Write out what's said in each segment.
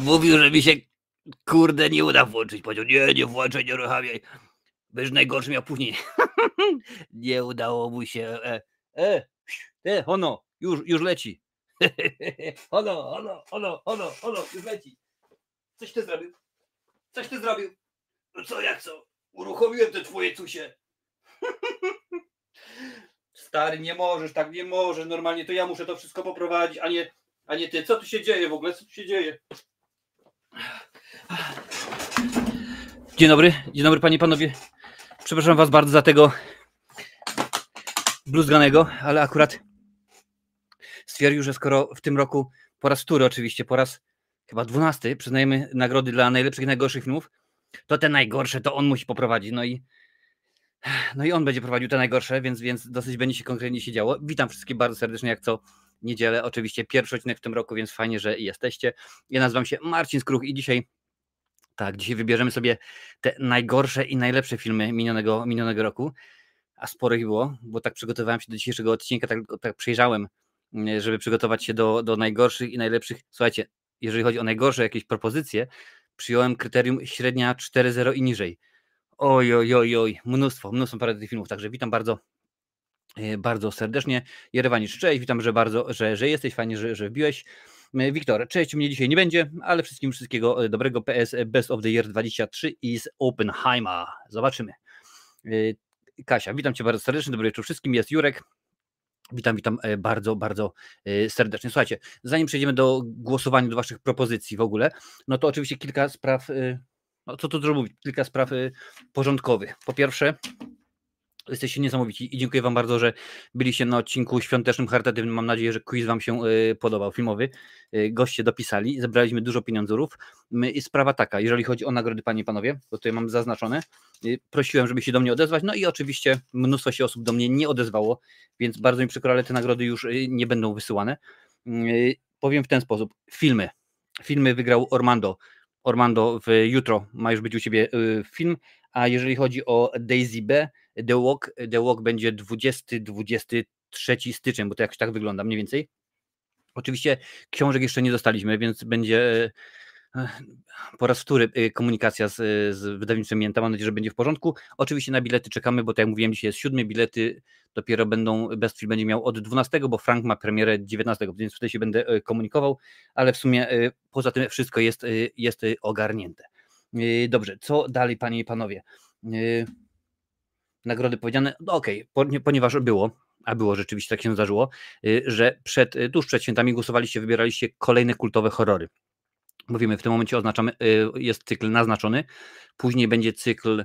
Mówił, że mi się kurde nie uda włączyć. Powiedział, nie, nie włączaj, nie uruchamiaj. Będziesz najgorszy miał później. nie udało mu się. E, e, e ono, już, już leci. ono, ono, ono, ono, ono, już leci. Coś ty zrobił? Coś ty zrobił? No co, jak co? Uruchomiłem te twoje cusie. Stary, nie możesz, tak nie możesz. Normalnie to ja muszę to wszystko poprowadzić, a nie, a nie ty. Co tu się dzieje w ogóle? Co tu się dzieje? Dzień dobry, dzień dobry panie i panowie. Przepraszam was bardzo za tego bluzganego, ale akurat stwierdził, że skoro w tym roku po raz wtóry oczywiście, po raz chyba dwunasty przyznajemy nagrody dla najlepszych i najgorszych filmów, to te najgorsze to on musi poprowadzić. No i no i on będzie prowadził te najgorsze, więc, więc dosyć będzie się konkretnie się działo. Witam wszystkich bardzo serdecznie, jak co niedzielę. Oczywiście pierwszy odcinek w tym roku, więc fajnie, że jesteście. Ja nazywam się Marcin Skruch i dzisiaj tak, dzisiaj wybierzemy sobie te najgorsze i najlepsze filmy minionego, minionego roku, a sporo ich było, bo tak przygotowałem się do dzisiejszego odcinka, tak, tak przejrzałem, mm, żeby przygotować się do, do najgorszych i najlepszych. Słuchajcie, jeżeli chodzi o najgorsze jakieś propozycje, przyjąłem kryterium średnia 4.0 i niżej. Oj, oj, oj, oj, mnóstwo, mnóstwo parę tych filmów, także witam bardzo, bardzo serdecznie. Jerewanisz, cześć, witam, że bardzo, że, że jesteś, fajnie, że, że wbiłeś. E, Wiktor, cześć, mnie dzisiaj nie będzie, ale wszystkim wszystkiego e, dobrego. PS Best of the Year 23 is Oppenheimer. Zobaczymy. Kasia, witam Cię bardzo serdecznie, dobry wieczór wszystkim, jest Jurek. Witam, witam bardzo, bardzo serdecznie. Słuchajcie, zanim przejdziemy do głosowania, do Waszych propozycji w ogóle, no to oczywiście kilka spraw no co tu dużo mówić, kilka spraw porządkowych. Po pierwsze, jesteście niesamowici i dziękuję Wam bardzo, że byliście na odcinku świątecznym, charytatywnym. Mam nadzieję, że quiz Wam się y, podobał, filmowy. Y, goście dopisali, zebraliśmy dużo pieniądzów. I sprawa taka, jeżeli chodzi o nagrody, Panie i Panowie, to tutaj mam zaznaczone, prosiłem, żeby się do mnie odezwać, no i oczywiście mnóstwo się osób do mnie nie odezwało, więc bardzo mi przykro, ale te nagrody już nie będą wysyłane. Powiem w ten sposób, filmy. Filmy wygrał Ormando Ormando, w jutro ma już być u Ciebie y, film, a jeżeli chodzi o Daisy B, The Walk, The Walk będzie 20-23 styczeń, bo to jakoś tak wygląda mniej więcej. Oczywiście książek jeszcze nie dostaliśmy, więc będzie po raz wtóry y, komunikacja z, z wydawnictwem Mięta. Mam nadzieję, że będzie w porządku. Oczywiście na bilety czekamy, bo tak jak mówiłem, dzisiaj jest siódmy, bilety dopiero będą, Best Film będzie miał od 12, bo Frank ma premierę 19, więc tutaj się będę y, komunikował, ale w sumie poza tym wszystko jest, jest ogarnięte. Dobrze, co dalej, panie i panowie? Nagrody powiedziane, no okej, okay, ponieważ było, a było rzeczywiście tak się zdarzyło, że przed, tuż przed świętami głosowaliście, wybieraliście kolejne kultowe horrory. Mówimy, w tym momencie oznaczamy, y, jest cykl naznaczony, później będzie cykl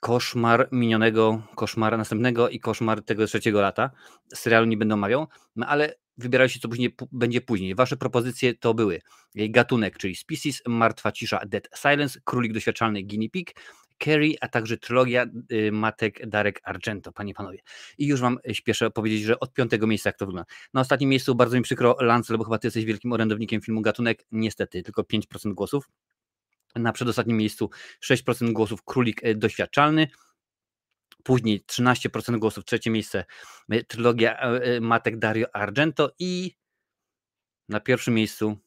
koszmar minionego, koszmar następnego i koszmar tego trzeciego lata. Serialu nie będę omawiał, no ale wybierajcie, co później będzie później. Wasze propozycje to były gatunek, czyli Species, Martwa Cisza, Dead Silence, Królik Doświadczalny, Guinea Pig, Kerry, a także trylogia y, Matek Darek Argento, panie panowie. I już wam y, śpieszę powiedzieć, że od piątego miejsca jak to wygląda. Na ostatnim miejscu bardzo mi przykro Lance, bo chyba ty jesteś wielkim orędownikiem filmu Gatunek, niestety tylko 5% głosów. Na przedostatnim miejscu 6% głosów Królik y, Doświadczalny, później 13% głosów, trzecie miejsce trylogia Matek Dario Argento i na pierwszym miejscu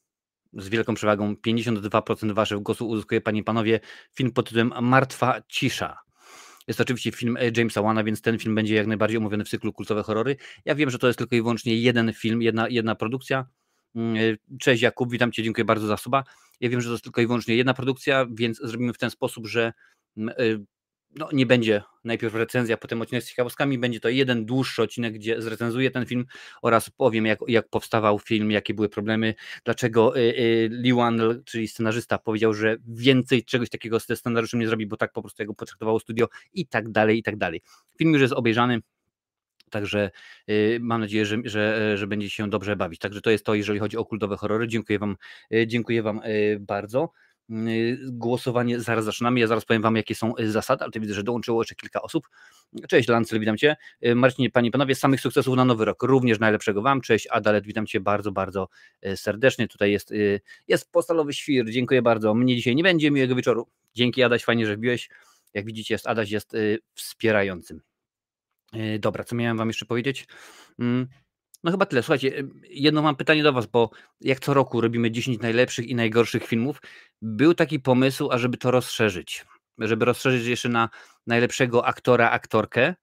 z wielką przewagą 52% waszych głosów uzyskuje, panie i panowie, film pod tytułem Martwa Cisza. Jest to oczywiście film Jamesa Wana, więc ten film będzie jak najbardziej omówiony w cyklu kultowe horrory. Ja wiem, że to jest tylko i wyłącznie jeden film, jedna, jedna produkcja. Mm, e, cześć Jakub, witam cię, dziękuję bardzo za suba. Ja wiem, że to jest tylko i wyłącznie jedna produkcja, więc zrobimy w ten sposób, że mm, e, no, nie będzie najpierw recenzja, potem odcinek z ciekawostkami, będzie to jeden dłuższy odcinek, gdzie zrecenzuję ten film oraz powiem, jak, jak powstawał film, jakie były problemy, dlaczego y, y, Lee Wan, czyli scenarzysta, powiedział, że więcej czegoś takiego z scenariuszem nie zrobi, bo tak po prostu jego potraktowało studio i tak dalej, i tak dalej. Film już jest obejrzany, Także y, mam nadzieję, że, że, że będzie się dobrze bawić. Także to jest to, jeżeli chodzi o kultowe horrory. Dziękuję Wam, dziękuję wam bardzo. Y, głosowanie zaraz zaczynamy. Ja zaraz powiem Wam, jakie są y, zasady, ale to widzę, że dołączyło jeszcze kilka osób. Cześć Lancel, witam Cię. Y, Marcinie, Panie i Panowie, samych sukcesów na nowy rok. Również najlepszego Wam. Cześć Adalet, witam Cię bardzo, bardzo serdecznie. Tutaj jest, jest postalowy świr, dziękuję bardzo. Mnie dzisiaj nie będzie, miłego wieczoru. Dzięki Adaś, fajnie, że wbiłeś. Jak widzicie, jest Adaś jest wspierającym. Dobra, co miałem Wam jeszcze powiedzieć? No chyba tyle. Słuchajcie, jedno mam pytanie do Was, bo jak co roku robimy 10 najlepszych i najgorszych filmów. Był taki pomysł, ażeby to rozszerzyć. Żeby rozszerzyć jeszcze na najlepszego aktora, aktorkę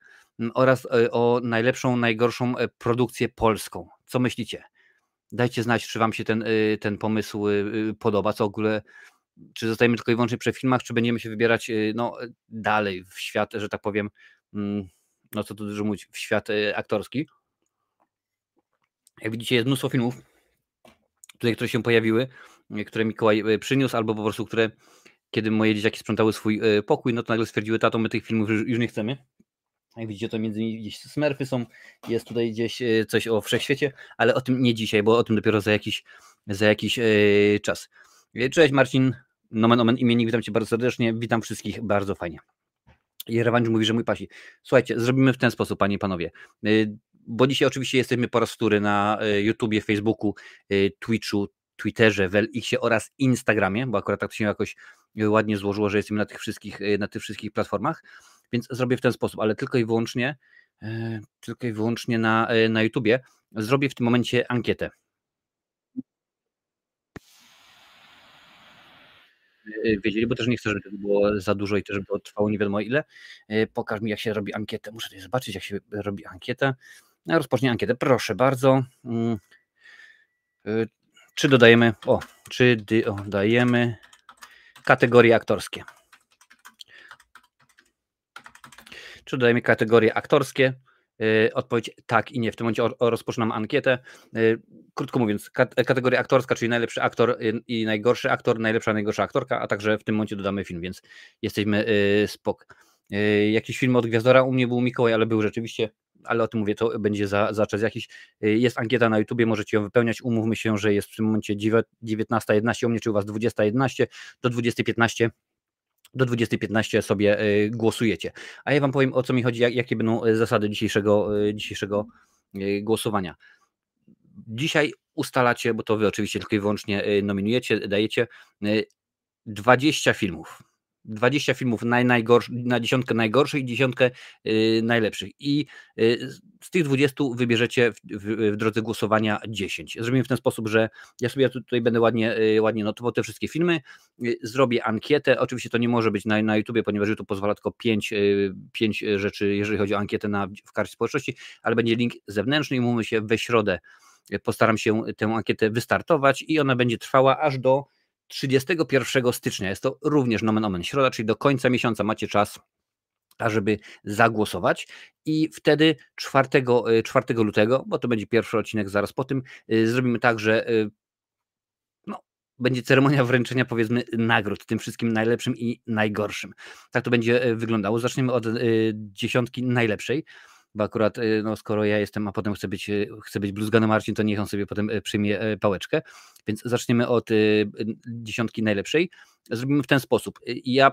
oraz e, o najlepszą, najgorszą e, produkcję polską. Co myślicie? Dajcie znać, czy Wam się ten, e, ten pomysł podoba, co w ogóle, czy zostajemy tylko i wyłącznie przy filmach, czy będziemy się wybierać no, dalej w świat, że tak powiem, mm, no co tu dużo mówić, w świat aktorski. Jak widzicie, jest mnóstwo filmów, tutaj, które się pojawiły, które Mikołaj przyniósł, albo po prostu, które kiedy moje dzieciaki sprzątały swój pokój, no to nagle stwierdziły, tato, my tych filmów już nie chcemy. Jak widzicie, to między innymi gdzieś smurfy są, jest tutaj gdzieś e, coś o wszechświecie, ale o tym nie dzisiaj, bo o tym dopiero za jakiś, za jakiś czas. E, cześć Marcin, nomen omen imiennik, witam Cię bardzo serdecznie, witam wszystkich bardzo fajnie. Jerewańcz mówi, że mój pasi. Słuchajcie, zrobimy w ten sposób, panie i panowie, bo dzisiaj oczywiście jesteśmy po raz wtóry na YouTubie, Facebooku, Twitchu, Twitterze, w LX oraz Instagramie, bo akurat tak się jakoś ładnie złożyło, że jesteśmy na tych wszystkich, na tych wszystkich platformach. Więc zrobię w ten sposób, ale tylko i wyłącznie, e, tylko i wyłącznie na, e, na YouTubie. Zrobię w tym momencie ankietę. E, wiedzieli, bo też nie chcę, żeby to było za dużo i też żeby to trwało nie wiadomo ile. Pokaż mi, jak się robi ankietę. Muszę tutaj zobaczyć, jak się robi ankietę. Rozpocznij ankietę, proszę bardzo. Mm. Czy dodajemy, o, czy dodajemy kategorie aktorskie? czy dodajemy kategorie aktorskie. Y, odpowiedź tak i nie. W tym momencie rozpoczynam ankietę. Y, krótko mówiąc, kategoria aktorska, czyli najlepszy aktor i najgorszy aktor, najlepsza, najgorsza aktorka, a także w tym momencie dodamy film, więc jesteśmy y, spok. Jakiś film od Gwiazdora u mnie był Mikołaj, ale był rzeczywiście, ale o tym mówię, to będzie za, za czas jakiś. Jest ankieta na YouTubie, możecie ją wypełniać. Umówmy się, że jest w tym momencie 19.11, u mnie czy u Was 20.11 do 20.15 do 20.15 sobie y, głosujecie. A ja Wam powiem o co mi chodzi, jakie będą y, zasady dzisiejszego, y, dzisiejszego głosowania. Dzisiaj ustalacie, bo to Wy oczywiście tylko i wyłącznie nominujecie, dajecie 20 filmów. 20 filmów na, na dziesiątkę najgorszych i dziesiątkę y, najlepszych. I y, z tych 20 wybierzecie w, w, w, drodze głosowania 10. Zrobimy w ten sposób, że ja sobie tutaj będę ładnie, y, ładnie notował te wszystkie filmy, zrobię ankietę. Oczywiście to nie może być na, na YouTubie, ponieważ YouTube pozwala tylko 5, 5 y, rzeczy, jeżeli chodzi o ankietę na, w karcie społeczności, ale będzie link zewnętrzny i mówmy się we środę. Postaram się tę ankietę wystartować i ona będzie trwała aż do 31 stycznia. Jest to również nomen omen środa, czyli do końca miesiąca macie czas ażeby zagłosować i wtedy 4, 4 e, lutego, bo to będzie pierwszy odcinek zaraz po tym, e, zrobimy tak, że e, no, będzie ceremonia wręczenia powiedzmy nagród, tym wszystkim najlepszym i najgorszym. Tak to będzie wyglądało. Zaczniemy od dziesiątki najlepszej bo akurat y, no, skoro ja jestem, a potem chcę być, y, chcę być bluzgany Marcin, to niech on sobie potem y, przyjmie pałeczkę. Więc zaczniemy od dziesiątki najlepszej. Zrobimy w ten sposób. Ja,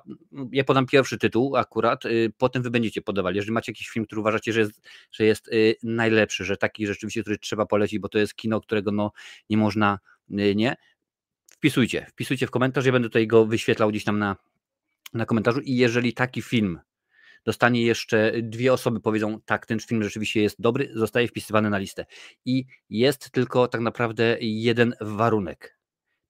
ja podam pierwszy tytuł akurat, potem wy będziecie podawali. Jeżeli macie jakiś film, który uważacie, że jest, że jest najlepszy, że taki rzeczywiście, który trzeba polecić, bo to jest kino, którego no, nie można nie, wpisujcie, wpisujcie w komentarz, ja będę tutaj go wyświetlał gdzieś tam na, na komentarzu i jeżeli taki film dostanie jeszcze dwie osoby, powiedzą, tak, ten film rzeczywiście jest dobry, zostaje wpisywany na listę. I jest tylko tak naprawdę jeden warunek.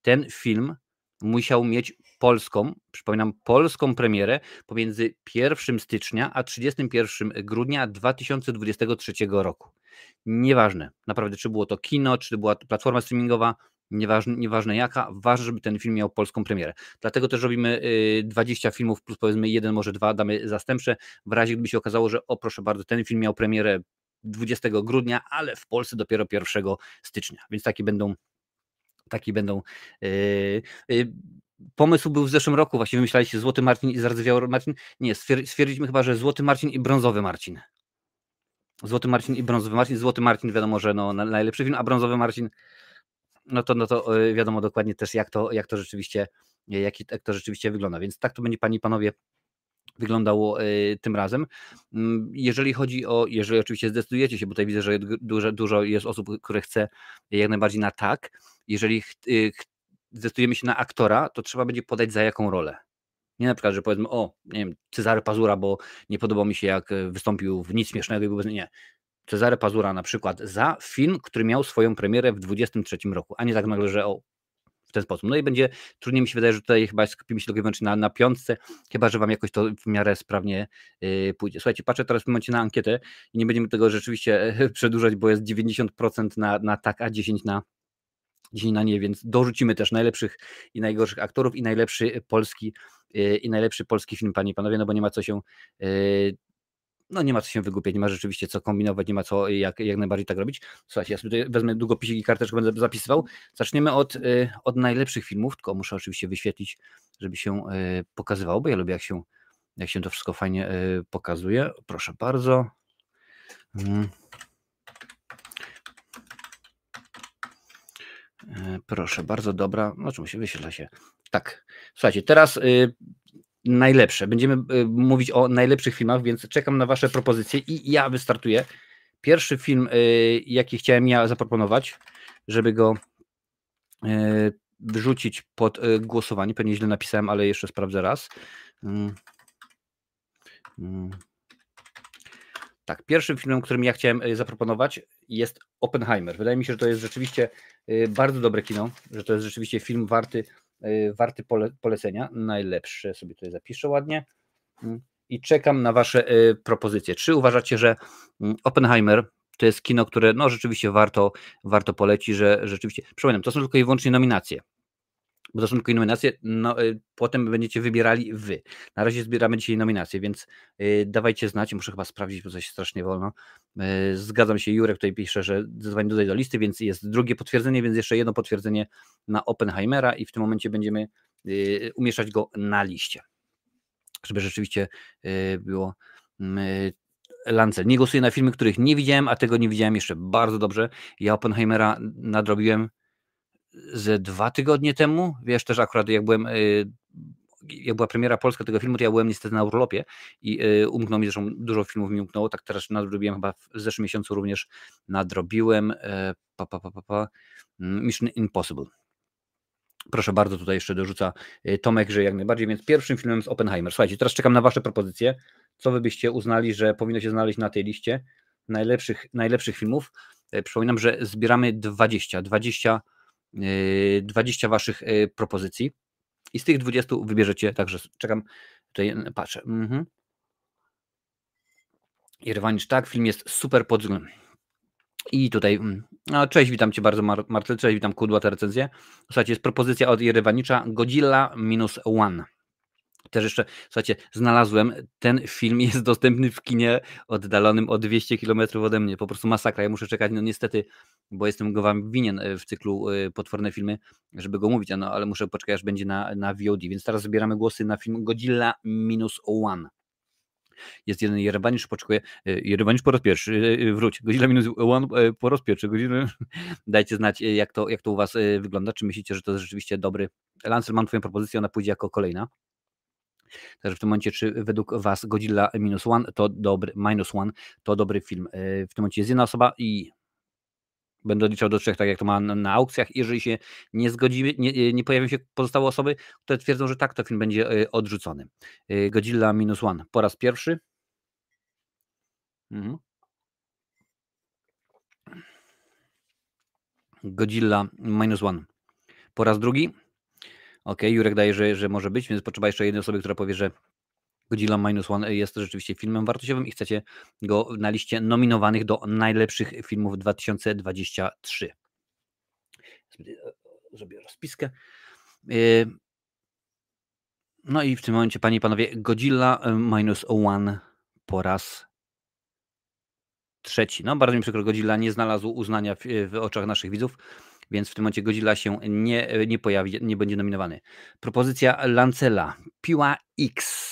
Ten film musiał mieć polską, przypominam, polską premierę pomiędzy 1 stycznia a 31 grudnia 2023 roku. Nieważne, naprawdę, czy było to kino, czy była platforma streamingowa, Nieważne, nieważne jaka, ważne, żeby ten film miał polską premierę. Dlatego też robimy 20 y, filmów plus powiedzmy jeden, może dwa damy zastępcze, w razie gdyby się okazało, że o proszę bardzo, ten film miał premierę 20 grudnia, ale w Polsce dopiero 1 stycznia, więc takie będą taki będą yy, yy, pomysł był w zeszłym roku, właśnie wymyślaliście Złoty Marcin i Zardzewiały Marcin. Nie, stwierdziliśmy chyba, że Złoty Marcin i Brązowy Marcin. Złoty Marcin i Brązowy Marcin. Złoty Marcin wiadomo, że no, najlepszy film, a Brązowy Marcin no to, no to y, wiadomo dokładnie też, jak to, jak to rzeczywiście, jak, jak to rzeczywiście wygląda. Więc tak to będzie, panie i panowie, wyglądało y, tym razem. Mm, jeżeli chodzi o, jeżeli oczywiście zdecydujecie się, bo tutaj widzę, że dużo, dużo jest osób, które chce jak najbardziej na tak, jeżeli zdecydujemy się na aktora, to trzeba będzie podać za jaką rolę. Nie na przykład, że powiedzmy, o, nie wiem, Cezary Pazura, bo nie podobał mi się, jak wystąpił w nic śmiesznego i. Nie. Cezary Pazura na przykład za film, który miał swoją premierę w 23 roku, a nie tak nagle, że o, w ten sposób. No i będzie trudniej mi się wydaje, że tutaj chyba skupimy się tylko i wyłącznie na, na piątce, chyba że wam jakoś to w miarę sprawnie yy, pójdzie. Słuchajcie, patrzę teraz w momencie na ankietę i nie będziemy tego rzeczywiście przedłużać, bo jest 90% na, na tak, a 10 na 10 na nie, więc dorzucimy też najlepszych i najgorszych aktorów i najlepszy polski yy, i najlepszy polski film, panie i panowie, no bo nie ma co się yy, no nie ma co się wygłupiać, nie ma rzeczywiście co kombinować, nie ma co jak, jak najbardziej tak robić. Słuchajcie, ja sobie tutaj wezmę długopisik i karteczkę, będę zapisywał. Zaczniemy od, y, od najlepszych filmów, tylko muszę oczywiście wyświetlić, żeby się y, pokazywało, bo ja lubię jak się, jak się to wszystko fajnie y, pokazuje. Proszę bardzo. Mm. Proszę bardzo, dobra. No czemu się wyświetla się? Tak. Słuchajcie, teraz najlepsze. Będziemy y, mówić o najlepszych filmach, więc czekam na Wasze propozycje i ja wystartuję. Pierwszy film, y, jaki chciałem ja zaproponować, żeby go y, wrzucić pod głosowanie. Pewnie źle napisałem, ale jeszcze sprawdzę raz. Tak, pierwszym filmem, którym ja chciałem zaproponować jest Oppenheimer. Wydaje mi się, że to jest rzeczywiście bardzo dobre kino, że to jest rzeczywiście film warty warty pole, polecenia. Najlepsze sobie tutaj zapiszę ładnie. Mm, I czekam na Wasze y, propozycje. Czy uważacie, że mm, Oppenheimer to jest kino, które no rzeczywiście warto, warto polecić, że rzeczywiście, przypominam, to są tylko i wyłącznie nominacje bo tylko nominacje, no, y, potem będziecie wybierali wy. Na razie zbieramy dzisiaj nominacje, więc y, dawajcie znać, muszę chyba sprawdzić, bo coś strasznie wolno. Y, zgadzam się, Jurek tutaj pisze, że zadzwoni dodaj do listy, więc jest drugie potwierdzenie, więc jeszcze jedno potwierdzenie na Oppenheimera i w tym momencie będziemy y, umieszczać go na liście, żeby rzeczywiście y, było mm, Lancel. Nie głosuję na filmy, których nie widziałem, a tego nie widziałem jeszcze bardzo dobrze. Ja Oppenheimera nadrobiłem ze dwa tygodnie temu, wiesz też akurat jak byłem, y, jak była premiera polska tego filmu, to ja byłem niestety na urlopie i y, umknął mi, zresztą dużo filmów mi umknęło, tak teraz nadrobiłem chyba w zeszłym miesiącu również nadrobiłem e, pa, pa, pa, pa, pa, mm, Mission Impossible. Proszę bardzo, tutaj jeszcze dorzuca y, Tomek, że jak najbardziej, więc pierwszym filmem jest Oppenheimer. Słuchajcie, teraz czekam na Wasze propozycje. Co Wy byście uznali, że powinno się znaleźć na tej liście najlepszych, najlepszych filmów? E, przypominam, że zbieramy 20, 20 20 Waszych e, propozycji i z tych 20 wybierzecie, także czekam, tutaj patrzę. Mhm. Irwanisz, tak, film jest super pod względem. I tutaj, mm, no, cześć, witam Cię bardzo Marcel, cześć, witam Kudła, te recenzje. Słuchajcie, jest propozycja od Jerewanicza, Godzilla minus one. Też jeszcze, słuchajcie, znalazłem, ten film jest dostępny w kinie oddalonym o 200 km ode mnie. Po prostu masakra. Ja muszę czekać, no niestety, bo jestem go wam winien e, w cyklu e, Potworne Filmy, żeby go mówić, no, ale muszę poczekać, aż będzie na, na VOD. Więc teraz zbieramy głosy na film Godzilla minus one. Jest jeden Jerebanisz, poczekuje. Jerebanisz po raz pierwszy, wróć. Godzilla minus one po raz pierwszy. Godzilla. Dajcie znać, jak to, jak to u Was wygląda. Czy myślicie, że to jest rzeczywiście dobry. Lancer, mam Twoją propozycję, ona pójdzie jako kolejna. Także w tym momencie, czy według Was Godzilla minus one to dobry, minus one to dobry film? E, w tym momencie jest jedna osoba i będę odliczał do trzech, tak jak to ma na, na aukcjach. Jeżeli się nie zgodzi, nie, e, nie pojawią się pozostałe osoby, które twierdzą, że tak, to film będzie e, odrzucony. Godzilla minus one po raz pierwszy. Mhm. Godzilla minus one po raz drugi. Ok, Jurek daje, że, że może być, więc potrzeba jeszcze jednej osoby, która powie, że Godzilla Minus One jest rzeczywiście filmem wartościowym i chcecie go na liście nominowanych do najlepszych filmów 2023. Zrobię rozpiskę. Y, no i w tym momencie, panie i panowie, Godzilla Minus One po raz trzeci. No bardzo mi przykro, Godzilla nie znalazł uznania w, w oczach naszych widzów więc w tym momencie Godzilla się nie, nie pojawi, nie będzie nominowany. Propozycja Lancela, Piła X.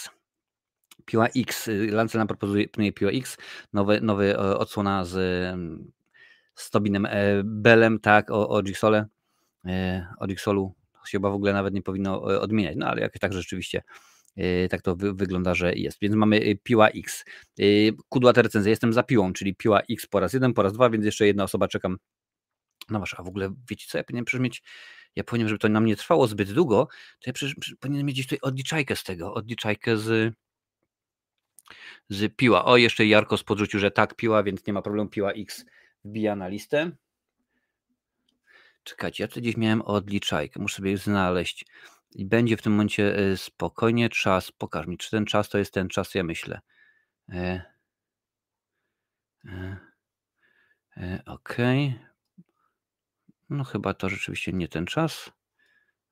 Piła X, Lancel nam proponuje Piła X, nowy, nowy e, odsłona z, z Tobinem e, Belem, tak, o, o Jigsaw, e, o Jigsawlu się chyba w ogóle nawet nie powinno odmieniać, no ale jak tak rzeczywiście tak to wy, wygląda, że jest. Więc mamy piła X. Kudła te recenzja, jestem za piłą, czyli piła X po raz jeden, po raz dwa, więc jeszcze jedna osoba czekam no masz, a w ogóle wiecie co, ja powinienem przecież mieć, ja powinienem, żeby to nam nie trwało zbyt długo, to ja przecież powinienem mieć gdzieś tutaj odliczajkę z tego, odliczajkę z, z Piła. O, jeszcze Jarkos podrzucił, że tak, Piła, więc nie ma problemu. Piła X wbija na listę. Czekajcie, ja tu gdzieś miałem odliczajkę, muszę sobie znaleźć. I będzie w tym momencie e, spokojnie czas. Pokaż mi, czy ten czas to jest ten czas, ja myślę. E, e, e, ok. No chyba to rzeczywiście nie ten czas.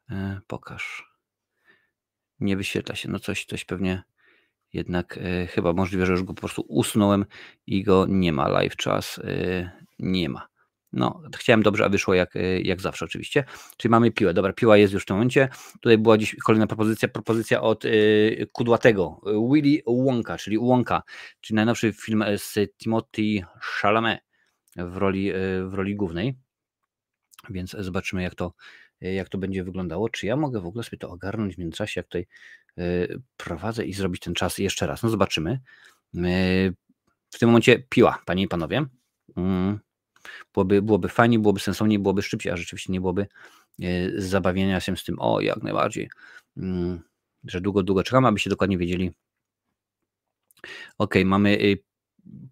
E, pokaż. Nie wyświetla się. No coś, coś pewnie jednak e, chyba możliwe, że już go po prostu usunąłem i go nie ma. Live czas e, nie ma. No, chciałem dobrze, a wyszło jak, jak zawsze oczywiście. Czyli mamy piłę. Dobra, piła jest już w tym momencie. Tutaj była dziś kolejna propozycja, propozycja od y, Kudłatego. Willy Wonka, czyli Wonka, czyli najnowszy film z Timothy Chalamet w roli, w roli głównej. Więc zobaczymy, jak to, jak to będzie wyglądało. Czy ja mogę w ogóle sobie to ogarnąć w międzyczasie, jak tutaj prowadzę i zrobić ten czas jeszcze raz. No zobaczymy. W tym momencie piła, panie i panowie. Mm. Byłoby, byłoby fajnie, byłoby sensownie, byłoby szybciej, a rzeczywiście nie byłoby zabawienia się z tym, o jak najbardziej, mm, że długo, długo czekamy, abyście dokładnie wiedzieli. Ok, mamy y,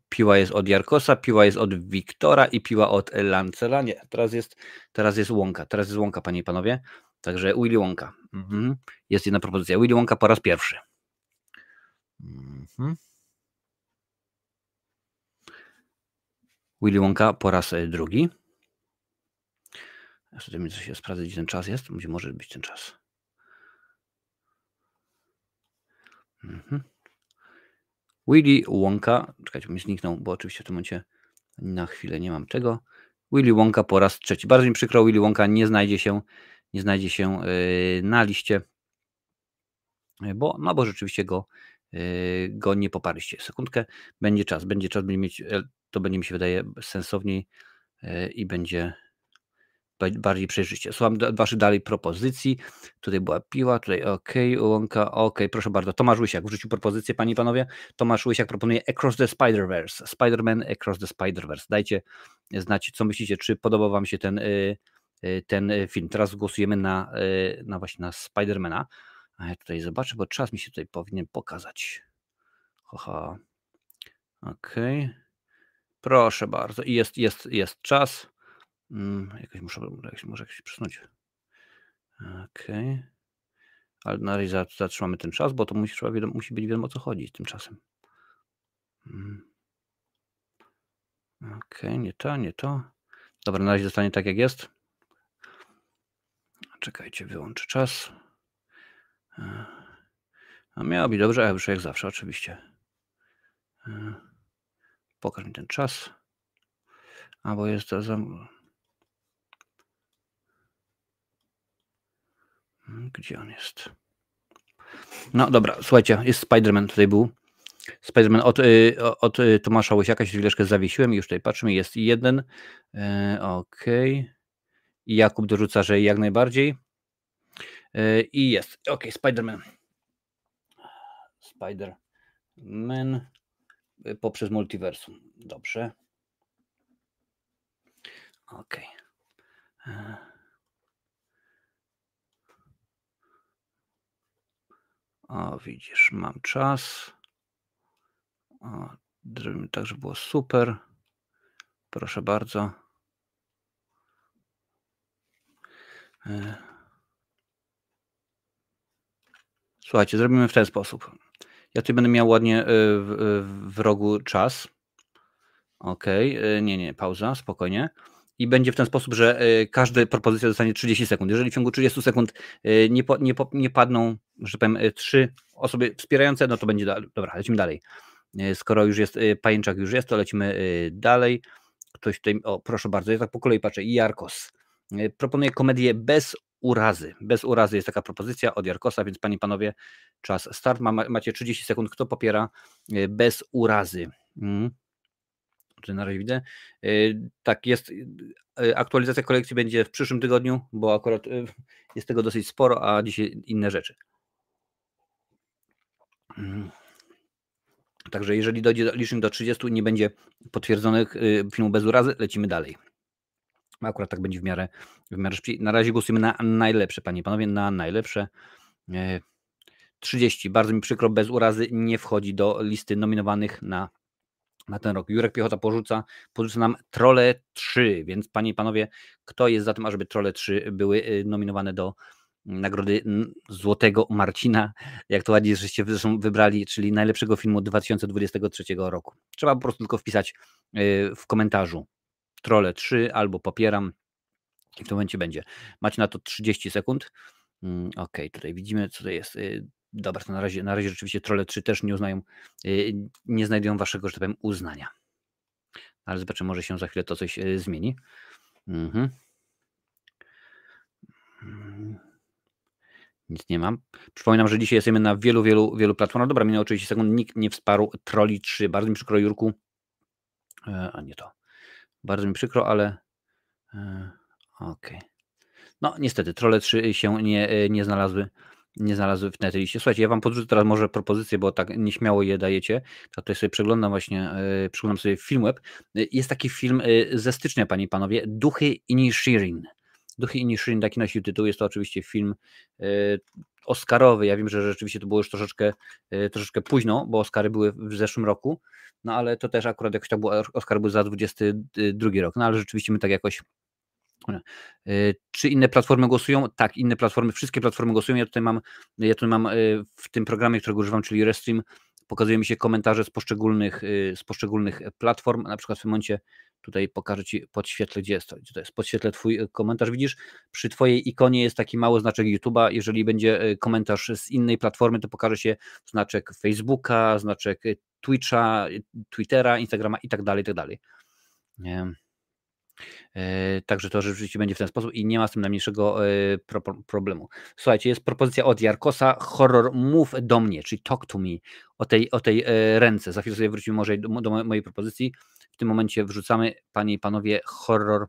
piła jest od Jarkosa, piła jest od Wiktora i piła od Lancela. Nie, teraz jest, teraz jest Łąka, teraz jest Łąka, panie i panowie. Także Willy Wonka. Mhm. Jest jedna propozycja. Willy Wonka po raz pierwszy. Mhm. Willy Wonka po raz e, drugi. Jeszcze mi coś sprawdzę, gdzie ten czas jest. Gdzie może być ten czas. Mhm. Willy Wonka. Czekajcie, mi zniknął, bo oczywiście w tym momencie na chwilę nie mam tego. Willy Wonka po raz trzeci. Bardzo mi przykro, Willy Wonka nie znajdzie się nie znajdzie się y, na liście, y, bo, no bo rzeczywiście go, y, go nie poparliście. Sekundkę, będzie czas, będzie czas, będzie mieć, to będzie mi się wydaje sensowniej i będzie bardziej przejrzyście. Słucham waszych dalej propozycji. Tutaj była piła, tutaj ok, łąka, ok, proszę bardzo. Tomasz Łysiak wrzucił propozycję, panie i panowie. Tomasz Łysiak proponuje Across the Spider-Verse, Spider-Man Across the Spider-Verse. Dajcie znać, co myślicie, czy podobał wam się ten Y, ten y, film. Teraz głosujemy na, y, na właśnie na Spidermana. A ja tutaj zobaczę, bo czas mi się tutaj powinien pokazać. Haha. Okay. Proszę bardzo. I jest, jest, jest czas. Hmm, jakoś muszę, jakoś, może jakoś przesunąć. Okej. Okay. Ale na razie zatrzymamy ten czas, bo to musi, musi być wiadomo o co chodzi z tym czasem. Hmm. Okej, okay, nie to, nie to. Dobra, na razie zostanie tak jak jest. Czekajcie, wyłączę czas. E, a miało być dobrze, a wyszło jak zawsze, oczywiście. E, pokaż mi ten czas. Albo jest to za... Gdzie on jest? No dobra, słuchajcie, jest Spider-Man tutaj był. Spider-Man od, y, od y, Tomasza Łysiaka się chwileczkę zawiesiłem i już tutaj patrzymy, jest jeden. E, Okej. Okay. Jakub dorzuca, że jak najbardziej. I jest. Ok, Spider-Man. Spider-Man e, poprzez multiversum. Dobrze. Ok. E. O, widzisz, mam czas. O, tak, żeby było super. Proszę bardzo. E, słuchajcie, zrobimy w ten sposób. Ja tutaj będę miał ładnie e, w, w rogu czas. Ok, e, nie, nie, pauza, spokojnie. I będzie w ten sposób, że każda propozycja dostanie 30 sekund. Jeżeli w ciągu 30 sekund nie, po, nie, po, nie padną, że powiem, trzy osoby wspierające, no to będzie dalej. Dobra, lecimy dalej. Skoro już jest pajęczak, już jest, to lecimy dalej. Ktoś tutaj, o proszę bardzo, ja tak po kolei patrzę. Jarkos. E, proponuję komedię bez urazy. Bez urazy jest taka propozycja od Jarkosa, więc panie panowie, czas start. macie 30 sekund. Kto popiera e, bez urazy? Hmm. Czy na razie widzę. E, tak, jest. Aktualizacja kolekcji będzie w przyszłym tygodniu, bo akurat jest tego dosyć sporo, a dzisiaj inne rzeczy. Hmm. Także jeżeli dojdzie licznik do 30, nie będzie potwierdzonych filmów bez urazy, lecimy dalej. Akurat tak będzie w miarę, w miarę szybciej. Na razie głosujemy na najlepsze, panie i panowie, na najlepsze. E, 30. Bardzo mi przykro, bez urazy nie wchodzi do listy nominowanych na, na ten rok. Jurek Piechota porzuca, porzuca nam Trole 3, więc panie i panowie, kto jest za tym, ażeby Trole 3 były y, nominowane do nagrody Złotego Marcina, jak to ładnie żeście wybrali, czyli najlepszego filmu 2023 roku. Trzeba po prostu tylko wpisać y, w komentarzu Trole 3 albo popieram i w tym momencie będzie. Macie na to 30 sekund. Mm, ok, tutaj widzimy, co to jest. Y, dobra, to na razie, na razie rzeczywiście Trole 3 też nie uznają, y, nie znajdują waszego, że tak powiem, uznania. Ale zobaczymy, może się za chwilę to coś zmieni. Mhm. Mm. Nic nie mam. Przypominam, że dzisiaj jesteśmy na wielu, wielu, wielu platformach. Dobra, minęło 30 sekund. Nikt nie wsparł Trolli 3. Bardzo mi przykro, Jurku. E, a nie to. Bardzo mi przykro, ale. E, Okej. Okay. No, niestety, Trolle 3 się nie, e, nie znalazły. Nie znalazły w tej liście. Słuchajcie, ja wam podrzucę teraz może propozycje, bo tak nieśmiało je dajecie. To tutaj sobie przeglądam właśnie, yy, przeglądam sobie film web. Jest taki film ze stycznia, panie i panowie, Duchy Inishirin. Duchy Inishin, taki nosił tytuł. Jest to oczywiście film e, Oscarowy. Ja wiem, że rzeczywiście to było już troszeczkę, e, troszeczkę późno, bo Oscary były w zeszłym roku, no ale to też akurat jakoś tak było, Oscar był za 22 rok, no ale rzeczywiście my tak jakoś e, czy inne platformy głosują? Tak, inne platformy, wszystkie platformy głosują. Ja tutaj mam, ja tutaj mam w tym programie, którego używam, czyli Restream, pokazuje mi się komentarze z poszczególnych, z poszczególnych platform. Na przykład w tym momencie Tutaj pokażę Ci, podświetlę, gdzie jest to. to jest? Podświetlę Twój komentarz. Widzisz, przy Twojej ikonie jest taki mały znaczek YouTube'a. Jeżeli będzie komentarz z innej platformy, to pokaże się znaczek Facebooka, znaczek Twitcha, Twittera, Instagrama i tak dalej, i tak dalej. Nie. Także to rzeczywiście będzie w ten sposób i nie ma z tym najmniejszego pro problemu. Słuchajcie, jest propozycja od Jarkosa, horror move do mnie, czyli talk to me, o tej, o tej ręce. Za chwilę sobie wrócimy może do, do mojej propozycji tym momencie wrzucamy, panie i panowie, horror.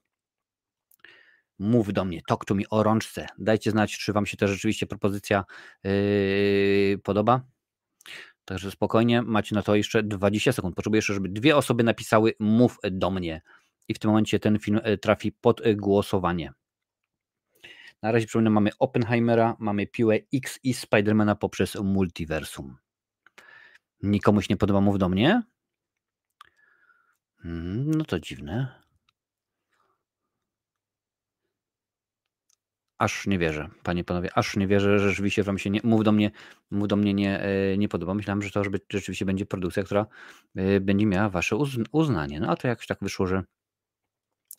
Mów do mnie, talk to me o rączce. Dajcie znać, czy wam się ta rzeczywiście propozycja yy, podoba. Także spokojnie, macie na to jeszcze 20 sekund. Potrzebuję jeszcze, żeby dwie osoby napisały mów do mnie. I w tym momencie ten film yy, trafi pod głosowanie. Na razie przypominam, mamy Oppenheimera, mamy Piłę X i Spidermana poprzez multiversum. Nikomuś nie podoba mów do mnie? Mhm, no to dziwne. Aż nie wierzę, panie panowie, aż nie wierzę, że rzeczywiście wam się nie, mów do mnie, mów do mnie nie, e, nie podoba. Myślałem, że to rzeczywiście będzie produkcja, która e, będzie miała wasze uznanie. No a to jakoś tak wyszło, że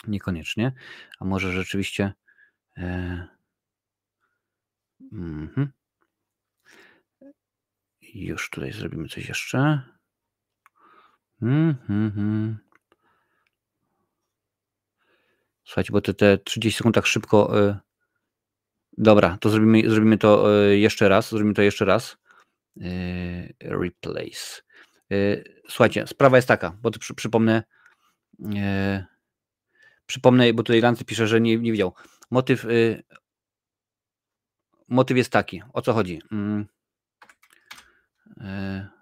niekoniecznie. A może rzeczywiście. E, mhm. Już tutaj zrobimy coś jeszcze. Mhm. Słuchajcie, bo te, te 30 sekund tak szybko. Yy... Dobra, to zrobimy, zrobimy to yy, jeszcze raz. Zrobimy to jeszcze raz. Yy, replace. Słuchajcie, sprawa jest taka, bo to przy, przypomnę. Przypomnę, bo tutaj Lancy pisze, że nie, nie widział. Motyw. Motyw jest taki. O co chodzi? Yy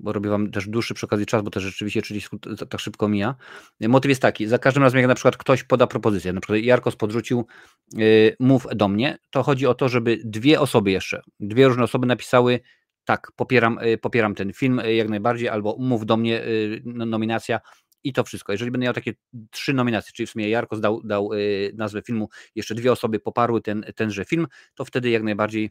bo robię Wam też dłuższy przy okazji czas, bo też rzeczywiście 30 sekund tak szybko mija. Motyw jest taki, za każdym razem jak na przykład ktoś poda propozycję, na przykład Jarkos podrzucił mów do mnie, to chodzi o to, żeby dwie osoby jeszcze, dwie różne osoby napisały tak, popieram, popieram ten film jak najbardziej, albo mów do mnie, y, nominacja i to wszystko. Jeżeli będę miał takie trzy nominacje, czyli w sumie Jarkos dał, dał y, nazwę filmu, jeszcze dwie osoby poparły ten, tenże film, to wtedy jak najbardziej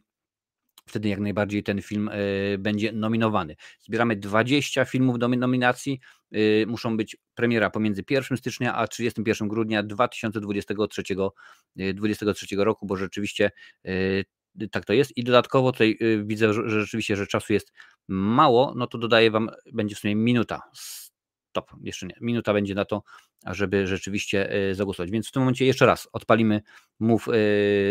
wtedy jak najbardziej ten film e, będzie nominowany. Zbieramy 20 filmów do nominacji. E, muszą być premiera pomiędzy 1 stycznia a 31 grudnia 2023, 2023 e, roku, bo rzeczywiście tak to jest. I dodatkowo tutaj widzę, że rzeczywiście, że czasu jest mało, no to dodaję Wam, będzie w sumie minuta. Stop, jeszcze nie. Minuta będzie na to, żeby rzeczywiście zagłosować. Więc w tym momencie jeszcze raz odpalimy mów,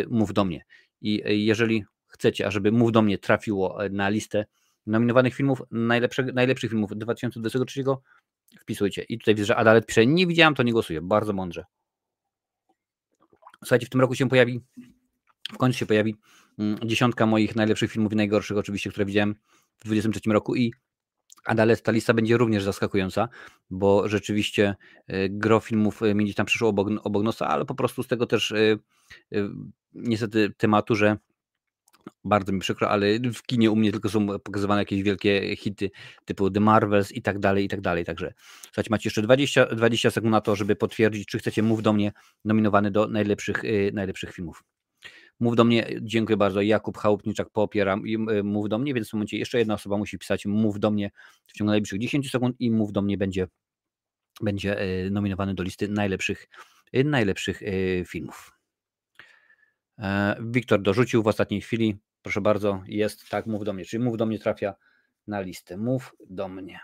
mów do mnie. I jeżeli chcecie, ażeby Mów do mnie trafiło e, na listę nominowanych filmów, najlepszych, najlepszych filmów 2023, wpisujcie. I tutaj widzę, że Adalet pisze, nie widziałam, to nie głosuję. Bardzo mądrze. Słuchajcie, w tym roku się pojawi, w końcu się pojawi mm, dziesiątka moich najlepszych filmów i najgorszych oczywiście, które widziałem w 2023 roku i Adalet ta lista będzie również zaskakująca, bo rzeczywiście e, gro filmów e, mi tam przyszło obok, obok nosa, ale po prostu z tego też niestety tematu, że Bardzo mi przykro, ale w kinie u mnie tylko są pokazywane jakieś wielkie hity typu The Marvels i tak dalej, i tak dalej. Także słuchajcie, macie jeszcze 20, 20 sekund na to, żeby potwierdzić, czy chcecie Mów do mnie nominowany do najlepszych, najlepszych filmów. Mów do mnie, dziękuję bardzo. Jakub Chałupniczak popiera y, Mów do mnie, więc w momencie jeszcze jedna osoba musi pisać Mów do mnie w ciągu najbliższych 10 sekund i Mów do mnie będzie, będzie y, nominowany do listy najlepszych, y, najlepszych filmów. E, Wiktor dorzucił w ostatniej chwili. Proszę bardzo, jest tak, mów do mnie. Czyli mów do mnie trafia na listę. Mów do mnie.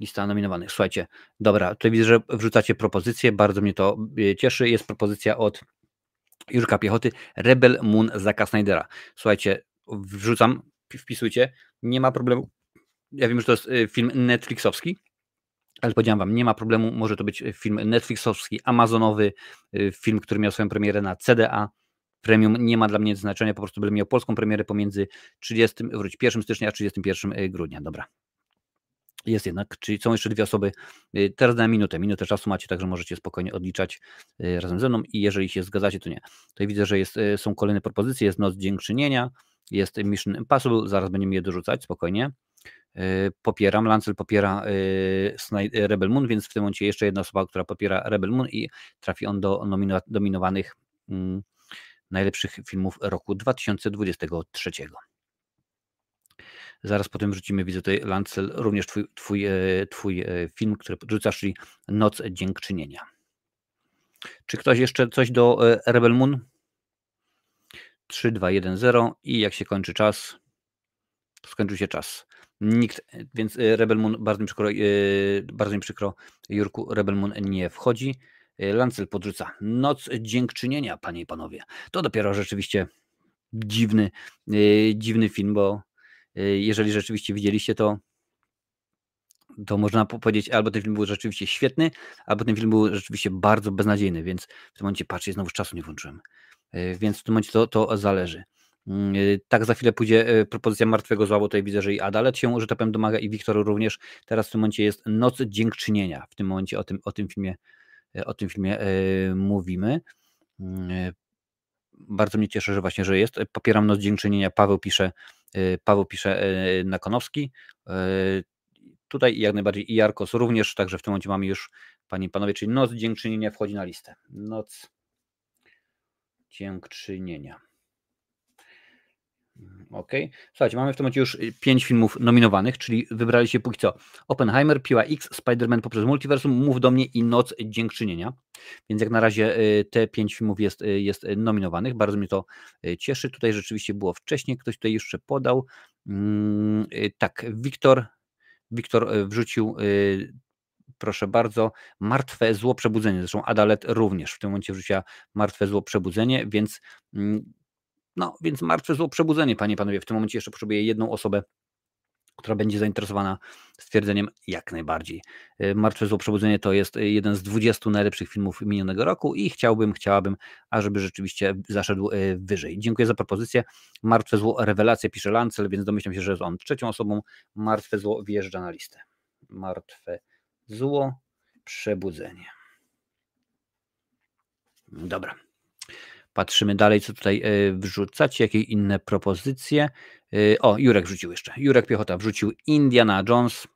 Lista nominowanych. Słuchajcie, dobra, tutaj widzę, że wrzucacie propozycję. Bardzo mnie to cieszy. Jest propozycja od Jurka Piechoty, Rebel Moon Zaka Snydera. Słuchajcie, wrzucam, wpisujcie, nie ma problemu. Ja wiem, że to jest y, film Netflixowski, ale powiedziałem wam, nie ma problemu, może to być film Netflixowski, Amazonowy, y, film, który miał swoją premierę na CDA, premium nie ma dla mnie znaczenia, po prostu będę miał polską premierę pomiędzy 30, wróć 1 stycznia a 31 y, grudnia. Dobra. Jest jednak, czyli są jeszcze dwie osoby. Y, teraz na minutę, minutę czasu macie, także możecie spokojnie odliczać y, razem ze mną i jeżeli się zgadzacie, to nie. Tutaj widzę, że jest, y, są kolejne propozycje, jest Noc Dziękczynienia, jest Mission Impossible, zaraz będziemy je dorzucać, spokojnie. Popieram, Lancel popiera Rebel Moon, więc w tym momencie jeszcze jedna osoba, która popiera Rebel Moon i trafi on do nominowanych mm, najlepszych filmów roku 2023. Zaraz potem wrzucimy, widzę tutaj Lancel, również twój, twój, e, twój e, film, który podrzucasz, czyli Noc Dziękczynienia. Czy ktoś jeszcze coś do e, Rebel Moon? 3, 2, 1, 0 i jak się kończy czas, skończył się czas. Nikt, więc Rebel Moon, bardzo mi przykro, bardzo mi przykro Jurku, Rebel Moon nie wchodzi. Lancel podrzuca Noc Dziękczynienia, panie i panowie. To dopiero rzeczywiście dziwny, dziwny film, bo jeżeli rzeczywiście widzieliście to, to można powiedzieć, albo ten film był rzeczywiście świetny, albo ten film był rzeczywiście bardzo beznadziejny, więc w tym momencie patrzę, znowu czasu nie włączyłem. Y, więc w tym momencie to, to zależy. Y, tak, za chwilę pójdzie propozycja martwego zła, bo tutaj widzę, że i Adalet się, że tak powiem, domaga i Wiktor również. Teraz w tym momencie jest Noc Dziękczynienia. W tym momencie o tym, o tym filmie, o tym filmie mówimy. Bardzo mnie cieszy, że właśnie, że jest. Popieram Noc Dziękczynienia. Paweł pisze, Y, Paweł pisze y, Nakonowski. Y, tutaj jak najbardziej i Jarkos również, także w tym momencie mamy już, panie i panowie, czyli Noc Dziękczynienia wchodzi na listę. Noc Dziękczynienia. Mm, ok. Słuchajcie, mamy w tym momencie już pięć filmów nominowanych, czyli wybraliście póki co Oppenheimer, Piła X, Spider-Man poprzez multiversum, Mów do mnie i Noc Dziękczynienia. Więc jak na razie te pięć filmów jest, jest nominowanych. Bardzo mnie to cieszy. Tutaj rzeczywiście było wcześniej, ktoś tutaj jeszcze podał. Mm, tak, Wiktor, Wiktor wrzucił proszę bardzo, martwe zło przebudzenie. Zresztą Adalet również w tym momencie wrzuciła martwe zło przebudzenie, więc mm, no, więc martwe zło przebudzenie, panie panowie. W tym momencie jeszcze potrzebuję jedną osobę, która będzie zainteresowana stwierdzeniem jak najbardziej. Y, martwe zło przebudzenie to jest jeden z 20 najlepszych filmów minionego roku i chciałbym, chciałabym, ażeby rzeczywiście zaszedł y, wyżej. Dziękuję za propozycję. Martwe zło rewelacja pisze Lancel, więc domyślam się, że jest on trzecią osobą. Martwe zło wjeżdża na listę. Martwe zło przebudzenie. Dobra. Patrzymy dalej, co tutaj e, wrzucacie, jakie inne propozycje. E, o, Jurek wrzucił jeszcze. Jurek Piechota wrzucił Indiana Jones,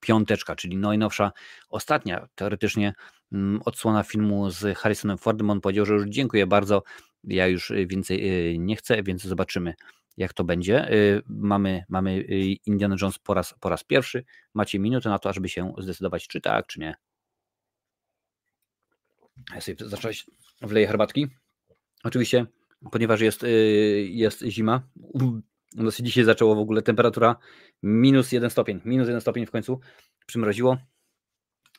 piąteczka, czyli najnowsza, ostatnia teoretycznie mm, odsłona filmu z Harrisonem Fordem. On powiedział, że już dziękuję bardzo, ja już więcej e, nie chcę, więc zobaczymy, jak to będzie. Mamy, mamy Indiana Jones po raz, po raz pierwszy. Macie minutę na to, żeby się zdecydować, czy tak, czy nie. Ja sobie zacząłeś wleję herbatki. Oczywiście, ponieważ jest, y, jest zima, no dzisiaj zaczęło w ogóle temperatura minus jeden stopień, minus jeden stopień w końcu przymroziło.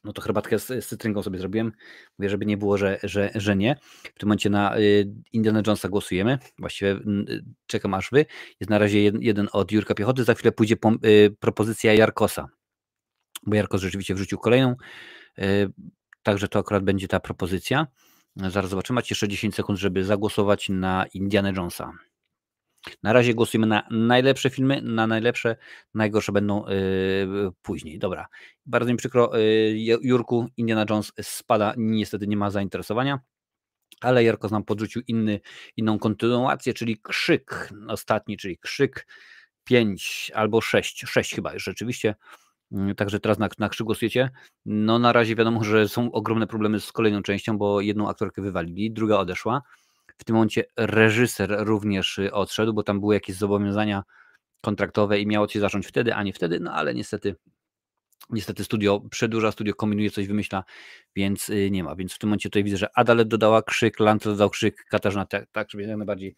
No to herbatkę z, z cytrynką sobie zrobiłem. Mówię, żeby nie było, że, że, że nie. W tym momencie na y, Indiana Jonesa głosujemy. Właściwie y, czekam aż wy. Jest na razie jeden, jeden od Jurka Piechoty. Za chwilę pójdzie po, propozycja Jarkosa. Bo Jarkos rzeczywiście wrzucił kolejną. Także to akurat będzie ta propozycja. Zaraz zobaczymy. Macie jeszcze 10 sekund, żeby zagłosować na Indiana Jonesa. Na razie głosujemy na najlepsze filmy, na najlepsze, najgorsze będą yy, później. Dobra, bardzo mi przykro, yy, Jurku, Indiana Jones spada, niestety nie ma zainteresowania, ale Jarko nam podrzucił inny, inną kontynuację, czyli Krzyk, ostatni, czyli Krzyk 5 albo 6, 6 chyba już rzeczywiście. Mm, także teraz na, na krzyk głosujecie. No na razie wiadomo, że są ogromne problemy z kolejną częścią, bo jedną aktorkę wywalili, druga odeszła. W tym momencie reżyser również y, odszedł, bo tam były jakieś zobowiązania kontraktowe i miało się zacząć wtedy, a nie wtedy, no ale niestety Niestety studio przedłuża, studio kombinuje, coś wymyśla, więc y, nie ma. Więc w tym momencie tutaj widzę, że Adalet dodała krzyk, Lantel dodał krzyk, Katarzyna tak, tak żeby jak najbardziej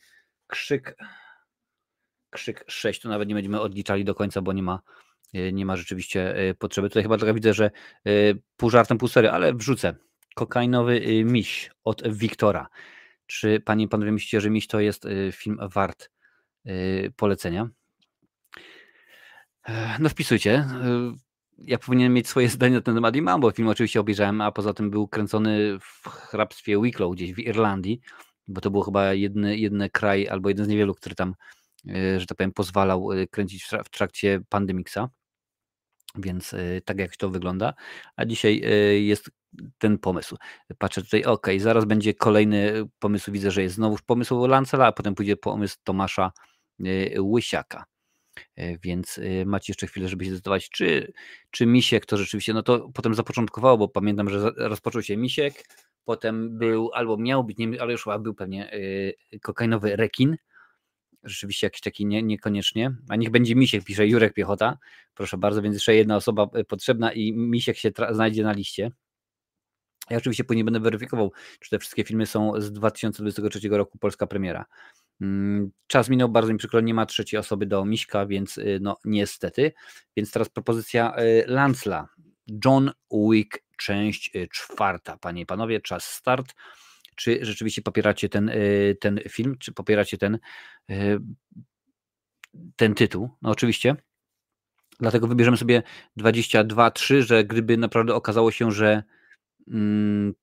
krzyk, krzyk 6, to nawet nie będziemy odliczali do końca, bo nie ma, nie ma rzeczywiście y, potrzeby. Tutaj chyba trochę widzę, że pół żartem, pół sery, ale wrzucę. Kokainowy miś od Wiktora. Czy panie i panowie myślicie, że miś to jest film wart polecenia? No wpisujcie ja powinienem mieć swoje zdanie na ten temat i mam, bo film oczywiście obejrzałem, a poza tym był kręcony w hrabstwie Wicklow gdzieś w Irlandii, bo to był chyba jedny, jedny kraj albo jeden z niewielu, który tam, e, że tak powiem, pozwalał e, kręcić w trakcie pandemiksa. Więc e, tak jak to wygląda. A dzisiaj jest ten pomysł. Patrzę tutaj, ok, zaraz będzie kolejny pomysł. Widzę, że jest znowu pomysł Lancela, a potem pójdzie pomysł Tomasza Łysiaka. Więc macie jeszcze chwilę, żeby się zdecydować, czy, czy Misiek to rzeczywiście, no to potem zapoczątkowało, bo pamiętam, że rozpoczął się Misiek, potem był, albo miał być, nie, ale już był pewnie kokainowy rekin, rzeczywiście jakiś taki nie, niekoniecznie, a niech będzie Misiek, pisze Jurek Piechota, proszę bardzo, więc jeszcze jedna osoba potrzebna i Misiek się znajdzie na liście. Ja oczywiście później będę weryfikował, czy te wszystkie filmy są z 2023 roku, polska premiera. Mm, czas minął, bardzo mi przykro, nie ma trzeciej osoby do Miśka, więc y, no niestety. Więc teraz propozycja y, Lancla. John Wick, część y, czwarta. Panie i panowie, czas start. Czy rzeczywiście popieracie ten, ten film, czy popieracie ten, ten tytuł? No oczywiście. Dlatego wybierzemy sobie 22-3, że gdyby naprawdę okazało się, że mm,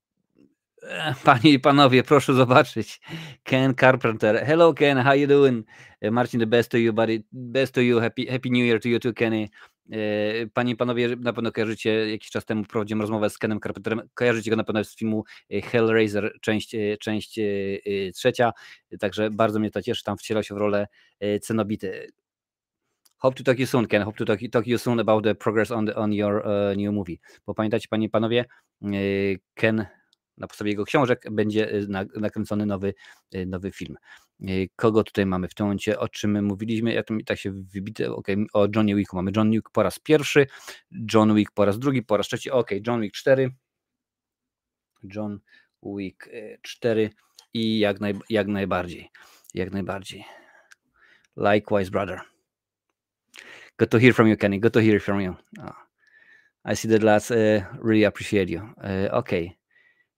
Panie i panowie, proszę zobaczyć. Ken Carpenter. Hello Ken, how you doing? E, Marcin, the best to you, buddy. Best to you. Happy, happy New Year to you too, Kenny. E, panie i panowie, na pewno kojarzycie, jakiś czas temu prowadziłem rozmowę z Kenem Carpenterem. Kojarzycie go na pewno z filmu e, Hellraiser, część, część trzecia. Także bardzo mnie to cieszy. Tam wcielał się w rolę Cenobity. Hope to talk you soon, Ken. Hope to talk, you soon about the progress on, the, on your uh, new movie. Bo pamiętajcie, panie i panowie, Ken na podstawie jego książek będzie y, nakręcony nowy, y, nowy film. Y, kogo tutaj mamy w tym momencie, o czym my mówiliśmy? Ja tu tak się wybite, ok, o Johnny Wicku mamy John Wick po raz pierwszy, John Wick po raz drugi, po raz trzeci, ok, John Wick 4, John Wick 4 i jak, naj, jak najbardziej, jak najbardziej. Likewise, brother. Good to hear from you, Kenny. Good to hear from you. Oh. I see that lads uh, really appreciate you. Uh, okay.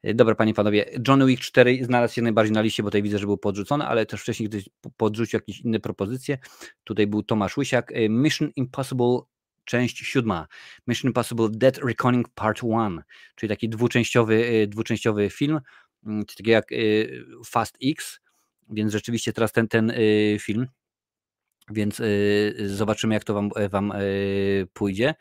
Y, dobra, panie panowie, Johnny Wick 4 znalazł się najbardziej na liście, bo tutaj widzę, że był podrzucony, ale też wcześniej ktoś podrzucił jakieś inne propozycje. Tutaj był Tomasz Łysiak. Y, Mission Impossible część siódma. Mission Impossible Dead Reckoning Part 1, czyli taki dwuczęściowy, y, dwuczęściowy film, mm, taki jak Fast X, więc rzeczywiście teraz ten, ten film, więc zobaczymy jak to wam, wam pójdzie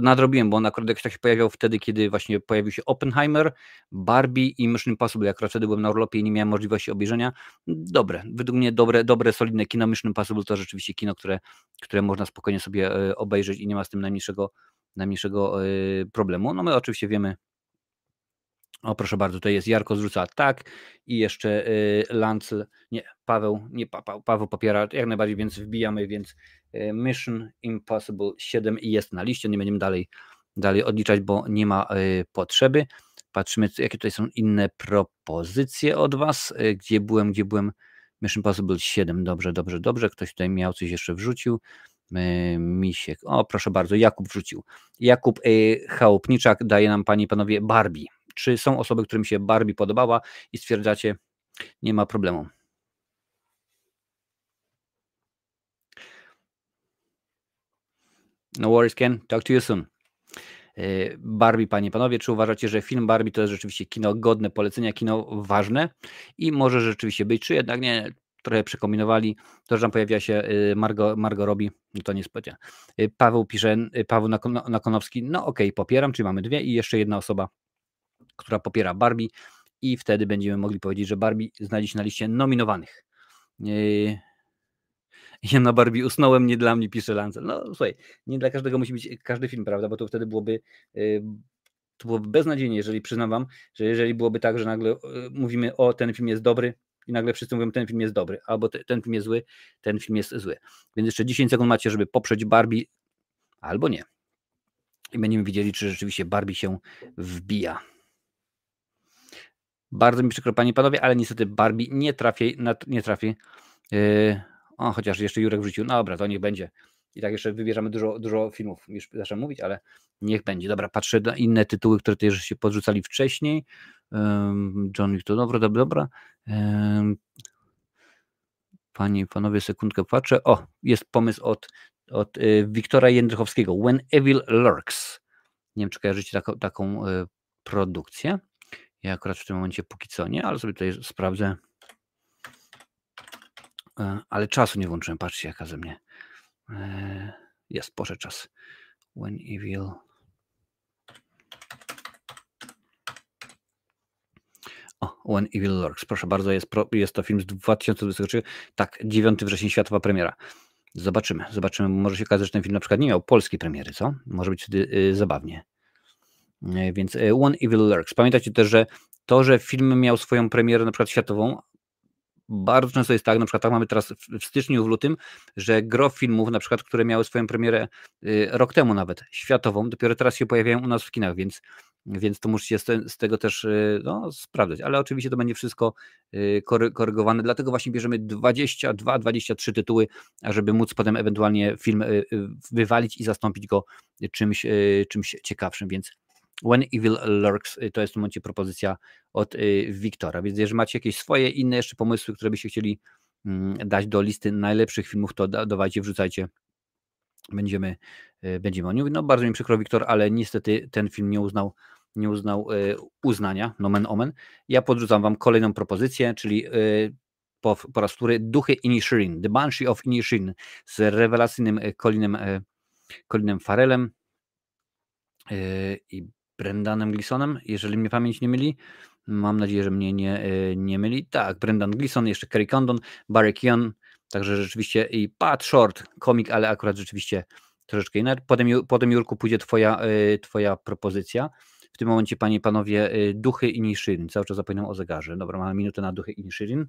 nadrobiłem, bo on akurat jak się pojawiał wtedy, kiedy właśnie pojawił się Oppenheimer, Barbie i Mission Impossible. Jak wtedy byłem na urlopie i nie miałem możliwości obejrzenia. Dobre, według mnie dobre, dobre solidne kino. Mission Impossible to rzeczywiście kino, które, które można spokojnie sobie e, obejrzeć i nie ma z tym najmniejszego, najmniejszego e, problemu. No my oczywiście wiemy, o, proszę bardzo, tutaj jest Jarko zrzuca tak i jeszcze y, Lancel, nie, Paweł, nie Paweł, Paweł popiera jak najbardziej, więc wbijamy, więc y, Mission Impossible 7 i jest na liście, nie będziemy dalej, dalej odliczać, bo nie ma y, potrzeby. Patrzymy, jakie tutaj są inne propozycje od Was, gdzie byłem, gdzie byłem, Mission Impossible 7, dobrze, dobrze, dobrze, ktoś tutaj miał coś jeszcze wrzucił, Misiek, o proszę bardzo, Jakub wrzucił. Jakub Chałupniczak daje nam, Panie i Panowie, Barbie czy są osoby, którym się Barbie podobała i stwierdzacie, nie ma problemu. No worries, Ken. Talk to you soon. E, Barbie, panie panowie, czy uważacie, że film Barbie to jest rzeczywiście kino godne polecenia, kino ważne i może rzeczywiście być, czy jednak nie, trochę przekombinowali, to, że tam pojawia się e, Margo, Margo Robi, no to nie spodziewa. E, Paweł pisze, Paweł Nakonowski, no okej, okay, popieram, czyli mamy dwie i jeszcze jedna osoba która popiera Barbie i wtedy będziemy mogli powiedzieć, że Barbie znajdzie się na liście nominowanych. Ja na Barbie usnąłem, nie dla mnie, pisze Lancel. No słuchaj, nie dla każdego musi być każdy film, prawda, bo to wtedy byłoby yy, to byłoby beznadziejnie, jeżeli przyznam wam, że jeżeli byłoby tak, że nagle yy, mówimy o ten film jest dobry i nagle wszyscy mówią ten film jest dobry, albo te, ten film jest zły, ten film jest zły. Więc jeszcze 10 sekund macie, żeby poprzeć Barbie albo nie. I będziemy widzieli, czy rzeczywiście Barbie się wbija. Bardzo mi przykro, panie i panowie, ale niestety Barbie nie trafi, nie trafi. Yy, o, chociaż jeszcze Jurek wrzucił. No dobra, to niech będzie. I tak jeszcze wybierzemy dużo, dużo filmów, już zacząłem mówić, ale niech będzie. Dobra, patrzę na inne tytuły, które też się podrzucali wcześniej. Um, John to dobra, dobra, dobra. Panie i panowie, sekundkę patrzę. O, jest pomysł od, od y, Wiktora Jędrychowskiego. When Evil Lurks. Nie wiem, czy kojarzycie taką, taką y, produkcję. Ja akurat w tym momencie póki co nie, ale sobie tutaj sprawdzę. E, ale czasu nie włączyłem. Patrzcie, jaka ze mnie. E, jest, poszedł czas. When Evil. O, When Evil Lurks. Proszę bardzo, jest, jest to film z 2023. Tak, 9 września światowa premiera. Zobaczymy, zobaczymy. Może się okazać, że ten film na przykład nie miał polskiej premiery, co? Może być wtedy y, zabawnie. E, więc e, One Evil Lurks. Pamiętajcie też, że to, że film miał swoją premierę na przykład światową, bardzo często jest tak, na przykład tak mamy teraz w styczniu, w lutym, że gro filmów, na przykład, które miały swoją premierę y, rok temu nawet, światową, dopiero teraz się pojawiają u nas w kinach, więc, więc to musicie z, tego też y, no, sprawdzać. Ale oczywiście to będzie wszystko korygowane, dlatego właśnie bierzemy 22-23 tytuły, ażeby móc potem ewentualnie film wywalić i zastąpić go czymś, czymś ciekawszym, więc When Evil Lurks y, to jest w tym momencie propozycja od y, Wiktora. Więc jeżeli macie jakieś swoje inne jeszcze pomysły, które byście chcieli mm, dać do listy najlepszych filmów, to dawajcie, wrzucajcie. Będziemy, y, będziemy o nim. No bardzo mi przykro, Wiktor, ale niestety ten film nie uznał, nie uznał uznania, nomen omen. Ja podrzucam wam kolejną propozycję, czyli po, po raz wtóry Duchy Inishirin, The Banshee of Inishirin z rewelacyjnym Colinem, Colinem Farelem i Brendanem Gleesonem, jeżeli mnie pamięć nie myli. Mam nadzieję, że mnie nie, e, nie myli. Tak, Brendan Gleeson, jeszcze Kerry Condon, Barry Keon, także rzeczywiście i Pat Short, komik, ale akurat rzeczywiście troszeczkę inny. Potem, potem Jurku pójdzie twoja, e, twoja propozycja. W tym momencie, panie i panowie, e, duchy i Nishirin. Cały czas zapominam o zegarze. Dobra, mamy minutę na duchy i Nishirin.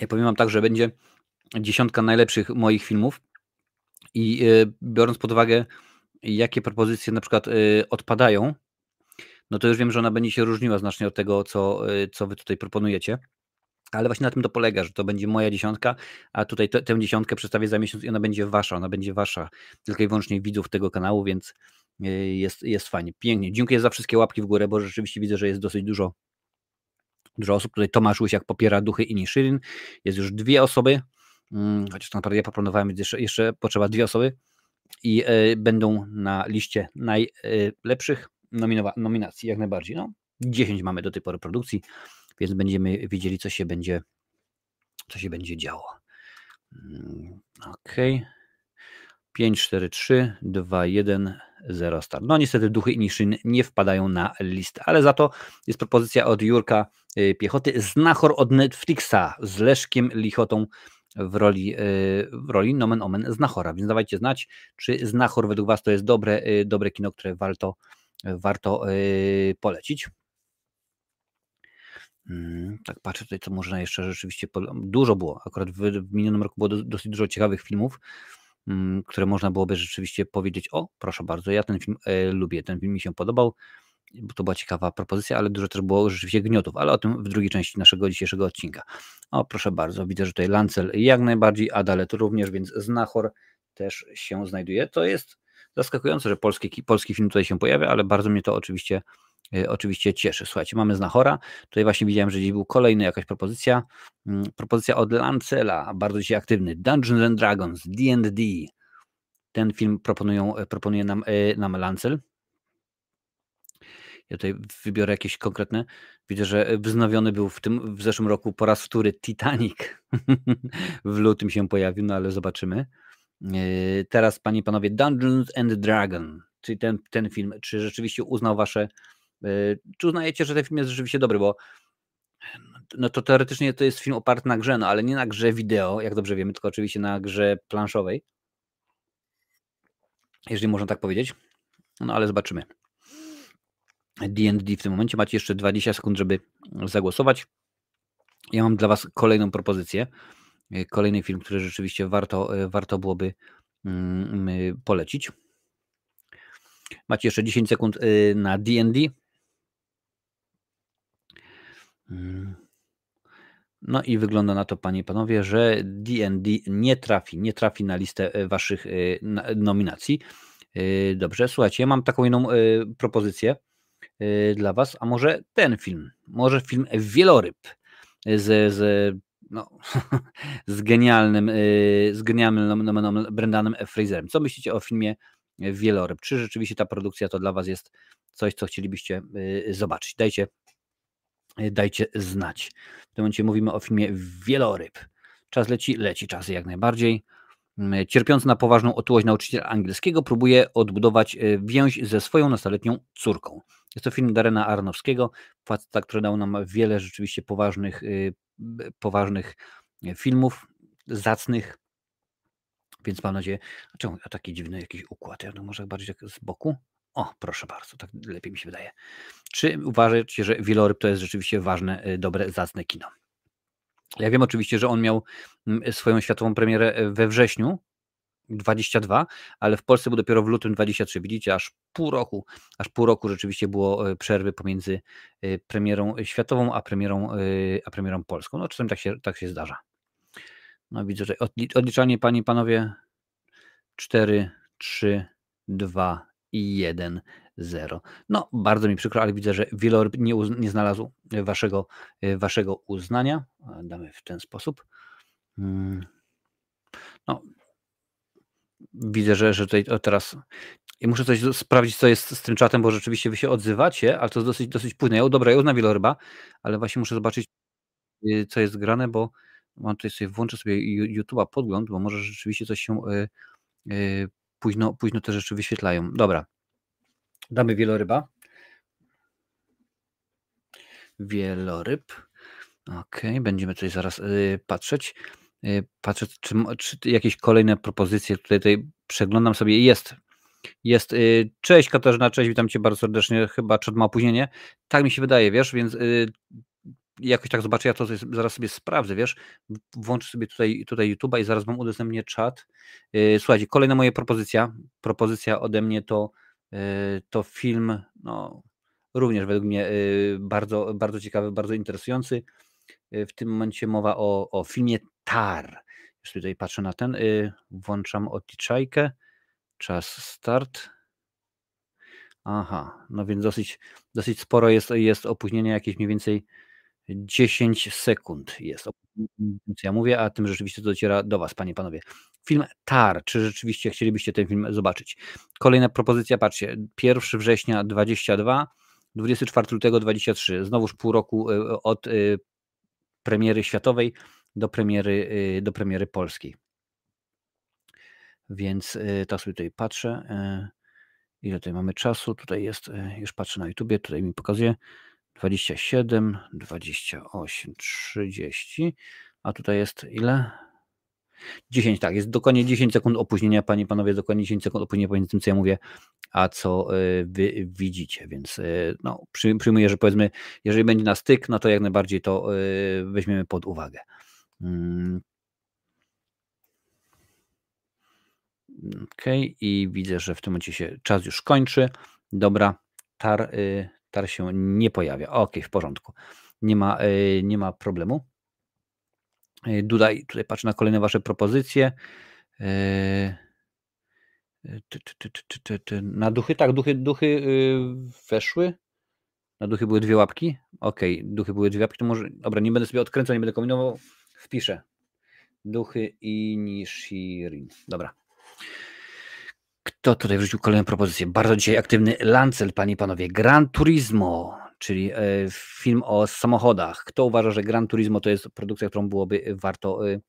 Ja powiem wam tak, że będzie dziesiątka najlepszych moich filmów i e, biorąc pod uwagę, jakie propozycje na przykład e, odpadają, no to już wiem, że ona będzie się różniła znacznie od tego, co, e, co wy tutaj proponujecie. Ale właśnie na tym to polega, że to będzie moja dziesiątka, a tutaj te, tę dziesiątkę przedstawię za miesiąc i ona będzie wasza, ona będzie wasza, tylko i wyłącznie widzów tego kanału, więc jest, jest fajnie. Pięknie. Dziękuję za wszystkie łapki w górę, bo rzeczywiście widzę, że jest dosyć dużo, dużo osób. Tutaj Tomasz Łysiak popiera duchy i Nishirin. Jest już dwie osoby. Mm, chociaż naprawdę ja proponowałem, więc jeszcze, jeszcze potrzeba dwie osoby i y, będą na liście najlepszych nominowa- nominacji, jak najbardziej. No, 10 mamy do tej pory produkcji, więc będziemy wiedzieli, co się będzie, co się będzie działo. Ok. 5, 4, 3, 2, 1, 0 start. No niestety duchy Inishin nie wpadają na listę, ale za to jest propozycja od Jurka y, Piechoty, Znachor od Netflixa z Leszkiem Lichotą w roli, y, w roli nomen omen Znachora, więc dawajcie znać, czy Znachor według Was to jest dobre, y, dobre kino, które warto, warto y, polecić. Hmm, tak patrzę tutaj, co można jeszcze rzeczywiście, dużo było, akurat w, minionym roku było dosyć dużo ciekawych filmów, hmm, które można byłoby rzeczywiście powiedzieć, o proszę bardzo, ja ten film lubię, ten film mi się podobał, to była ciekawa propozycja, ale dużo też było rzeczywiście gniotów, ale o tym w drugiej części naszego dzisiejszego odcinka. O, proszę bardzo, widzę, że tutaj Lancel jak najbardziej, Adalet również, więc Znachor też się znajduje. To jest zaskakujące, że polski, polski film tutaj się pojawia, ale bardzo mnie to oczywiście e, oczywiście cieszy. Słuchajcie, mamy Znachora. Tutaj właśnie widziałem, że gdzieś był kolejny jakaś propozycja. Mm, propozycja od Lancela, bardzo dzisiaj aktywny. Dungeons and Dragons, D&D. Ten film proponują, e, proponuje nam, e, nam Lancel. Ja tutaj wybiorę jakieś konkretne. Widzę, że wznowiony był w tym w zeszłym roku po raz wtóry Titanic. w lutym się pojawił, no ale zobaczymy. Yy, teraz, panie i panowie, Dungeons and Dragon. czyli ten, ten film, czy rzeczywiście uznał wasze, czy uznajecie, że ten film jest rzeczywiście dobry, bo no to teoretycznie to jest film oparty na grze, no ale nie na grze wideo, jak dobrze wiemy, tylko oczywiście na grze planszowej. Jeżeli można tak powiedzieć. No ale zobaczymy. D&D w tym momencie macie jeszcze 20 sekund, żeby zagłosować. Ja mam dla Was kolejną propozycję. Kolejny film, który rzeczywiście warto, warto byłoby mm, polecić. Macie jeszcze 10 sekund y, na D&D. No i wygląda na to, panie i panowie, że D&D nie trafi, nie trafi na listę e, waszych e, nominacji. Dobrze, słuchajcie, ja mam taką inną propozycję dla was, a może ten film, może film Wieloryb z, z, no, z genialnym, z genialnym Brendanem Fraserem. Co myślicie o filmie Wieloryb? Czy rzeczywiście ta produkcja to dla was jest coś, co chcielibyście zobaczyć? Dajcie Y, dajcie znać. W tym momencie mówimy o filmie Wieloryb. Czas leci, leci czas jak najbardziej. Mm, cierpiący na poważną otyłość nauczyciel angielskiego próbuje odbudować y, więź ze swoją nastoletnią córką. Jest to film Darena Arnowskiego, faceta, który dał nam wiele rzeczywiście poważnych, y, poważnych filmów, zacnych, więc mam nadzieję, a czemu a taki dziwny jakiś układ, ja to może bardziej tak z boku? O, proszę bardzo, tak lepiej mi się wydaje. Czy uważacie, że Wieloryb to jest rzeczywiście ważne, dobre, zacne kino? Ja wiem oczywiście, że on miał mm, swoją światową premierę y, we wrześniu 22, ale w Polsce był dopiero w lutym 23. Widzicie, aż pół roku, aż pół roku rzeczywiście było y, przerwy pomiędzy premierą światową, a premierą, a premierą polską. No czasem tak się, tak się zdarza. No widzę, że odliczanie panie i panowie 4, 3, 2, i 1-0. No, bardzo mi przykro, ale widzę, że Wieloryb nie, nie znalazł waszego, waszego uznania. Damy w ten sposób. Mm. No, widzę, że, że tutaj teraz i muszę coś sprawdzić, co jest z tym czatem, bo rzeczywiście wy się odzywacie, ale to jest dosyć, dosyć późno. Ja, dobra, ja uznam wieloryba, ale właśnie muszę zobaczyć, co jest grane, bo mam tutaj sobie, włączę sobie YouTube'a podgląd, bo może rzeczywiście coś się późno, późno te rzeczy wyświetlają. Dobra, damy wieloryba. Wieloryb. Ok, będziemy tutaj zaraz y, patrzeć. Y, patrzę, czy, czy, jakieś kolejne propozycje tutaj, tutaj przeglądam sobie. Jest. Jest. Y, cześć Katarzyna, cześć, witam Cię bardzo serdecznie. Chyba czat ma opóźnienie. Tak mi się wydaje, wiesz, więc jakoś tak zobaczę, ja to zaraz sobie sprawdzę, wiesz, włączę sobie tutaj, tutaj YouTube'a i zaraz Wam udostępnię czat. Y, słuchajcie, kolejna moja propozycja, propozycja ode mnie to, y, to film, no, również według mnie y, bardzo, bardzo ciekawy, bardzo interesujący. W tym momencie mowa o, o filmie Tar. Już tutaj patrzę na ten, włączam odliczajkę, czas start. Aha, no więc dosyć, dosyć sporo jest, jest opóźnienia, jakieś mniej więcej 10 sekund jest. Ja mówię, a tym rzeczywiście dociera do Was, panie panowie. Film Tar, czy rzeczywiście chcielibyście ten film zobaczyć? Kolejna propozycja, patrzcie, 1 września 22, 24 lutego 23, znowuż pół roku e, od e, premiery światowej do premiery, e, do premiery polskiej. Więc teraz sobie tutaj patrzę, ile tutaj mamy czasu, tutaj jest, już patrzę na YouTubie, tutaj mi pokazuje, 27, 28, 30, a tutaj jest ile? 10, tak, jest dokładnie 10 sekund opóźnienia, panie i panowie, dokładnie 10 sekund opóźnienia pomiędzy tym, co ja mówię, a co e, wy widzicie, więc e, no, przyjmuję, że powiedzmy, jeżeli będzie na styk, no to jak najbardziej to e, weźmiemy pod uwagę. Mm. Ok, i widzę, że w tym momencie się czas już kończy. Dobra, tar, tar się nie pojawia. Ok, w porządku. Nie ma, e, nie ma problemu. E, tutaj, tutaj patrzę na kolejne Wasze propozycje. E, na duchy, tak, duchy, duchy y, weszły. Na duchy były dwie łapki. Ok, duchy były dwie łapki, to może. Dobra, nie będę sobie odkręcał, nie będę kombinował. Wpiszę. Duchy i Nishirin. Dobra. Kto tutaj wrzucił kolejną propozycję? Bardzo dzisiaj aktywny Lancel, panie i panowie. Gran Turismo, czyli e, film o samochodach. Kto uważa, że Gran Turismo to jest produkcja, którą byłoby warto e,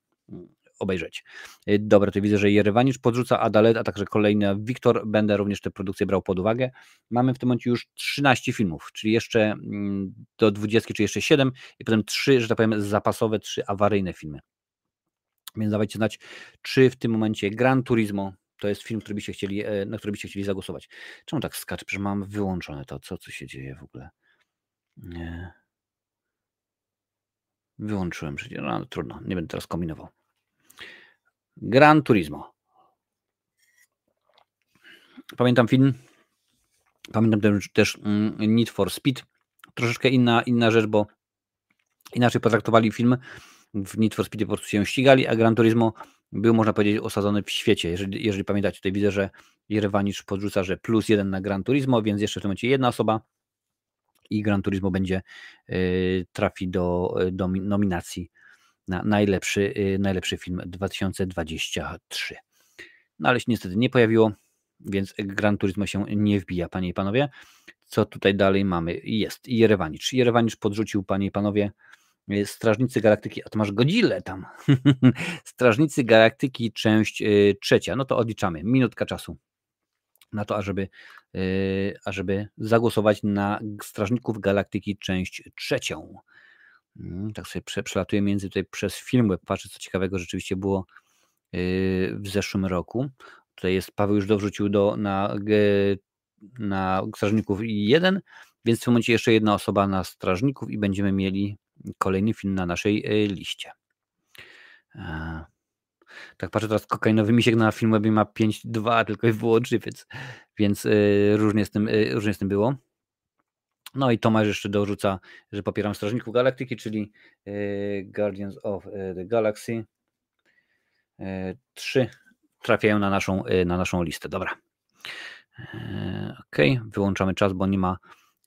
obejrzeć. Y, dobra, to widzę, że Jerewanicz podrzuca Adalet, a także kolejny Wiktor. Będę również tę produkcję brał pod uwagę. Mamy w tym momencie już 13 filmów, czyli jeszcze mm, do 20, czy jeszcze 7 i potem 3, że tak powiem, zapasowe, 3 awaryjne filmy. Więc dawajcie znać, czy w tym momencie Gran Turismo to jest film, który byście chcieli, e, na który byście chcieli zagłosować. Czemu tak skacze? Przecież mam wyłączone to, co, co się dzieje w ogóle. Nie. Wyłączyłem przecież. No, trudno, nie będę teraz kombinował. Gran Turismo. Pamiętam film. Pamiętam też mm, Need for Speed. Troszeczkę inna, inna rzecz, bo inaczej potraktowali film. W Need for Speed po prostu się ścigali, a Gran Turismo był, można powiedzieć, osadzony w świecie. Jeżeli, jeżeli pamiętacie, tutaj widzę, że Jerewanicz podrzuca, że plus jeden na Gran Turismo, więc jeszcze w tym momencie jedna osoba i Gran Turismo będzie y, trafi do, do nominacji na najlepszy, y, najlepszy film 2023. No ale się niestety nie pojawiło, więc Gran Turismo się nie wbija, panie i panowie. Co tutaj dalej mamy? Jest Jerewanicz. Jerewanicz podrzucił, panie i panowie, y, Strażnicy Galaktyki, a to masz Godzillę tam. Strażnicy Galaktyki, część trzecia. No to odliczamy. Minutka czasu na to, ażeby, yy, ażeby zagłosować na Strażników Galaktyki część trzecią. Mm, tak sobie przelatuję między tutaj przez film patrzę co ciekawego rzeczywiście było w zeszłym roku. Tutaj jest, Paweł już dorzucił do, na, na Strażników jeden, więc w tym momencie jeszcze jedna osoba na Strażników i będziemy mieli kolejny film na naszej yy, liście. Tak patrzę teraz, kokainowy misiek na Filmwebie ma 5.2 tylko i wyłącznie, więc, więc yy, różnie, z tym, różnie z tym było. No i Tomasz jeszcze dorzuca, że popieram Strażników Galaktyki, czyli Guardians of the Galaxy. Trzy trafiają na naszą, na naszą listę. Dobra. Ok, wyłączamy czas, bo nie ma,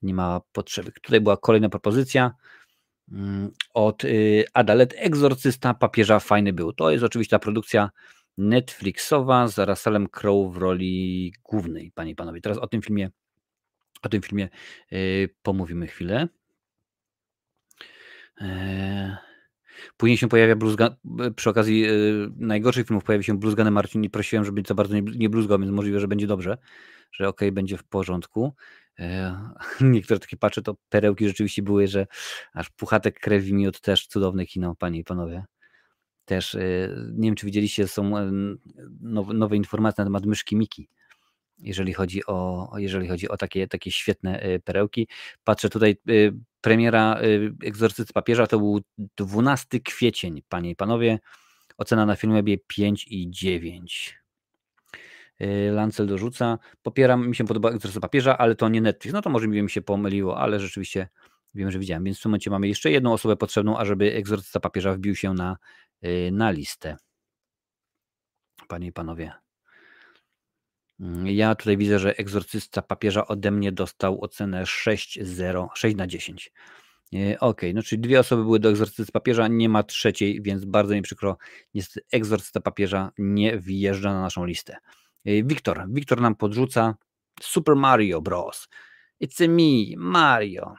nie ma potrzeby. Tutaj była kolejna propozycja. Mm, od y, Adalet Egzorcysta papieża fajny był. To jest oczywiście ta produkcja Netflixowa z Russellem Crowe w roli głównej, panie i panowie. Teraz o tym filmie o tym filmie y, pomówimy chwilę. E, później się pojawia bluzga, przy okazji y, najgorszych filmów pojawi się bluzgany Marcin i prosiłem, żeby za bardzo nie bluzgał, więc możliwe, że będzie dobrze, że ok, będzie w porządku. E, niektóre takie patrzę, to perełki rzeczywiście były, że aż puchatek krew miód też cudowne kino, panie i panowie. Też e, nie wiem, czy widzieliście, są e, nowe, nowe informacje na temat myszki Miki jeżeli chodzi o, jeżeli chodzi o takie, takie świetne perełki. Patrzę tutaj, premiera Egzorcycy Papieża to był 12 kwiecień, panie i panowie. Ocena na filmie 5 i 9. Y, Lancel dorzuca. Popieram, mi się podoba Egzorcyzm Papieża, ale to nie Netflix. No to może mi się pomyliło, ale rzeczywiście wiem, że widziałem. Więc w tym momencie mamy jeszcze jedną osobę potrzebną, ażeby Egzorcysta Papieża wbił się na, y, na listę. Panie i panowie. Mm, ja tutaj widzę, że egzorcysta papieża ode mnie dostał ocenę 6,0, 6 na 10. Y, ok, no czyli dwie osoby były do egzorcysty papieża, nie ma trzeciej, więc bardzo mi przykro. Niestety egzorcysta papieża nie wjeżdża na naszą listę. Wiktor. Wiktor nam podrzuca Super Mario Bros. It's me, Mario.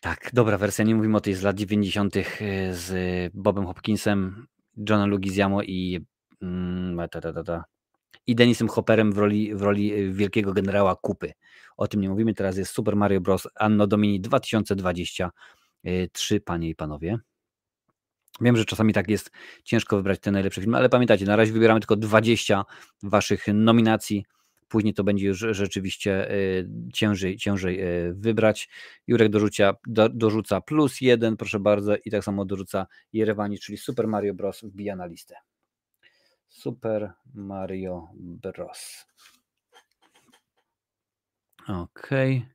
Tak, dobra wersja. Nie mówimy o tej z lat 90. E, z Bobem Hopkinsem, Johnem Lugiziamo i, mm, ta, ta, ta, i Denisem Hopperem w roli, w roli e, wielkiego generała Kupy. O tym nie mówimy. Teraz jest Super Mario Bros. Anno Domini 2023, panie i panowie. Wiem, że czasami tak jest ciężko wybrać te najlepsze filmy, ale pamiętajcie, na razie wybieramy tylko 20 waszych nominacji. Później to będzie już rzeczywiście y, ciężej, ciężej y, wybrać. Jurek dorzucia, do, dorzuca plus jeden, proszę bardzo, i tak samo dorzuca Jerewani, czyli Super Mario Bros. wbija na listę. Super Mario Bros. Okej, okay.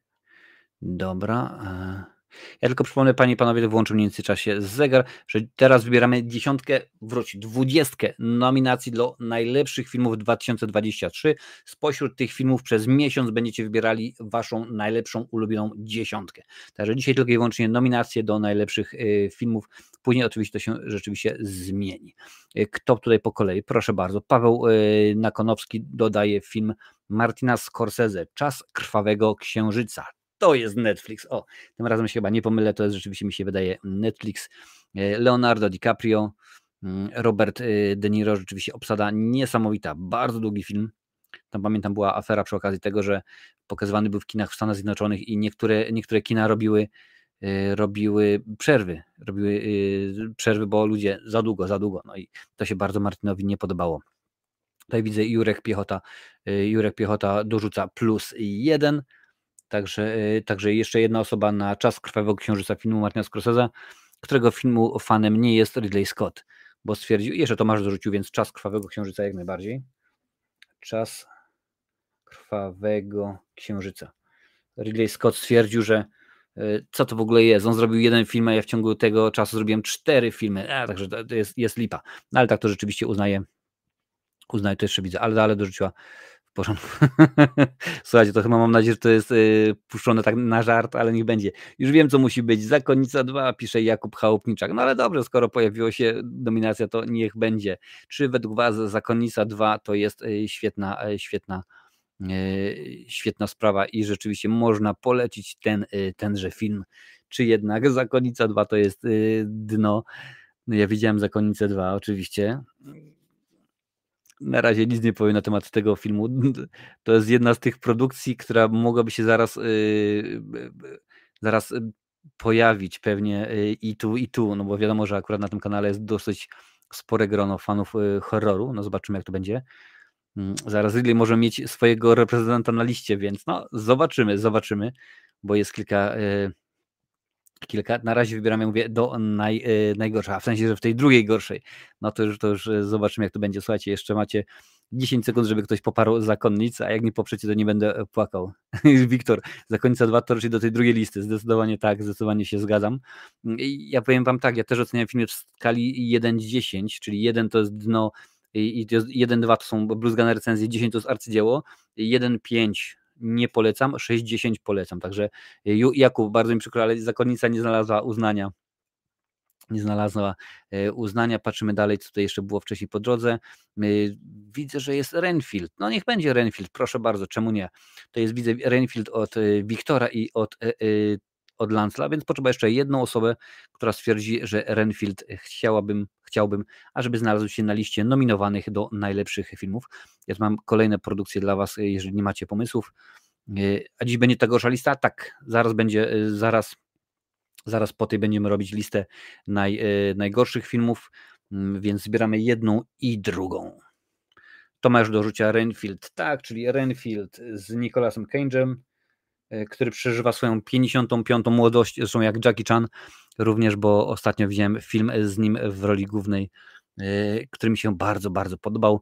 dobra. Ja tylko przypomnę, panie i panowie, włączę w międzyczasie zegar, że teraz wybieramy dziesiątkę, wróć, dwudziestkę nominacji do najlepszych filmów 2023. Spośród tych filmów przez miesiąc będziecie wybierali waszą najlepszą, ulubioną dziesiątkę. Także dzisiaj tylko i wyłącznie nominacje do najlepszych y, filmów. Później oczywiście to się rzeczywiście zmieni. Y, kto tutaj po kolei? Proszę bardzo. Paweł y, Nakonowski dodaje film Martina Scorsese, Czas Krwawego Księżyca to jest Netflix. O, tym razem się chyba nie pomylę, to jest rzeczywiście mi się wydaje Netflix. E, Leonardo DiCaprio, Mm, Robert y, De Niro, rzeczywiście obsada niesamowita, bardzo długi film. Tam pamiętam była afera przy okazji tego, że pokazywany był w kinach w Stanach Zjednoczonych i niektóre, niektóre kina robiły, y, robiły przerwy, robiły y, przerwy, bo ludzie za długo, za długo. No i to się bardzo Martinowi nie podobało. Tutaj widzę Jurek Piechota, Jurek Piechota dorzuca plus jeden. Także, także jeszcze jedna osoba na czas krwawego księżyca filmu Martina Scorsese, którego filmu fanem nie jest Ridley Scott bo stwierdził, jeszcze Tomasz dorzucił, więc czas krwawego księżyca jak najbardziej. Czas krwawego księżyca. Ridley Scott stwierdził, że e, co to w ogóle jest. On zrobił jeden film, a ja w ciągu tego czasu zrobiłem cztery filmy. A, także to jest, jest lipa. No, ale tak to rzeczywiście uznaje. Uznaje, to jeszcze widzę, ale dalej dorzuciła w porządku. Słuchajcie, to chyba mam nadzieję, że to jest y, puszczone tak na żart, ale niech będzie. Już wiem, co musi być. Zakonnica 2, pisze Jakub Chałupniczak. No ale dobrze, skoro pojawiła się dominacja, to niech będzie. Czy według Was Zakonnica 2 to jest y, świetna, y, świetna, świetna sprawa i rzeczywiście można polecić ten, tenże film, czy jednak Zakonnica 2 to jest dno. No ja widziałem Zakonnicę 2 oczywiście na razie nic nie powiem na temat tego filmu. To jest jedna z tych produkcji, która mogłaby się zaraz, yy, zaraz pojawić pewnie yy, i tu, i tu, no bo wiadomo, że akurat na tym kanale jest dosyć spore grono fanów horroru. No zobaczymy, jak to będzie. Mm, zaraz Ridley może mieć swojego reprezentanta na liście, więc no zobaczymy, zobaczymy, bo jest kilka kilka. Na razie wybieramy, mówię, do naj, e, najgorszej, a w sensie, że w tej drugiej gorszej. No to już, to już e, zobaczymy, jak to będzie. Słuchajcie, jeszcze macie 10 sekund, żeby ktoś poparł zakonnicę, a jak nie poprzecie, to nie będę e, płakał. Wiktor, zakonnica 2 to raczej do tej drugiej listy. Zdecydowanie tak, zdecydowanie się zgadzam. I ja powiem wam tak, ja też oceniam film w skali 1-10, czyli 1 to jest dno i 1-2 to są bluzgane recenzje, 10 to jest arcydzieło, 1-5 nie polecam, 6-10 polecam. Także y, Jakub, bardzo mi przykro, ale zakonnica nie znalazła uznania. Nie znalazła y, uznania. Patrzymy dalej, co tutaj jeszcze było wcześniej po drodze. Y, widzę, że jest Renfield. No niech będzie Renfield, proszę bardzo, czemu nie? To jest, widzę, Renfield od Wiktora i od od Lancla, więc potrzeba jeszcze jedną osobę, która stwierdzi, że Renfield chciałabym, chciałbym, ażeby znalazł się na liście nominowanych do najlepszych filmów. Ja mam kolejne produkcje dla Was, jeżeli nie macie pomysłów. A dziś będzie ta gorsza lista? Tak, zaraz będzie, zaraz, zaraz po tej będziemy robić listę naj, najgorszych filmów, więc zbieramy jedną i drugą. Tomasz do rzucia Renfield, tak, czyli Renfield z Nicolasem Cage'em, E, który przeżywa swoją 55. młodość, zresztą jak Jackie Chan również, bo ostatnio widziałem film z nim w roli głównej, e, który mi się bardzo, bardzo podobał.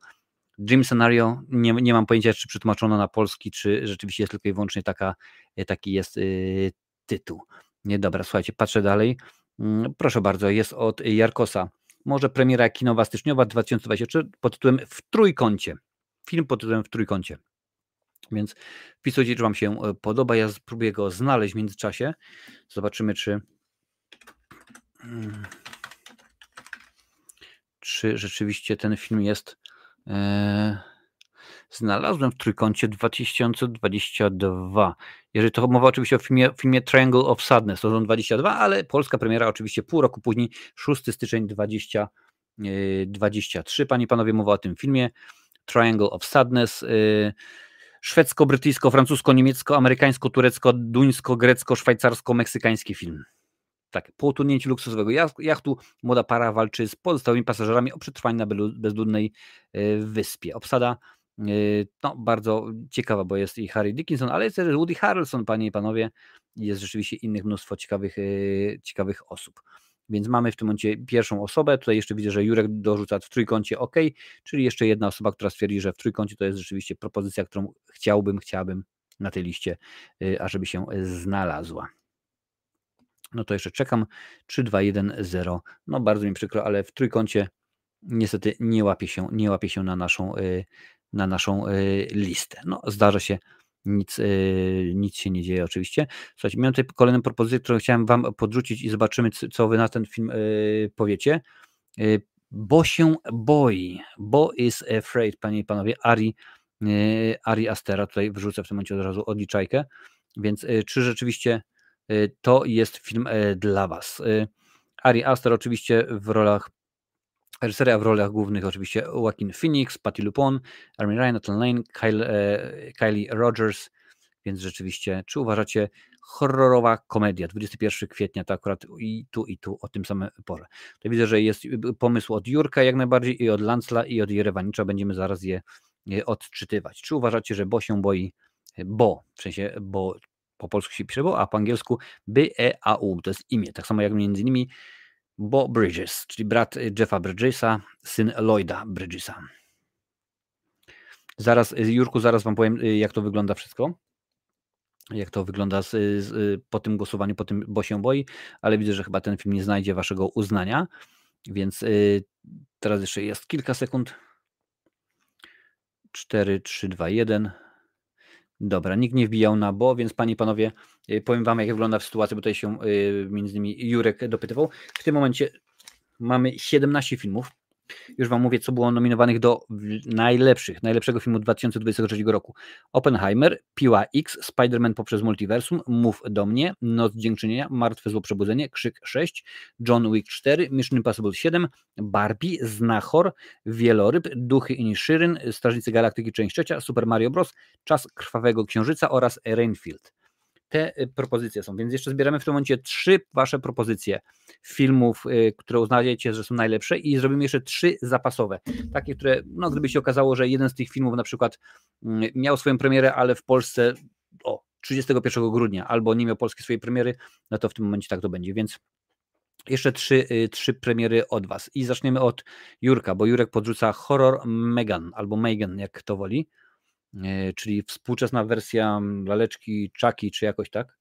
Dream Scenario, nie, nie mam pojęcia, czy przetłumaczono na polski, czy rzeczywiście jest tylko i wyłącznie taka, e, taki jest tytuł. Nie, dobra, słuchajcie, patrzę dalej. Mm, proszę bardzo, jest od Jarkosa. Może premiera kinowa styczniowa 2023 pod tytułem W trójkącie. Film pod tytułem W trójkącie. Więc wpisujcie, czy Wam się e, podoba. Ja spróbuję go znaleźć w międzyczasie. Zobaczymy, czy. Mm, czy rzeczywiście ten film jest. E, znalazłem w trójkącie 2022. Jeżeli to mowa oczywiście o filmie, filmie Triangle of Sadness, są 22, ale polska premiera oczywiście pół roku później, 6 styczeń 2023. Panie i panowie, mowa o tym filmie Triangle of Sadness. E, szwedzko-brytyjsko-francusko-niemiecko-amerykańsko-turecko-duńsko-grecko-szwajcarsko-meksykański film. Tak, po utonięciu luksusowego jachtu młoda para walczy z pozostałymi pasażerami o przetrwanie na bezludnej e, wyspie. Obsada e, no, bardzo ciekawa, bo jest i Harry Dickinson, ale jest też Woody Harrelson, panie i panowie. Jest rzeczywiście innych mnóstwo ciekawych, e, ciekawych osób. Więc mamy w tym momencie pierwszą osobę. Tutaj jeszcze widzę, że Jurek dorzuca w trójkącie OK, czyli jeszcze jedna osoba, która stwierdzi, że w trójkącie to jest rzeczywiście propozycja, którą chciałbym, chciałbym na tej liście, y, ażeby się znalazła. No to jeszcze czekam. 3, 2, 1, 0. No bardzo mi przykro, ale w trójkącie niestety nie łapie się, nie łapie się na naszą, y, na naszą y, listę. No zdarza się nic, yy, nic się nie dzieje oczywiście. Słuchajcie, miałem tutaj kolejną propozycję, którą chciałem Wam podrzucić i zobaczymy, co Wy na ten film yy, powiecie. Yy, bo się boi, bo is afraid, panie i panowie, Ari, Ari Astera, tutaj wrzucę w tym momencie od razu odliczajkę, więc czy rzeczywiście to jest film dla Was? Ari Aster oczywiście w rolach Reżyseria w rolach głównych oczywiście Joaquin Phoenix, Patty LuPone, Armin Ryan, Nathan Lane, Kyle, e, Kylie Rogers, więc rzeczywiście, czy uważacie horrorowa komedia, 21 kwietnia, to akurat i tu, i tu o tym samym porze. To widzę, że jest pomysł od Jurka jak najbardziej i od Lancla i od Jerewanicza, będziemy zaraz je, je odczytywać. Czy uważacie, że Bo się boi, bo, w sensie, bo po polsku się pisze bo, a po angielsku B-E-A-U, to jest imię, tak samo jak między innymi Bo Bridges, czyli brat Jeffa Bridgesa, syn Lloyda Bridgesa. Zaraz, Jurku, zaraz Wam powiem, jak to wygląda wszystko jak to wygląda z, z, po tym głosowaniu, po tym, bo się boi, ale widzę, że chyba ten film nie znajdzie waszego uznania, więc y, teraz jeszcze jest kilka sekund. 4, 3, 2, 1. Dobra, nikt nie wbijał na bo, więc panie i panowie, y, powiem wam, jak wygląda sytuacja, bo tutaj się y, między innymi Jurek dopytywał. W tym momencie mamy 17 filmów. Już Wam mówię, co było nominowanych do najlepszych, najlepszego filmu 2023 roku. Oppenheimer, Piła X, Spider-Man poprzez multiversum, Mów do mnie, Noc Dziękczynienia, Martwe Zło Przebudzenie, Krzyk 6, John Wick 4, Mission Impossible 7, Barbie, Znachor, Wieloryb, Duchy i Shiryn, Strażnicy Galaktyki część trzecia, Super Mario Bros., Czas Krwawego Księżyca oraz Rainfield te y, propozycje są. Więc jeszcze zbieramy w tym momencie trzy Wasze propozycje filmów, y, które uznajecie, że są najlepsze i zrobimy jeszcze trzy zapasowe. Takie, które, no gdyby się okazało, że jeden z tych filmów na przykład mm, miał swoją premierę, ale w Polsce o 31 grudnia albo nie miał polskiej swojej premiery, no to w tym momencie tak to będzie. Więc jeszcze trzy, y, trzy premiery od Was. I zaczniemy od Jurka, bo Jurek podrzuca horror Megan albo Megan, jak to woli. E, czyli współczesna wersja laleczki Chucky, czy jakoś tak.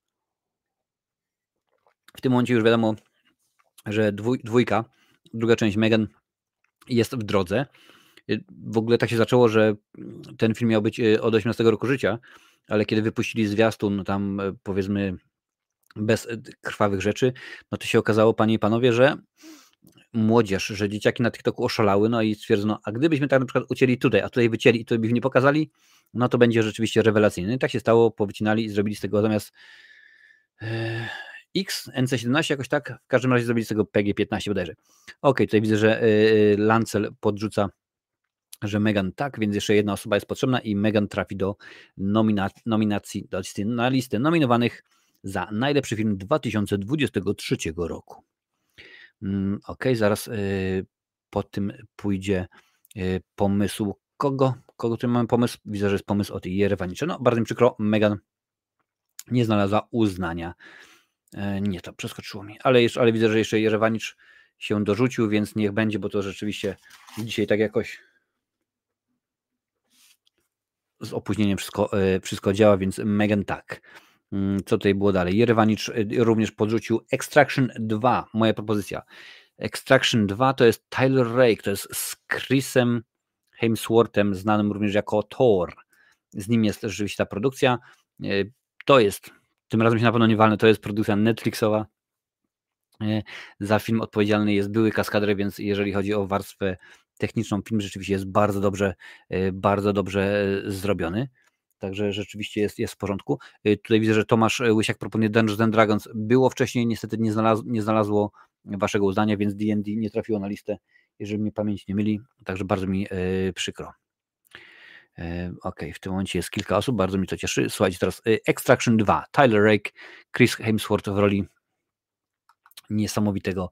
W tym momencie już wiadomo, że dwój, dwójka, druga część Megan jest w drodze. E, w ogóle tak się zaczęło, że ten film miał być e, od 18 roku życia, ale kiedy wypuścili zwiastun tam powiedzmy bez krwawych rzeczy, no to się okazało, panie i panowie, że młodzież, że dzieciaki na TikToku oszalały, no i stwierdzono, a gdybyśmy tak na przykład ucięli tutaj, a tutaj wycięli i to by nie pokazali, no to będzie rzeczywiście rewelacyjny. I tak się stało, powycinali i zrobili z tego zamiast e, X, NC17 jakoś tak, w każdym razie zrobili z tego PG15 bodajże. Ok, tutaj widzę, że e, Lancel podrzuca, że Megan tak, więc jeszcze jedna osoba jest potrzebna i Megan trafi do nomina nominacji, do listy, na listę nominowanych za najlepszy film 2023 roku. Mm, ok, zaraz po tym pójdzie pomysł kogo, kogo tu mamy pomysł? Widzę, że jest pomysł od Jerewanicza. No, bardzo mi przykro, Megan nie znalazła uznania. E, nie, to przeskoczyło mi, ale, jeszcze, ale widzę, że jeszcze Jerewanicz się dorzucił, więc niech będzie, bo to rzeczywiście dzisiaj tak jakoś z opóźnieniem wszystko, e, wszystko działa, więc Megan tak. Mm, co tutaj było dalej? Jerewanicz e, również podrzucił Extraction 2, moja propozycja. Extraction 2 to jest Tyler Rake, to jest z Chrisem Hemsworthem, znanym również jako Thor. Z nim jest rzeczywiście ta produkcja. E, to jest, tym razem się na pewno nie walne, to jest produkcja Netflixowa. E, za film odpowiedzialny jest były kaskader, więc jeżeli chodzi o warstwę techniczną, film rzeczywiście jest bardzo dobrze, e, bardzo dobrze zrobiony. Także rzeczywiście jest, jest w porządku. Tutaj widzę, że Tomasz Łysiak proponuje Dungeons and Dragons. Było wcześniej, niestety nie nie znalazło waszego uznania, więc D&D nie trafiło na listę jeżeli mnie pamięć nie myli, także bardzo mi e, przykro. E, ok, w tym momencie jest kilka osób, bardzo mi to cieszy. Słuchajcie, teraz e, Extraction 2, Tyler Rake, Chris Hemsworth w roli niesamowitego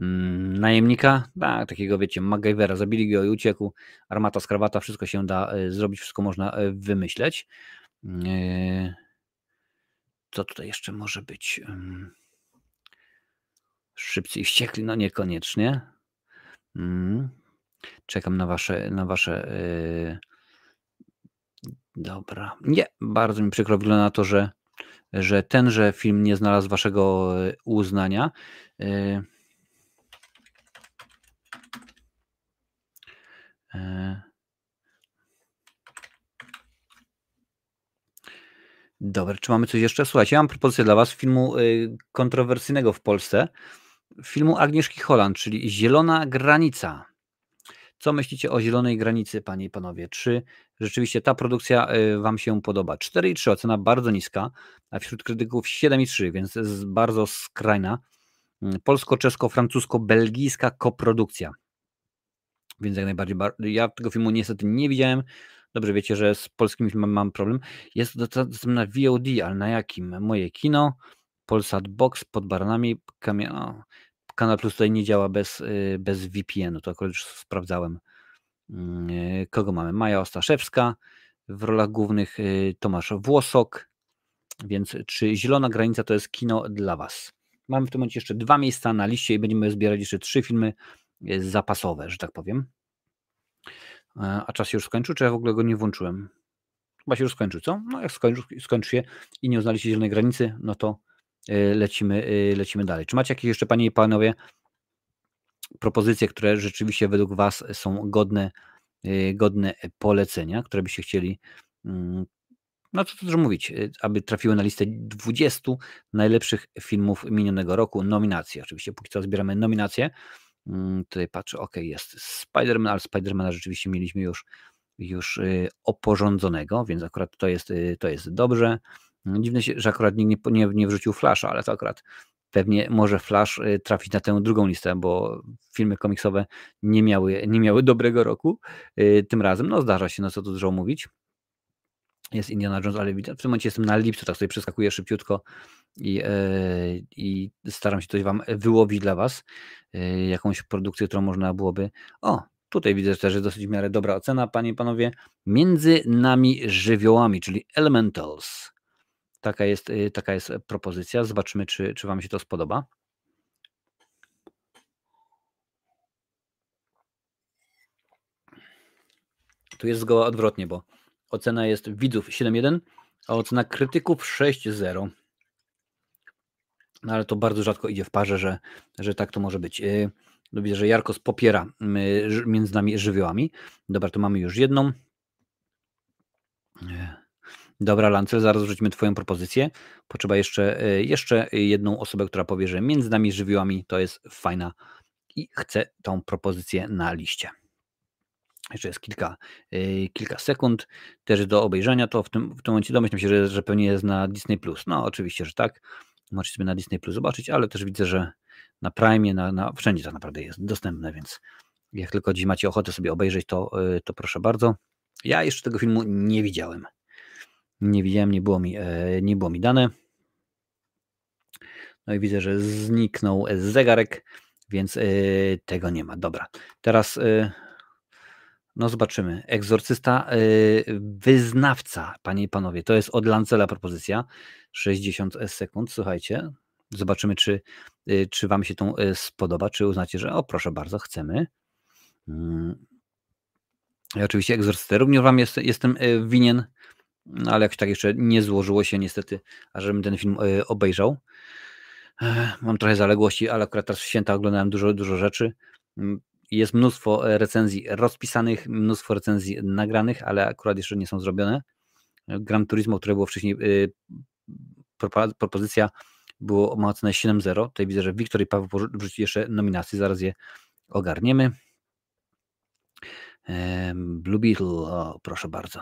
mm, najemnika, tak, takiego wiecie, MacGyvera, zabili go i uciekł, armata z krawata, wszystko się da zrobić, wszystko można wymyśleć. Co tutaj jeszcze może być? Szybcy i wściekli, no niekoniecznie. Mm. Czekam na wasze, na wasze. Yy... Dobra. Nie, bardzo mi przykro wygląda na to, że, że tenże film nie znalazł waszego y, uznania. Yy... Yy... Dobra, czy mamy coś jeszcze? Słuchajcie, ja mam propozycję dla Was filmu y, kontrowersyjnego w Polsce filmu Agnieszki Holland, czyli Zielona Granica. Co myślicie o Zielonej Granicy, panie i panowie? Czy rzeczywiście ta produkcja y, wam się podoba? 4,3 ocena bardzo niska, a wśród krytyków 7,3, więc jest bardzo skrajna. Mm, polsko-czesko-francusko-belgijska koprodukcja. Więc jak najbardziej. Ja tego filmu niestety nie widziałem. Dobrze wiecie, że z polskimi filmami mam problem. Jest dostępny na VOD, ale na jakim? Moje kino, Polsat Box pod baranami, Kanal Plus tutaj nie działa bez, y, bez VPN-u, to akurat już sprawdzałem. Mm, y, kogo mamy? Maja Ostaszewska, w rolach głównych y, Tomasz Włosok, więc czy Zielona Granica to jest kino dla Was? Mamy w tym momencie jeszcze dwa miejsca na liście i będziemy zbierać jeszcze trzy filmy zapasowe, że tak powiem. E, a czas się już skończył, czy ja w ogóle go nie włączyłem? Chyba się już skończył, co? No jak skończy, skończy się i nie uznaliście zielonej granicy, no to lecimy, e, lecimy dalej. Czy macie jakieś jeszcze, panie i panowie, propozycje, które rzeczywiście według was są godne, godne polecenia, które byście chcieli, mm, no co dużo mówić, aby trafiły na listę 20 najlepszych filmów minionego roku, nominacje. Oczywiście póki co zbieramy nominacje, Mm, tutaj patrzę, ok, jest Spider-Man, ale Spidermana rzeczywiście mieliśmy już, już y, oporządzonego, więc akurat to jest, y, to jest dobrze. Mm, dziwne się, że akurat nikt nie, nie, nie wrzucił Flasha, ale to akurat pewnie może Flash y, trafić na tę drugą listę, bo filmy komiksowe nie miały, nie miały dobrego roku tym razem. No zdarza się, no co tu dużo mówić. Jest Indiana Jones, ale w tym momencie jestem na lipcu, tak sobie przeskakuję szybciutko i, e, i staram się coś Wam wyłowić dla Was, e, jakąś produkcję, którą można byłoby. O, tutaj widzę też, że dosyć w miarę dobra ocena, Panie i Panowie. Między nami żywiołami, czyli Elementals. Taka jest, e, taka jest propozycja. Zobaczymy, czy, czy Wam się to spodoba. Tu jest zgoła odwrotnie, bo ocena jest widzów 7.1, a ocena krytyków 6.0. No ale to bardzo rzadko idzie w parze, że, że tak to może być. Y, no widzę, że Jarkos popiera między nami żywiołami. Dobra, to mamy już jedną. Dobra, Lancel, zaraz wrzucimy Twoją propozycję. Potrzeba jeszcze, y, jeszcze jedną osobę, która powie, że między nami żywiołami to jest fajna i chce tą propozycję na liście. Jeszcze jest kilka, yy, kilka sekund też do obejrzenia. To w tym, w tym momencie domyślam się, że, że pewnie jest na Disney. No, oczywiście, że tak. Możecie sobie na Disney Plus zobaczyć, ale też widzę, że na Prime, na, na, wszędzie tak naprawdę jest dostępne, więc jak tylko dziś macie ochotę sobie obejrzeć, to, yy, to proszę bardzo. Ja jeszcze tego filmu nie widziałem. Nie widziałem, nie było mi, yy, nie było mi dane. No i widzę, że zniknął zegarek, więc yy, tego nie ma. Dobra, teraz no zobaczymy. Egzorcysta, wyznawca, panie i panowie. To jest od Lancela propozycja. 60 sekund, słuchajcie. Zobaczymy, czy, czy wam się to spodoba, czy uznacie, że o proszę bardzo, chcemy. Mm. Ja oczywiście egzorcystę również wam jest, jestem winien, no, ale jakoś tak jeszcze nie złożyło się niestety, ażebym ten film y, obejrzał. Mam trochę zaległości, ale akurat teraz w święta oglądałem dużo, dużo rzeczy jest mnóstwo e, recenzji rozpisanych, mnóstwo recenzji nagranych, ale akurat jeszcze nie są zrobione. Gran Turismo, które było wcześniej, e, propozycja było ma ocenę 7.0. Tutaj widzę, że Wiktor i Paweł wrzuci jeszcze nominacje, zaraz je ogarniemy. Blue Beetle, o, proszę bardzo.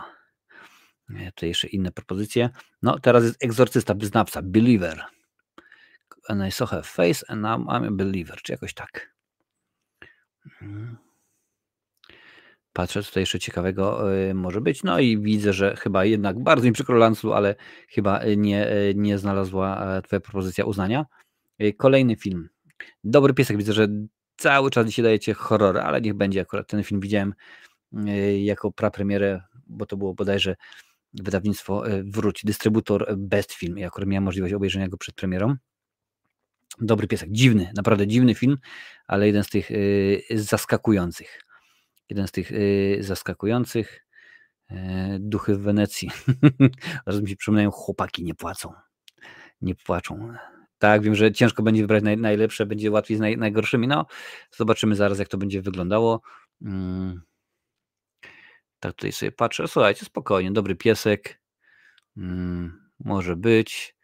E, tutaj jeszcze inne propozycje. No, teraz jest egzorcysta, wyznawca, believer. And I saw her face and now I'm a believer, czy jakoś tak. Mhm. Patrzę, tutaj jeszcze ciekawego y, może być. No i widzę, że chyba jednak bardzo mi przykro Lansu, ale chyba y, nie, y, nie znalazła Twoja propozycja uznania. Kolejny film. Dobry piesek. Widzę, że cały czas dzisiaj dajecie horror, ale niech będzie akurat ten film widziałem jako prapremierę, bo to było bodajże wydawnictwo Wróć, dystrybutor Best Film. Ja akurat miałem możliwość obejrzenia go przed premierą. Dobry piesek, dziwny, naprawdę dziwny film, ale jeden z tych y, zaskakujących. Jeden z tych zaskakujących. E, duchy w Wenecji. Zaraz mi się przypominają, chłopaki nie płacą. Nie płaczą. Tak, wiem, że ciężko będzie wybrać naj, najlepsze, będzie łatwiej z naj, najgorszymi. No, zobaczymy zaraz, jak to będzie wyglądało. Hmm. Tak tutaj sobie patrzę. Słuchajcie, spokojnie, dobry piesek. Hmm, może być.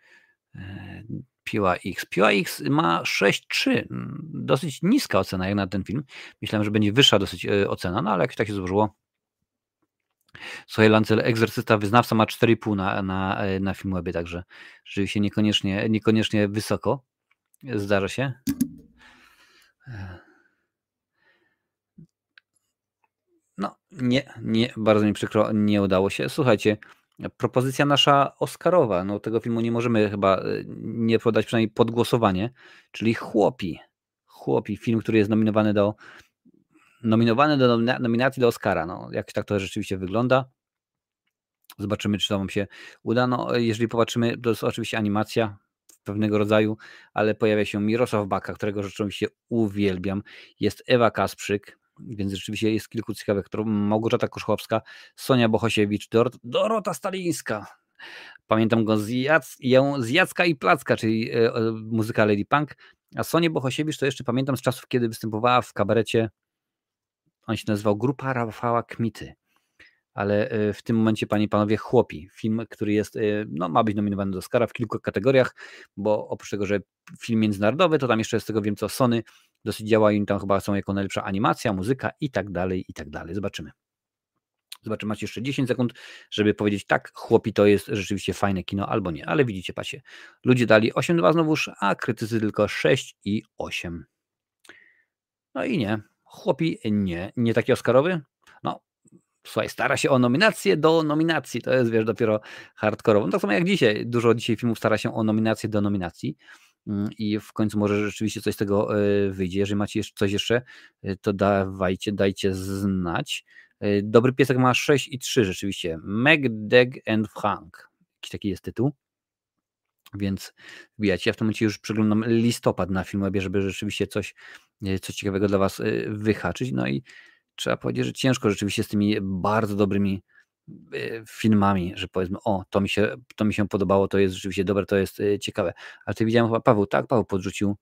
E, Piła X. Piła X ma 6,3. Dosyć niska ocena jak na ten film. Myślałem, że będzie wyższa dosyć e, ocena, no ale jakoś tak się złożyło. Słuchaj, Lancel, egzorcysta wyznawca ma 4,5 na, na, e, na Filmwebie, także rzeczywiście niekoniecznie, niekoniecznie wysoko. Zdarza się. No, nie, nie, bardzo mi przykro, nie udało się. Słuchajcie, propozycja nasza Oscarowa, no tego filmu nie możemy chyba y, nie podać przynajmniej pod głosowanie, czyli Chłopi. Chłopi, film, który jest nominowany do nominowany do nominacji do Oscara. No, jak tak to rzeczywiście wygląda. Zobaczymy, czy to wam się uda. No, jeżeli popatrzymy, to jest oczywiście animacja pewnego rodzaju, ale pojawia się Mirosław Baka, którego rzeczywiście uwielbiam. Jest Ewa Kasprzyk, więc rzeczywiście jest kilku ciekawych, Małgorzata Koszłowska, Sonia Bohosiewicz, Dor Dorota Stalińska. Pamiętam go z, Jac z Jacka i Placka, czyli e, muzyka Lady Punk, a Sonię Bohosiewicz to jeszcze pamiętam z czasów, kiedy występowała w kabarecie, on się nazywał Grupa Rafała Kmity. Ale e, w tym momencie, panie i panowie, Chłopi, film, który jest, e, no, ma być nominowany do Oscara w kilku kategoriach, bo oprócz tego, że film międzynarodowy, to tam jeszcze z tego wiem co Sony dosyć działa i tam chyba są jako najlepsza animacja, muzyka i tak dalej, i tak dalej. Zobaczymy. Zobaczymy, macie jeszcze 10 sekund, żeby powiedzieć tak, chłopi to jest rzeczywiście fajne kino, albo nie, ale widzicie, pacie, ludzie dali 8-2 znowuż, a krytycy tylko 6 i 8. No i nie, chłopi nie, nie taki Oscarowy, no słuchaj, stara się o nominację do nominacji. To jest, wiesz, dopiero hardkorowo. No tak samo jak dzisiaj. Dużo dzisiaj filmów stara się o nominację do nominacji i w końcu może rzeczywiście coś z tego e, wyjdzie. Jeżeli macie coś jeszcze, e, to dawajcie, dajcie znać. E, Dobry piesek ma 6 i 3 rzeczywiście. Meg, Deg and Frank. Jakiś taki jest tytuł. Więc wbijacie. Ja w tym momencie już przeglądam listopad na Filmwebie, żeby rzeczywiście coś, coś ciekawego dla Was wyhaczyć. No i trzeba powiedzieć, że ciężko rzeczywiście z tymi bardzo dobrymi filmami, że powiedzmy, o, to mi się, to mi się podobało, to jest rzeczywiście dobre, to jest e, ciekawe. Ale ty widziałem chyba Paweł, tak, Paweł podrzucił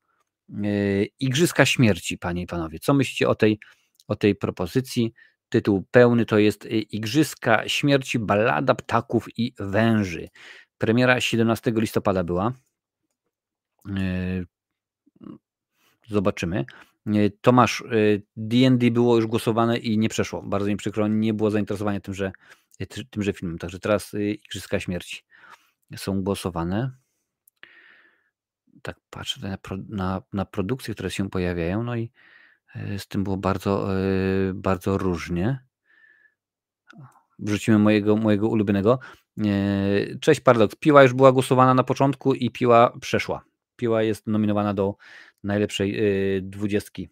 yy, Igrzyska Śmierci, panie i panowie. Co myślicie o tej, o tej propozycji? Tytuł pełny to jest Igrzyska Śmierci, Ballada Ptaków i Węży. Premiera 17 listopada była. Zobaczymy. Tomasz, D&D y, było już głosowane i nie przeszło. Bardzo mi przykro, nie było zainteresowania tym, że, tymże filmem. Także teraz Igrzyska Śmierci są głosowane. Tak patrzę na, na, na produkcje, które się pojawiają, no i z tym było bardzo, bardzo różnie. Wrzucimy mojego, mojego ulubionego. Cześć Paradox. Piła już była głosowana na początku i Piła przeszła. Piła jest nominowana do najlepszej y, dwudziestki.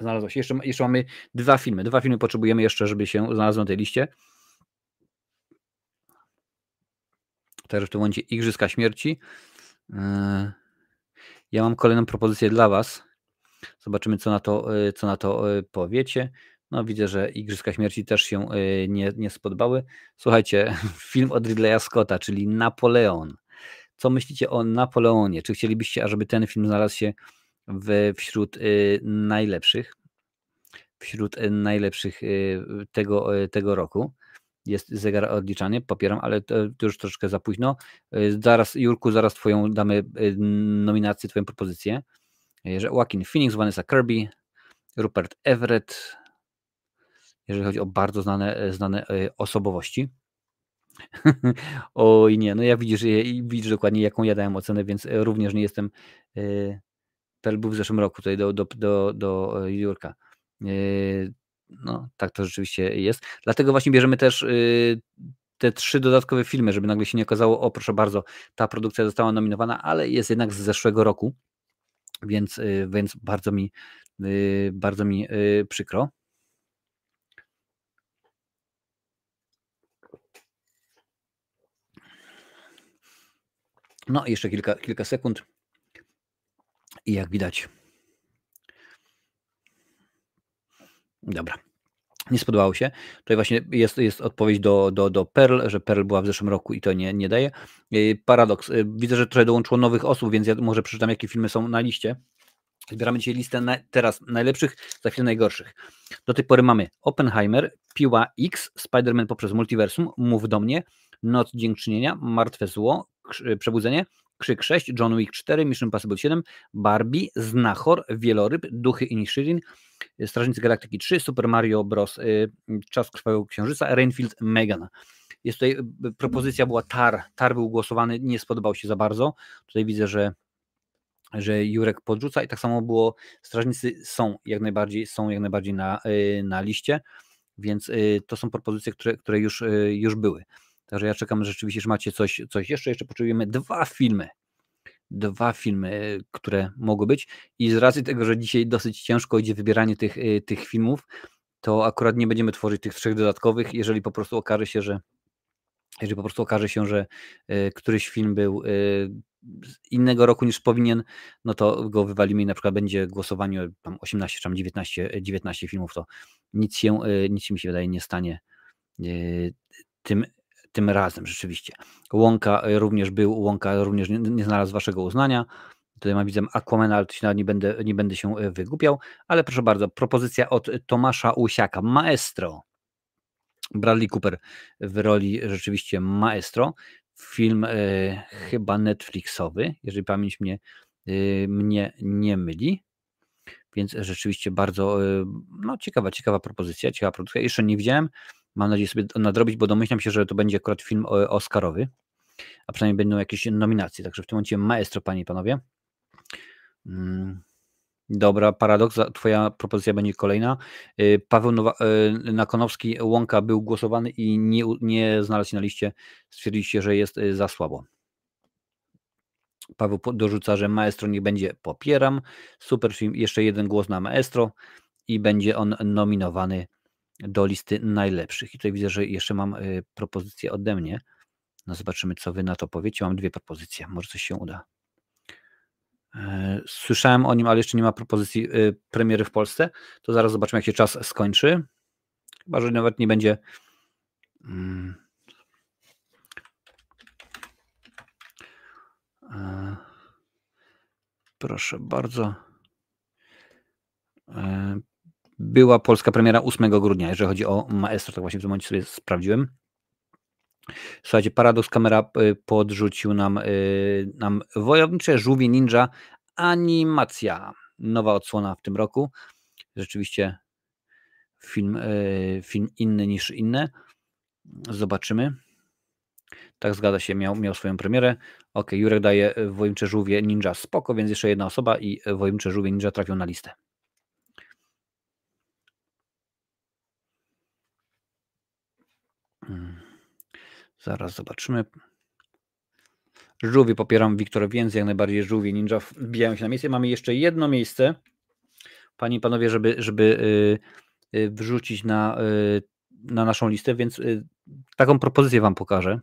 Znalazło się. Jeszcze, jeszcze mamy dwa filmy. Dwa filmy potrzebujemy jeszcze, żeby się znalazły na tej liście. Także w tym momencie Igrzyska Śmierci. Y, ja mam kolejną propozycję dla Was. Zobaczymy, co na to, y, co na to powiecie. No, widzę, że Igrzyska Śmierci też się nie, nie spodobały. Słuchajcie, film od Ridleya Scotta, czyli Napoleon. Co myślicie o Napoleonie? Czy chcielibyście, ażeby ten film znalazł się w, wśród y, najlepszych? Wśród y, najlepszych y, tego, tego roku. Jest zegar odliczany, popieram, ale to, już troszkę za późno. Zaraz, Jurku, zaraz Twoją damy nominację, Twoją propozycję. Joaquin Phoenix, Vanessa Kirby, Rupert Everett, jeżeli chodzi o bardzo znane, znane osobowości. Oj nie, no ja widzisz, widzisz dokładnie jaką ja dałem ocenę, więc e, również nie jestem yy, był w zeszłym roku tutaj do, do, do, do e, Jurka. no tak to rzeczywiście jest. Dlatego właśnie bierzemy też te trzy dodatkowe filmy, żeby nagle się nie okazało, o proszę bardzo, ta produkcja została nominowana, ale jest jednak z zeszłego roku, więc, więc bardzo mi bardzo mi przykro. No i jeszcze kilka, kilka sekund. I jak widać. Dobra. Nie spodobało się. Tutaj właśnie jest, jest odpowiedź do, do, do Perl, że Perl była w zeszłym roku i to nie, nie daje. Y, paradoks. Y, widzę, że trochę dołączyło nowych osób, więc ja może przeczytam, jakie filmy są na liście. Zbieramy dzisiaj listę na, teraz najlepszych, za chwilę najgorszych. Do tej pory mamy Oppenheimer, Piła X, Spider-Man poprzez multiversum, Mów do mnie, Noc Dziękczynienia, Martwe Zło, Przebudzenie, Krzyk 6, John Wick 4, Mission Impossible 7, Barbie, Znachor, Wieloryb, Duchy Inishirin, Strażnicy Galaktyki 3, Super Mario Bros. Y, Czas Krwawego Księżyca, Rainfield, Megan. Jest tutaj, propozycja była TAR, TAR był głosowany, nie spodobał się za bardzo. Tutaj widzę, że że Jurek podrzuca i tak samo było, strażnicy są jak najbardziej, są jak najbardziej na, na liście. więc to są propozycje, które, które już, już były. Także ja czekam rzeczywiście, że macie coś, coś jeszcze. Jeszcze potrzebujemy dwa filmy. Dwa filmy, które mogły być. I z racji tego, że dzisiaj dosyć ciężko idzie wybieranie tych, tych filmów, to akurat nie będziemy tworzyć tych trzech dodatkowych, jeżeli po prostu okaże się, że jeżeli po prostu okaże się, że y, któryś film był y, z innego roku niż powinien, no to go wywalimy i na przykład będzie głosowanie tam 18 czy tam 19, 19 filmów, to nic się, y, nic mi się wydaje nie stanie tym, tym razem rzeczywiście. Łąka również był, Łąka również nie, nie znalazł waszego uznania. Tutaj mam widzę Aquamena, ale to się nie będę, nie będę się wygłupiał, ale proszę bardzo, propozycja od Tomasza Usiaka, Maestro. Bradley Cooper w roli rzeczywiście maestro. Film e, chyba Netflixowy, jeżeli pamięć mnie, e, mnie nie myli. Więc rzeczywiście bardzo e, no, ciekawa, ciekawa propozycja, ciekawa produkcja. Jeszcze nie widziałem. Mam nadzieję sobie nadrobić, bo domyślam się, że to będzie akurat film Oscarowy, a przynajmniej będą jakieś nominacje. Także w tym momencie maestro, panie i panowie. Mm. Dobra, paradoks, twoja propozycja będzie kolejna. Y, Paweł Nowa, y, Nakonowski, Łąka był głosowany i nie, nie znalazł się na liście. Stwierdziliście, że jest za słabo. Paweł dorzuca, że Maestro nie będzie popieram. Super film, jeszcze jeden głos na Maestro i będzie on nominowany do listy najlepszych. I tutaj widzę, że jeszcze mam propozycję ode mnie. No zobaczymy, co wy na to powiecie. Mam dwie propozycje, może coś się uda. E, słyszałem o nim, ale jeszcze nie ma propozycji e, premiery w Polsce. To zaraz zobaczymy, jak się czas skończy. Chyba, że nawet nie będzie. Mm. E, proszę bardzo. Była polska premiera 8 grudnia, jeżeli chodzi o Maestro, tak właśnie w tym momencie sobie sprawdziłem. Słuchajcie, Paradox Kamera y, podrzucił nam, y, nam Wojownicze Żółwie Ninja animacja. Nowa odsłona w tym roku. Rzeczywiście film, y, film inny niż inne. Zobaczymy. Tak, zgadza się, miał, miał swoją premierę. Ok, Jurek daje Wojownicze Żółwie Ninja spoko, więc jeszcze jedna osoba i Wojownicze Żółwie Ninja trafią na listę. Zaraz zobaczymy. Żółwie popieram Wiktor Więc, jak najbardziej żółwie ninja wbijają się na miejsce. Mamy jeszcze jedno miejsce, panie i panowie, żeby, żeby y, y, wrzucić na, y, na naszą listę, więc taką propozycję wam pokażę.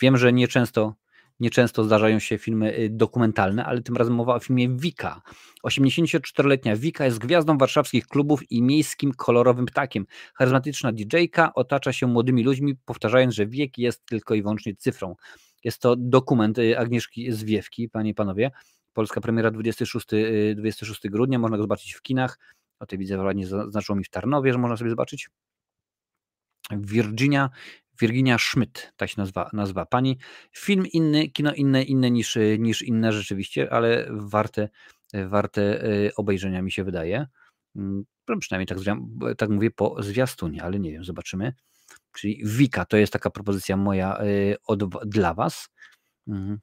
Wiem, że nieczęsto nieczęsto zdarzają się filmy y, dokumentalne, ale tym razem mowa o filmie Wika. 84-letnia Wika jest gwiazdą warszawskich klubów i miejskim kolorowym ptakiem. Charyzmatyczna DJ-ka otacza się młodymi ludźmi, powtarzając, że wiek jest tylko i wyłącznie cyfrą. Jest to dokument y, Agnieszki Zwiewki, panie i panowie. Polska premiera 26, 26 y, grudnia, można go zobaczyć w kinach. O tej widzę, ładnie zaznaczyło mi w Tarnowie, że można sobie zobaczyć. Virginia Virginia Schmidt, tak się nazywa, nazywa pani. Film inny, kino inne, inne niż, niż inne rzeczywiście, ale warte, warte e, obejrzenia mi się wydaje. Mm, no, przynajmniej tak, tak mówię po zwiastunie, ale nie wiem, zobaczymy. Czyli Wika to jest taka propozycja moja e, od, dla Was. Mhm.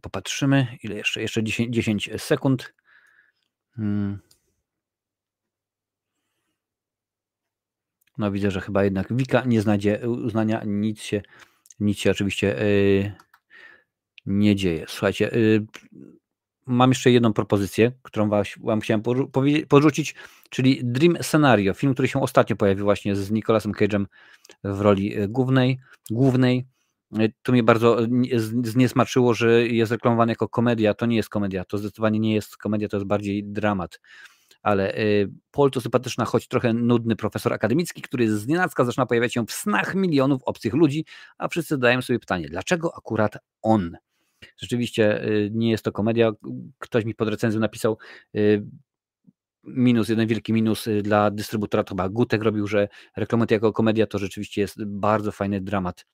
Popatrzymy, ile jeszcze? Jeszcze 10, 10 sekund. Hmm. No widzę, że chyba jednak Wika nie znajdzie uznania, nic się, nic się oczywiście yy, nie dzieje. Słuchajcie, yy, mam jeszcze jedną propozycję, którą wam, chciałem porzucić, czyli Dream Scenario, film, który się ostatnio pojawił właśnie z Nicolasem Cage'em w roli y, głównej. głównej. Y, to mnie bardzo zniesmaczyło, że jest reklamowany jako komedia. To nie jest komedia, to zdecydowanie nie jest komedia, to jest bardziej dramat ale y, Paul to sympatyczna, choć trochę nudny profesor akademicki, który z nienacka zaczyna pojawiać się w snach milionów obcych ludzi, a wszyscy zadają sobie pytanie, dlaczego akurat on? Rzeczywiście y, nie jest to komedia. Ktoś mi pod recenzją napisał y, minus, jeden wielki minus dla dystrybutora, to chyba Gutek robił, że reklamuję jako komedia, to rzeczywiście jest bardzo fajny dramat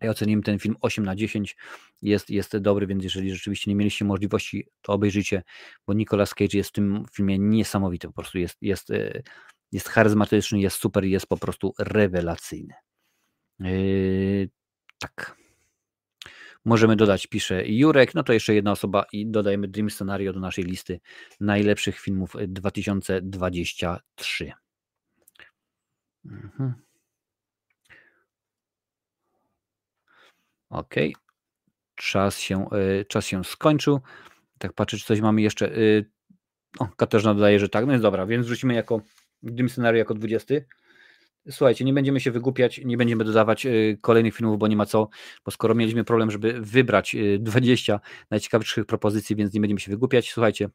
ja oceniłem ten film 8 na 10. Jest, jest dobry, więc jeżeli rzeczywiście nie mieliście możliwości, to obejrzyjcie, bo Nicolas Cage jest w tym filmie niesamowity. Po prostu jest, jest, e, jest charyzmatyczny, jest super, jest po prostu rewelacyjny. Yy, tak. możemy dodać, pisze Jurek, no to jeszcze jedna osoba i dodajemy Dream Scenario do naszej listy najlepszych filmów 2023. Mhm. Ok. Czas się, e, czas się skończył. Tak patrzę, czy coś mamy jeszcze. E, o, Katarzyna dodaje, że tak. No jest dobra, więc wrzucimy jako Dream Scenario jako 20. Słuchajcie, nie będziemy się wygłupiać, nie będziemy dodawać e, kolejnych filmów, bo nie ma co, bo skoro mieliśmy problem, żeby wybrać 20 najciekawszych propozycji, więc nie będziemy się wygłupiać. Słuchajcie,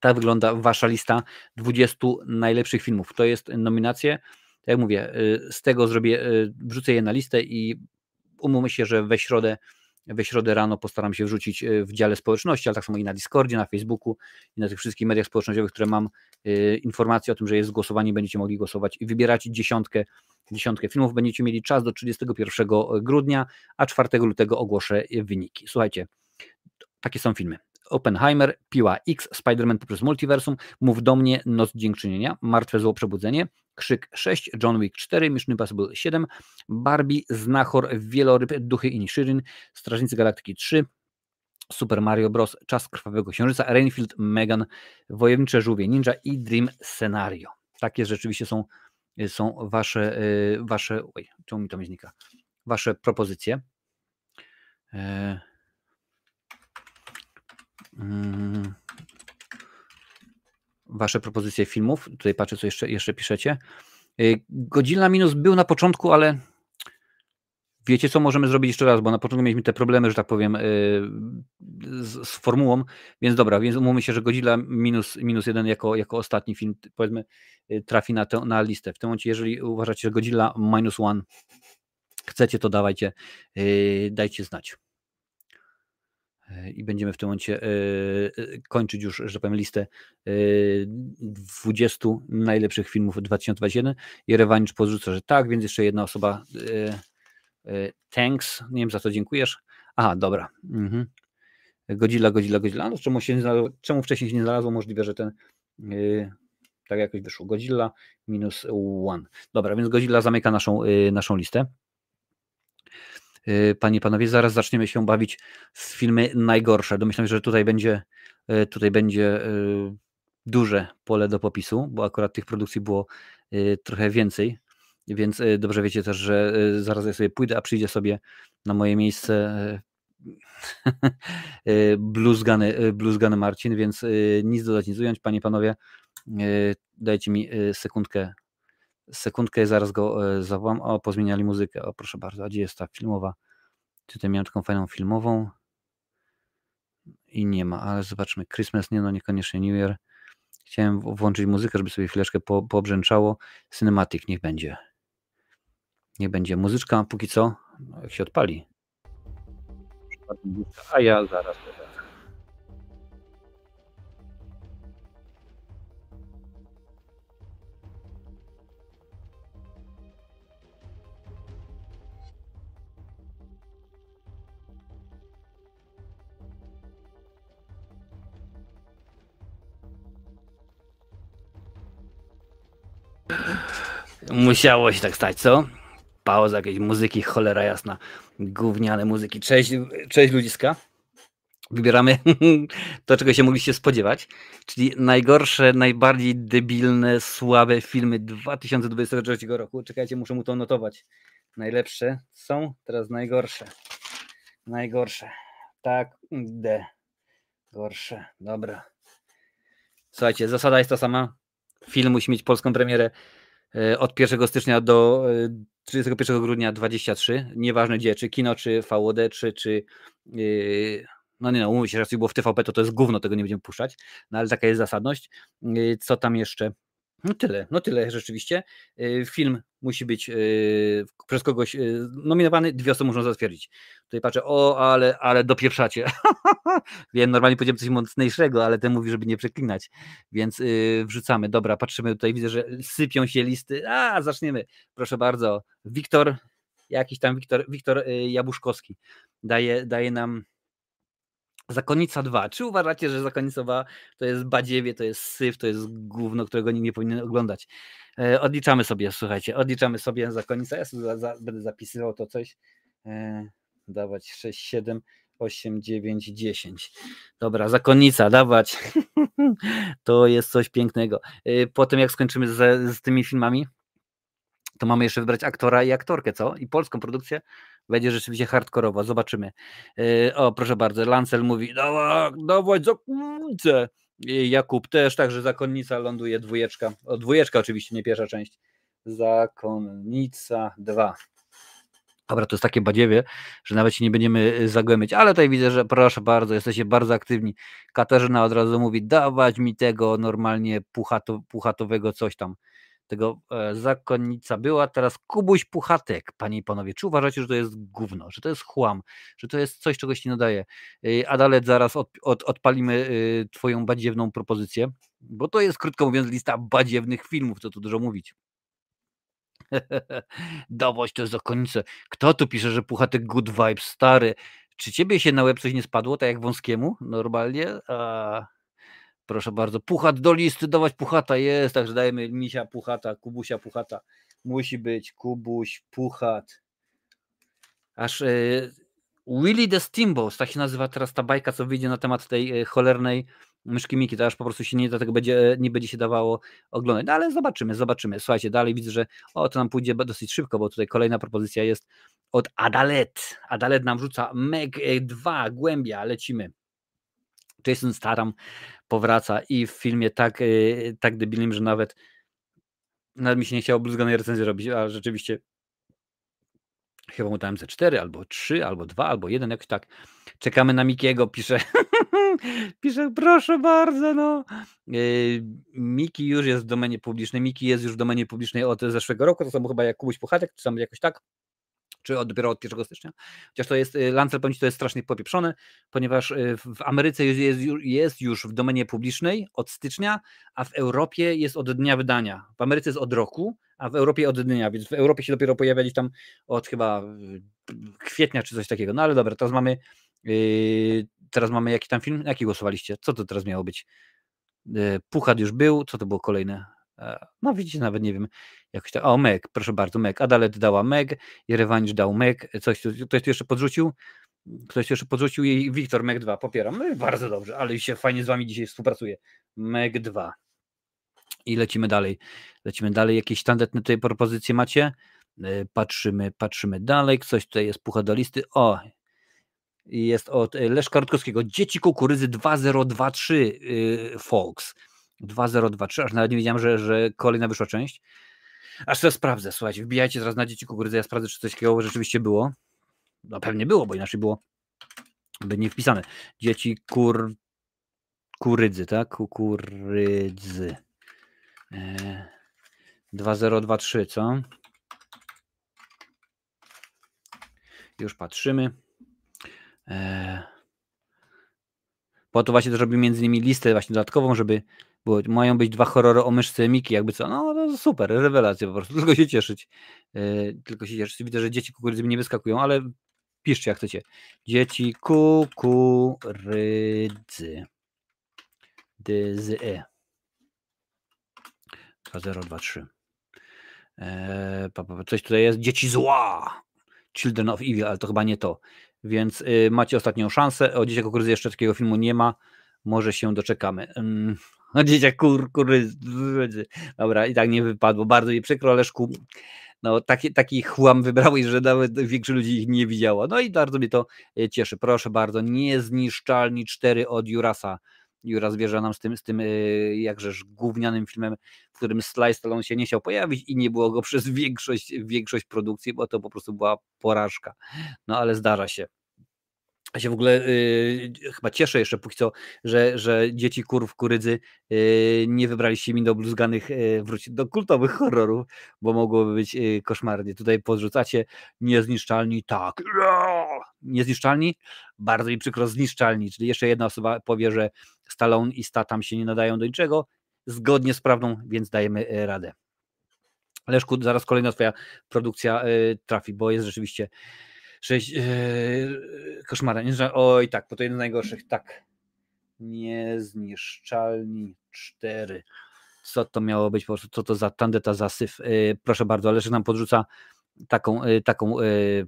tak wygląda wasza lista 20 najlepszych filmów. To jest nominacje. Tak jak mówię, z tego zrobię, wrzucę je na listę i umówmy się, że we środę we środę rano postaram się wrzucić e, w dziale społeczności, ale tak samo i na Discordzie, na Facebooku i na tych wszystkich mediach społecznościowych, które mam e, informacje o tym, że jest głosowanie, będziecie mogli głosować i wybierać dziesiątkę, dziesiątkę filmów. Będziecie mieli czas do 31 grudnia, a 4 lutego ogłoszę wyniki. Słuchajcie, takie są filmy. Oppenheimer, Piła X, Spider-Man poprzez multiversum, Mów do mnie, Noc Dziękczynienia, Martwe Zło Przebudzenie, Krzyk 6, John Wick 4, Mission Impossible 7, Barbie, Znachor, Wieloryb, Duchy Inishirin, Strażnicy Galaktyki 3, Super Mario Bros., Czas Krwawego Księżyca, Rainfield, Megan, Wojownicze Żółwie Ninja i Dream Scenario. Takie rzeczywiście są, są wasze, y, wasze, oj, czemu mi to mi znika, wasze propozycje. E, mm, wasze propozycje filmów. Tutaj patrzę, co jeszcze, jeszcze piszecie. Y, Godzilla Minus był na początku, ale wiecie, co możemy zrobić jeszcze raz, bo na początku mieliśmy te problemy, że tak powiem, y, z, z formułą, więc dobra, więc umówmy się, że Godzilla minus, minus jeden jako, jako ostatni film, powiedzmy, y, trafi na, tę, na listę. W tym momencie, jeżeli uważacie, że Godzilla minus one chcecie, to dawajcie, dajcie znać i będziemy w tym momencie e, e, kończyć już, że tak powiem, listę 20 e, najlepszych filmów 2021. Jerewanicz podrzuca, że tak, więc jeszcze jedna osoba. Thanks, nie wiem za co dziękujesz. Aha, dobra. Mhm. Godzilla, Godzilla, Godzilla. No, czemu, się nie znalazło, czemu wcześniej się nie znalazło? Możliwe, że ten tak jakoś wyszło. Godzilla minus one. Dobra, więc Godzilla zamyka naszą, naszą listę. Y, panie i panowie, zaraz zaczniemy się bawić w filmy najgorsze. Domyślam się, że tutaj będzie, y, tutaj będzie y, duże pole do popisu, bo akurat tych produkcji było trochę więcej, więc dobrze wiecie też, że zaraz ja sobie pójdę, a przyjdzie sobie na moje miejsce bluzgany, bluzgany Marcin, więc nic dodać, nic ująć. Panie i panowie, dajcie mi sekundkę sekundkę, zaraz go e, zawołam. O, pozmieniali muzykę. O, proszę bardzo, a gdzie jest ta filmowa? Tutaj miałem taką fajną filmową i nie ma, ale zobaczmy. Christmas nie, no niekoniecznie New Year. Chciałem włączyć muzykę, żeby sobie chwileczkę po, poobrzęczało. Cinematic niech będzie. Nie będzie. Muzyczka póki co, no, jak się odpali. A ja zaraz. Musiało się tak stać, co? Pauza jakiejś muzyki, cholera jasna. Gówniane muzyki. Cześć, cześć ludziska. Wybieramy to, czego się mogliście spodziewać, czyli najgorsze, najbardziej debilne, słabe filmy 2023 roku. Czekajcie, muszę mu to notować. Najlepsze są teraz najgorsze. Najgorsze. Tak, D. Gorsze. Dobra. Słuchajcie, zasada jest ta sama. Film musi mieć polską premierę od 1 stycznia do 31 e, grudnia 23. Nieważne gdzie, czy kino, czy VOD, czy, czy yy, no nie no, umówmy się, że było w TVP, to to jest gówno, tego nie będziemy puszczać, no ale taka jest zasadność. Co tam jeszcze? No tyle, no tyle rzeczywiście. Y, film musi być y, przez kogoś y, nominowany, dwie osoby muszą zatwierdzić. Tutaj patrzę, o, ale, ale dopieprzacie. Wiem, normalnie powiedziałem coś mocniejszego, ale ten mówi, żeby nie przeklinać, więc wrzucamy. Dobra, patrzymy tutaj, widzę, że sypią się listy. A, zaczniemy. Proszę bardzo. Wiktor, jakiś tam Wiktor, Wiktor Jabuszkowski daje, daje nam Zakonnica 2. Czy uważacie, że Zakonnica 2 to jest badziewie, to jest syf, to jest gówno, którego nikt nie powinien oglądać? E, odliczamy sobie, słuchajcie, odliczamy sobie Zakonnica. Ja sobie za, za, będę zapisywał to coś. E, dawać 6, 7, 8, 9, 10. Dobra, zakonnica, dawać. to jest coś pięknego. Y, potem jak skończymy z, z tymi filmami, to mamy jeszcze wybrać aktora i aktorkę, co? I polską produkcję będzie rzeczywiście hardkorowa, zobaczymy. Y, o, proszę bardzo, Lancel mówi, dawać, dawać zakonnicę. Jakub też, także zakonnica ląduje dwójeczka. O, dwójeczka oczywiście, nie pierwsza część. Zakonnica 2. Dobra, to jest takie badziewie, że nawet się nie będziemy y, zagłębiać, ale tutaj widzę, że proszę bardzo, jesteście bardzo aktywni. Katarzyna od razu mówi, dawać mi tego normalnie puchato, puchatowego coś tam. Tego e, zakonnica była, teraz Kubuś Puchatek, panie i panowie. Czy uważacie, że to jest gówno, że to jest chłam, że to jest coś, czego się nadaje? Y, Adalet, zaraz od, od, odpalimy y, twoją badziewną propozycję, bo to jest, krótko mówiąc, lista badziewnych filmów, co tu dużo mówić. Dawać to zakonnice. Kto tu pisze, że puchatek good vibes, stary? Czy ciebie się na łeb coś nie spadło, tak jak wąskiemu normalnie? A, proszę bardzo, puchat do listy, dawać puchata jest, także dajemy misia puchata, kubusia puchata. Musi być kubuś, puchat. Aż y, Willy the Steamboat, tak się nazywa teraz ta bajka, co wyjdzie na temat tej y, cholernej myszki Miki, to aż po prostu się nie do tego będzie, nie będzie się dawało oglądać. No ale zobaczymy, zobaczymy. Słuchajcie, dalej widzę, że o, to nam pójdzie dosyć szybko, bo tutaj kolejna propozycja jest od Adalet. Adalet nam rzuca Meg 2, głębia, lecimy. Jason Staram powraca i w filmie tak, y, tak debilnym, że nawet nawet mi się nie chciało bluzganej recenzji robić, a rzeczywiście chyba mu dałem ze 4 albo 3, albo 2, albo 1, jakoś tak. Czekamy na Mikiego, pisze Pisze, proszę bardzo, no. Yy, Miki już jest w domenie publicznej. Miki jest już w domenie publicznej od zeszłego roku. To są chyba jak Kubuś Puchatek, czy tam jakoś tak czy od, dopiero od 1 stycznia. Chociaż to jest, y, Lancel powiem to jest strasznie popieprzone, ponieważ y, w Ameryce jest, jest, już w domenie publicznej od stycznia, a w Europie jest od dnia wydania. W Ameryce jest od roku, a w Europie od dnia, więc w Europie się dopiero pojawiali tam od chyba y, kwietnia czy coś takiego. No ale dobra, teraz mamy Yy, teraz mamy jaki tam film? Jaki głosowaliście? Co to teraz miało być? Puchat już był, co to było kolejne? E, no widzicie, nawet nie wiem. Jakoś tak. O, Meg, proszę bardzo, Meg. Adalet dała Meg, Jerewanicz dał Meg. Coś ktoś tu jeszcze podrzucił? Ktoś jeszcze podrzucił i Wiktor Meg 2. Popieram. No bardzo dobrze, ale się fajnie z wami dzisiaj współpracuje. Meg 2. I lecimy dalej. Lecimy dalej. Jakieś tandetne tutaj propozycje macie? Yy, patrzymy, patrzymy dalej. Coś tutaj jest pucha do listy. O, jest od e, Leszka Rutkowskiego. Dzieci kukurydzy 2023 yy, Folks. 2023, aż nawet nie wiedziałem, że, że kolejna wyszła część. Aż to sprawdzę, słuchajcie, wbijajcie teraz na dzieci kukurydzy, ja sprawdzę, czy coś takiego rzeczywiście było. No pewnie było, bo inaczej było by nie wpisane. Dzieci kur... kurydzy, tak? Kukurydzy. E... 2023, co? Już patrzymy. E, po to właśnie zrobił między innymi listę właśnie dodatkową, żeby było, mają być dwa horrory o myszce Miki, jakby co, no to super, rewelacja po prostu, tylko się cieszyć. E, tylko się cieszyć. Widzę, że dzieci kukurydzy mi nie wyskakują, ale piszcie jak chcecie. Dzieci kukurydzy. Dyzy E. 2023. Eee, coś tutaj jest. Dzieci zła. Children of Evil, ale to chyba nie to więc y, macie ostatnią szansę. O Dzieciach Kukurydzy jeszcze takiego filmu nie ma, może się doczekamy. O Dzieciach Kukurydzy, dobra, i tak nie wypadło, bardzo mi przykro, Leszku, no taki, taki chłam wybrałeś, że nawet większość ludzi ich nie widziało. No i bardzo mnie to y, cieszy. Proszę bardzo, Niezniszczalni 4 od Jurasa. Juras wierza nam z tym, z tym y, jakżeż gównianym filmem, w którym Sly Stallone się nie chciał pojawić i nie było go przez większość, większość produkcji, bo to po prostu była porażka. No ale zdarza się. Ja się w ogóle y, chyba cieszę jeszcze póki co, że, że dzieci kurw kurydzy y, nie wybraliście mi do bluzganych, y, wrócić do kultowych horrorów, bo mogłoby być koszmarnie. Tutaj podrzucacie niezniszczalni, tak, niezniszczalni, bardzo mi przykro, zniszczalni, czyli jeszcze jedna osoba powie, że Stallone i Statam się nie nadają do niczego, zgodnie z prawdą, więc dajemy radę. Leszku, zaraz kolejna twoja produkcja trafi, bo jest rzeczywiście 6 yy, e, koszmara. Nie, oj, tak, bo to jeden z najgorszych. Tak. Niezniszczalni 4. Co to miało być? Po prostu, co to za tandeta zasyf? Yy, proszę bardzo, Leszek nam podrzuca taką, yy, taką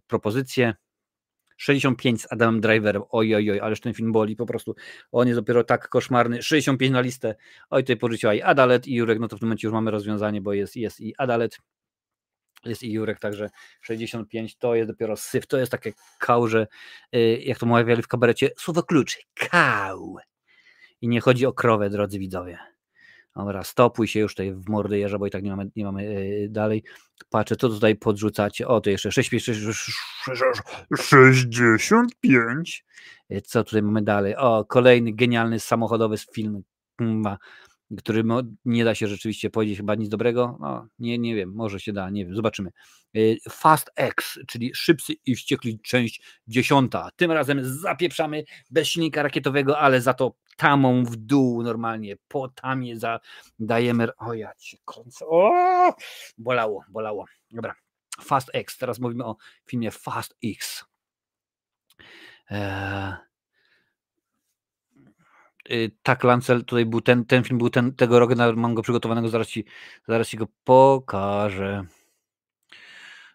propozycję. 65 z Adamem Driverem. Oj, oj, oj, ależ ten film boli po prostu. On jest dopiero tak koszmarny. 65 na listę. Oj, tutaj porzuciła i Adalet i Jurek, no to w tym momencie już mamy rozwiązanie, bo jest, jest i Adalet jest i Jurek, także 65 to jest dopiero syf, to jest takie kał, że y, jak to mawiali w kabarecie, słowo klucz, kał. I nie chodzi o krowę, drodzy widzowie. Dobra, stopuj się już tutaj w mordy jeża, bo i tak nie mamy, nie mamy yy, dalej. Patrzę, co tutaj podrzucacie. O, to jeszcze 6, 65. Co tutaj mamy dalej? O, kolejny genialny samochodowy film który nie da się rzeczywiście powiedzieć chyba nic dobrego. No, nie, nie wiem, może się da, nie wiem, zobaczymy. Y, Fast X, czyli Szybcy i Wściekli, część dziesiąta. Tym razem zapieprzamy bez silnika rakietowego, ale za to tamą w dół normalnie, po tamie za, dajemy, o ja ci kręcę, o, bolało, bolało. Dobra, Fast X, teraz mówimy o filmie Fast X. Eee, tak, Lancel, tutaj był ten, ten film był ten, tego roku, mam go przygotowanego, zaraz ci, zaraz ci go pokażę.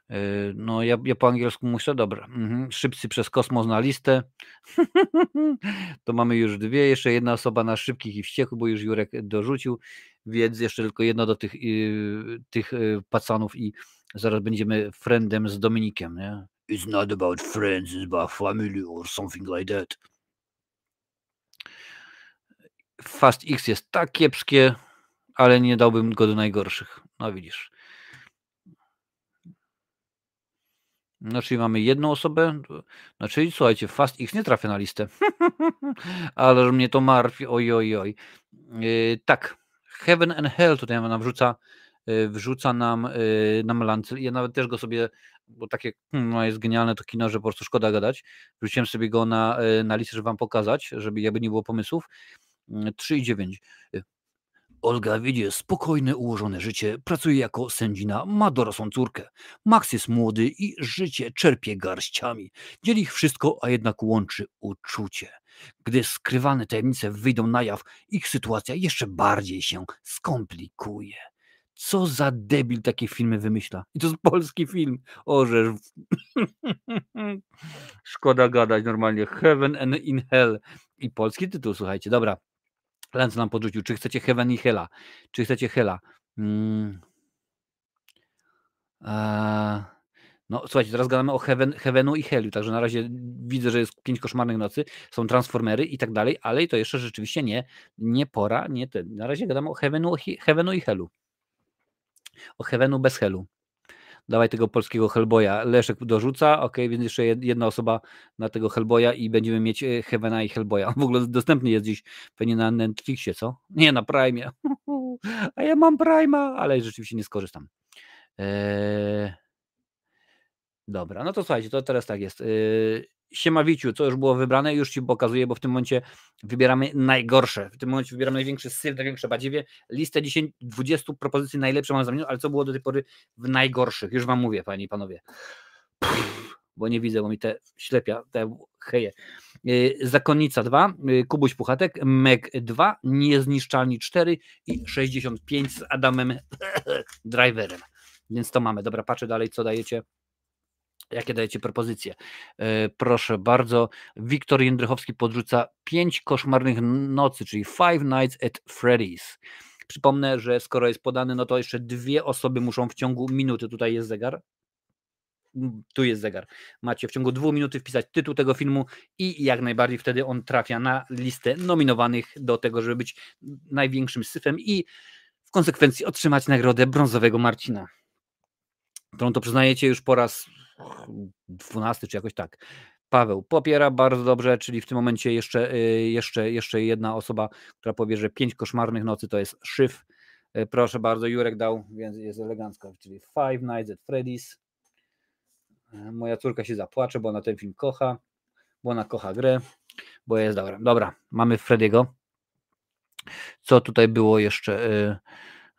Yy, no, ja, ja po angielsku muszę, dobra. Mhm. Szybcy przez kosmos na listę. to mamy już dwie, jeszcze jedna osoba na szybkich i wściekłych, bo już Jurek dorzucił, więc jeszcze tylko jedno do tych, yy, tych pacanów i zaraz będziemy friendem z Dominikiem, nie? It's not about friends, it's about family or something like that. Fast X jest tak kiepskie, ale nie dałbym go do najgorszych. No widzisz. No, czyli mamy jedną osobę. No, czyli słuchajcie, Fast X nie trafia na listę. Ale mnie to martwi. Oj, oj, oj. Yy, tak. Heaven and Hell tutaj nam wrzuca, yy, wrzuca nam, yy, nam lance. Ja nawet też go sobie, bo takie hmm, no jest genialne to kino, że po prostu szkoda gadać. Wrzuciłem sobie go na, na listę, żeby wam pokazać, żeby jakby nie było pomysłów. 3,9. Yy, Olga wiedzie spokojne, ułożone życie, pracuje jako sędzina, ma dorosłą córkę. Max jest młody i życie czerpie garściami. Dzieli ich wszystko, a jednak łączy uczucie. Gdy skrywane tajemnice wyjdą na jaw, ich sytuacja jeszcze bardziej się skomplikuje. Co za debil takie filmy wymyśla? I to jest polski film. Orzesz. Szkoda gadać normalnie. Heaven and in Hell. I polski tytuł, słuchajcie. Dobra, Lens nam podrzucił. Czy chcecie Heaven i Hela? Czy chcecie Hela? Hmm. Eee, no słuchajcie, teraz gadamy o Heaven, Heavenu i Heliu, także na razie widzę, że jest pięć koszmarnych nocy, są transformery i tak dalej, ale to jeszcze rzeczywiście nie, nie pora, nie ten. Na razie gadamy o Heavenu, Heavenu i Helu. O Heavenu bez Helu dawaj tego polskiego Hellboya. Leszek dorzuca, ok, więc jeszcze jedna osoba na tego Hellboya i będziemy mieć e, Heavena i Hellboya. W ogóle dostępny jest dziś pewnie na Netflixie, co? Nie, na Prime. A ja mam Prime'a, ale rzeczywiście nie skorzystam. Eee... Dobra, no to słuchajcie, to teraz tak jest. Siemawiciu, co już było wybrane, już Ci pokazuję, bo w tym momencie wybieramy najgorsze. W tym momencie wybieramy największy syf, największe badziewie. Listę 10, 20 propozycji najlepsze mam zamienić, ale co było do tej pory w najgorszych? Już Wam mówię, Panie i Panowie. Pff, bo nie widzę, bo mi te ślepia, te heje. Yy, Zakonnica 2, yy, Kubuś Puchatek, Meg 2, Niezniszczalni 4 i 65 z Adamem Driverem. Więc to mamy. Dobra, patrzę dalej, co dajecie. Jakie dajecie propozycje? E, proszę bardzo. Wiktor Jędrychowski podrzuca pięć koszmarnych nocy, czyli Five Nights at Freddy's. Przypomnę, że skoro jest podany, no to jeszcze dwie osoby muszą w ciągu minuty, tutaj jest zegar, tu jest zegar. Macie w ciągu dwóch minut wpisać tytuł tego filmu i jak najbardziej wtedy on trafia na listę nominowanych do tego, żeby być największym syfem i w konsekwencji otrzymać nagrodę brązowego Marcina, którą to przyznajecie już po raz 12 czy jakoś tak. Paweł popiera bardzo dobrze, czyli w tym momencie jeszcze, y, jeszcze, jeszcze jedna osoba, która powie, że pięć koszmarnych nocy to jest szyf. Y, proszę bardzo, Jurek dał, więc jest elegancko, czyli Five Nights at Freddy's. Y, moja córka się zapłacze, bo ona ten film kocha, bo ona kocha grę, bo jest dobra. Dobra, mamy Frediego. Co tutaj było jeszcze?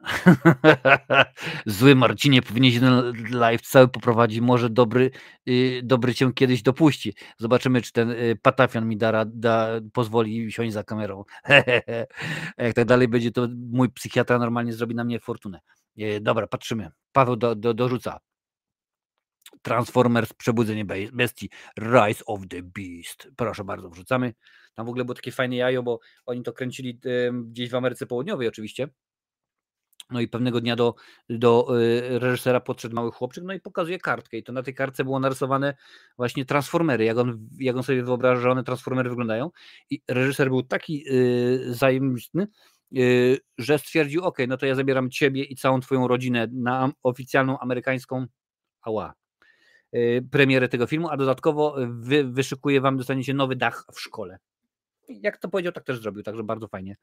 Zły Marcinie, powinieneś ten live cały poprowadzić, może dobry, yy, dobry cię kiedyś dopuści. Zobaczymy, czy ten yy, patafian mi da, da, pozwoli siąść za kamerą. Jak tak dalej będzie, to mój psychiatra normalnie zrobi na mnie fortunę. Yy, dobra, patrzymy. Paweł do, do, dorzuca. Transformers Przebudzenie Bestii Rise of the Beast. Proszę bardzo, wrzucamy. Tam w ogóle było takie fajne jajo, bo oni to kręcili gdzieś w Ameryce Południowej oczywiście. No i pewnego dnia do, do y, reżysera podszedł mały chłopczyk, no i pokazuje kartkę. I to na tej kartce było narysowane właśnie transformery, jak on, jak on sobie wyobraża, że one transformery wyglądają. I reżyser był taki yy, zajemny, yy, że stwierdził: OK, no to ja zabieram ciebie i całą twoją rodzinę na oficjalną amerykańską ała, yy, premierę tego filmu, a dodatkowo wy, wyszykuję wam, dostaniecie nowy dach w szkole. Jak to powiedział, tak też zrobił, także bardzo fajnie.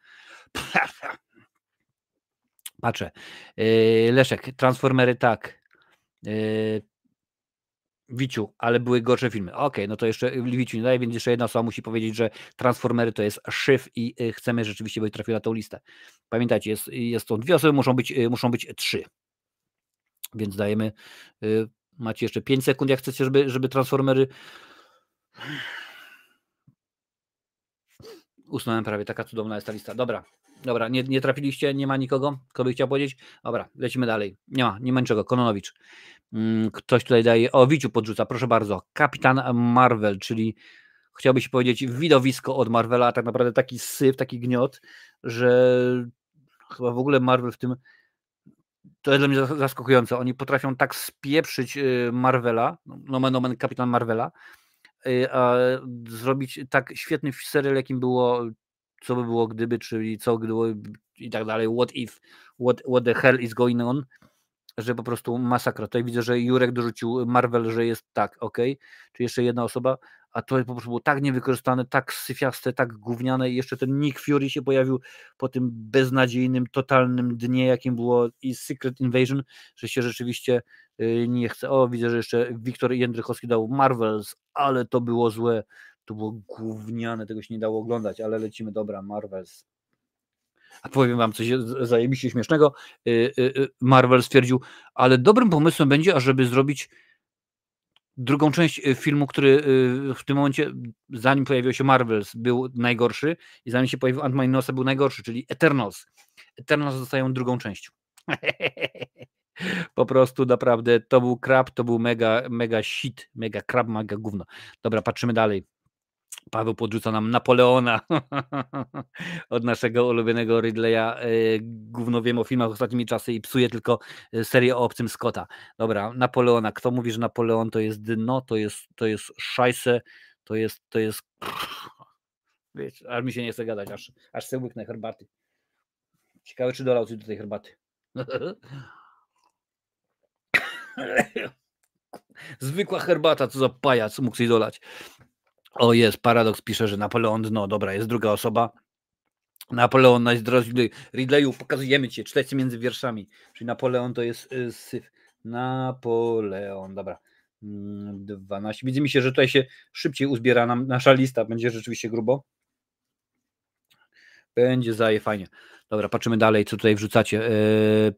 Patrzę. Yy, Leszek, Transformery tak. Yy, Wiciu, ale były gorsze filmy. Okej, okay, no to jeszcze Wiciu nie daje, więc jeszcze jedna osoba musi powiedzieć, że Transformery to jest szyf i chcemy rzeczywiście, by trafił na tą listę. Pamiętajcie, jest, jest to dwie osoby, muszą być, muszą być trzy. Więc dajemy, macie jeszcze 5 sekund, jak chcecie, żeby, żeby Transformery Usunąłem prawie, taka cudowna jest ta lista. Dobra, dobra, nie, nie trafiliście, nie ma nikogo, kto by chciał powiedzieć? Dobra, lecimy dalej. Nie ma, nie ma niczego. Kononowicz. Mm, ktoś tutaj daje, o Wiciu podrzuca, proszę bardzo. Kapitan Marvel, czyli chciałbyś powiedzieć widowisko od Marvela, a tak naprawdę taki syf, taki gniot, że chyba w ogóle Marvel w tym to jest dla mnie zaskakujące. Oni potrafią tak spieprzyć y, Marvela, nomen omen kapitan Marvela, zrobić tak świetny serial, jakim było co by było gdyby, czyli co gdyby i tak dalej, what if, what, what the hell is going on, że po prostu masakra. Tutaj widzę, że Jurek dorzucił Marvel, że jest tak, ok, czy jeszcze jedna osoba, a to po prostu było tak niewykorzystane, tak syfiaste, tak gówniane i jeszcze ten Nick Fury się pojawił po tym beznadziejnym, totalnym dnie, jakim było i Secret Invasion, że się rzeczywiście y, nie chce. O, widzę, że jeszcze Wiktor Jędrychowski dał Marvels, ale to było złe, to było gówniane, tego się nie dało oglądać, ale lecimy, dobra, Marvels. A powiem wam coś zajebiście śmiesznego. Y, y, Marvel stwierdził, ale dobrym pomysłem będzie, ażeby zrobić drugą część y, filmu, który y, w tym momencie, zanim pojawił się Marvels, był najgorszy i zanim się pojawił Ant-Man był najgorszy, czyli Eternals. Eternals dostają drugą część. po prostu naprawdę to był krab, to był mega, mega shit, mega krab, mega gówno. Dobra, patrzymy dalej. Paweł podrzuca nam Napoleona od naszego ulubionego Ridleya. E, gówno wiem o filmach ostatnimi czasy i psuje tylko e, serię o obcym Scotta. Dobra, Napoleona. Kto mówi, że Napoleon to jest dno, to jest, to jest szajse, to jest, to jest... Wiesz, aż mi się nie chce gadać, aż, aż sobie łyknę herbaty. Ciekawe, czy dolał coś do tej herbaty. Zwykła herbata, co za pajac mógł sobie dolać. O jest, Paradoks pisze, że Napoleon no dobra, jest druga osoba. Napoleon najdroższy Ridleyu, pokazujemy cię, czytajcie między wierszami. Czyli Napoleon to jest y, syf. Napoleon, dobra. 12. Mm, Widzę mi się, że tutaj się szybciej uzbiera nam nasza lista, będzie rzeczywiście grubo. Będzie zaje fajnie. Dobra, patrzymy dalej, co tutaj wrzucacie. Eee,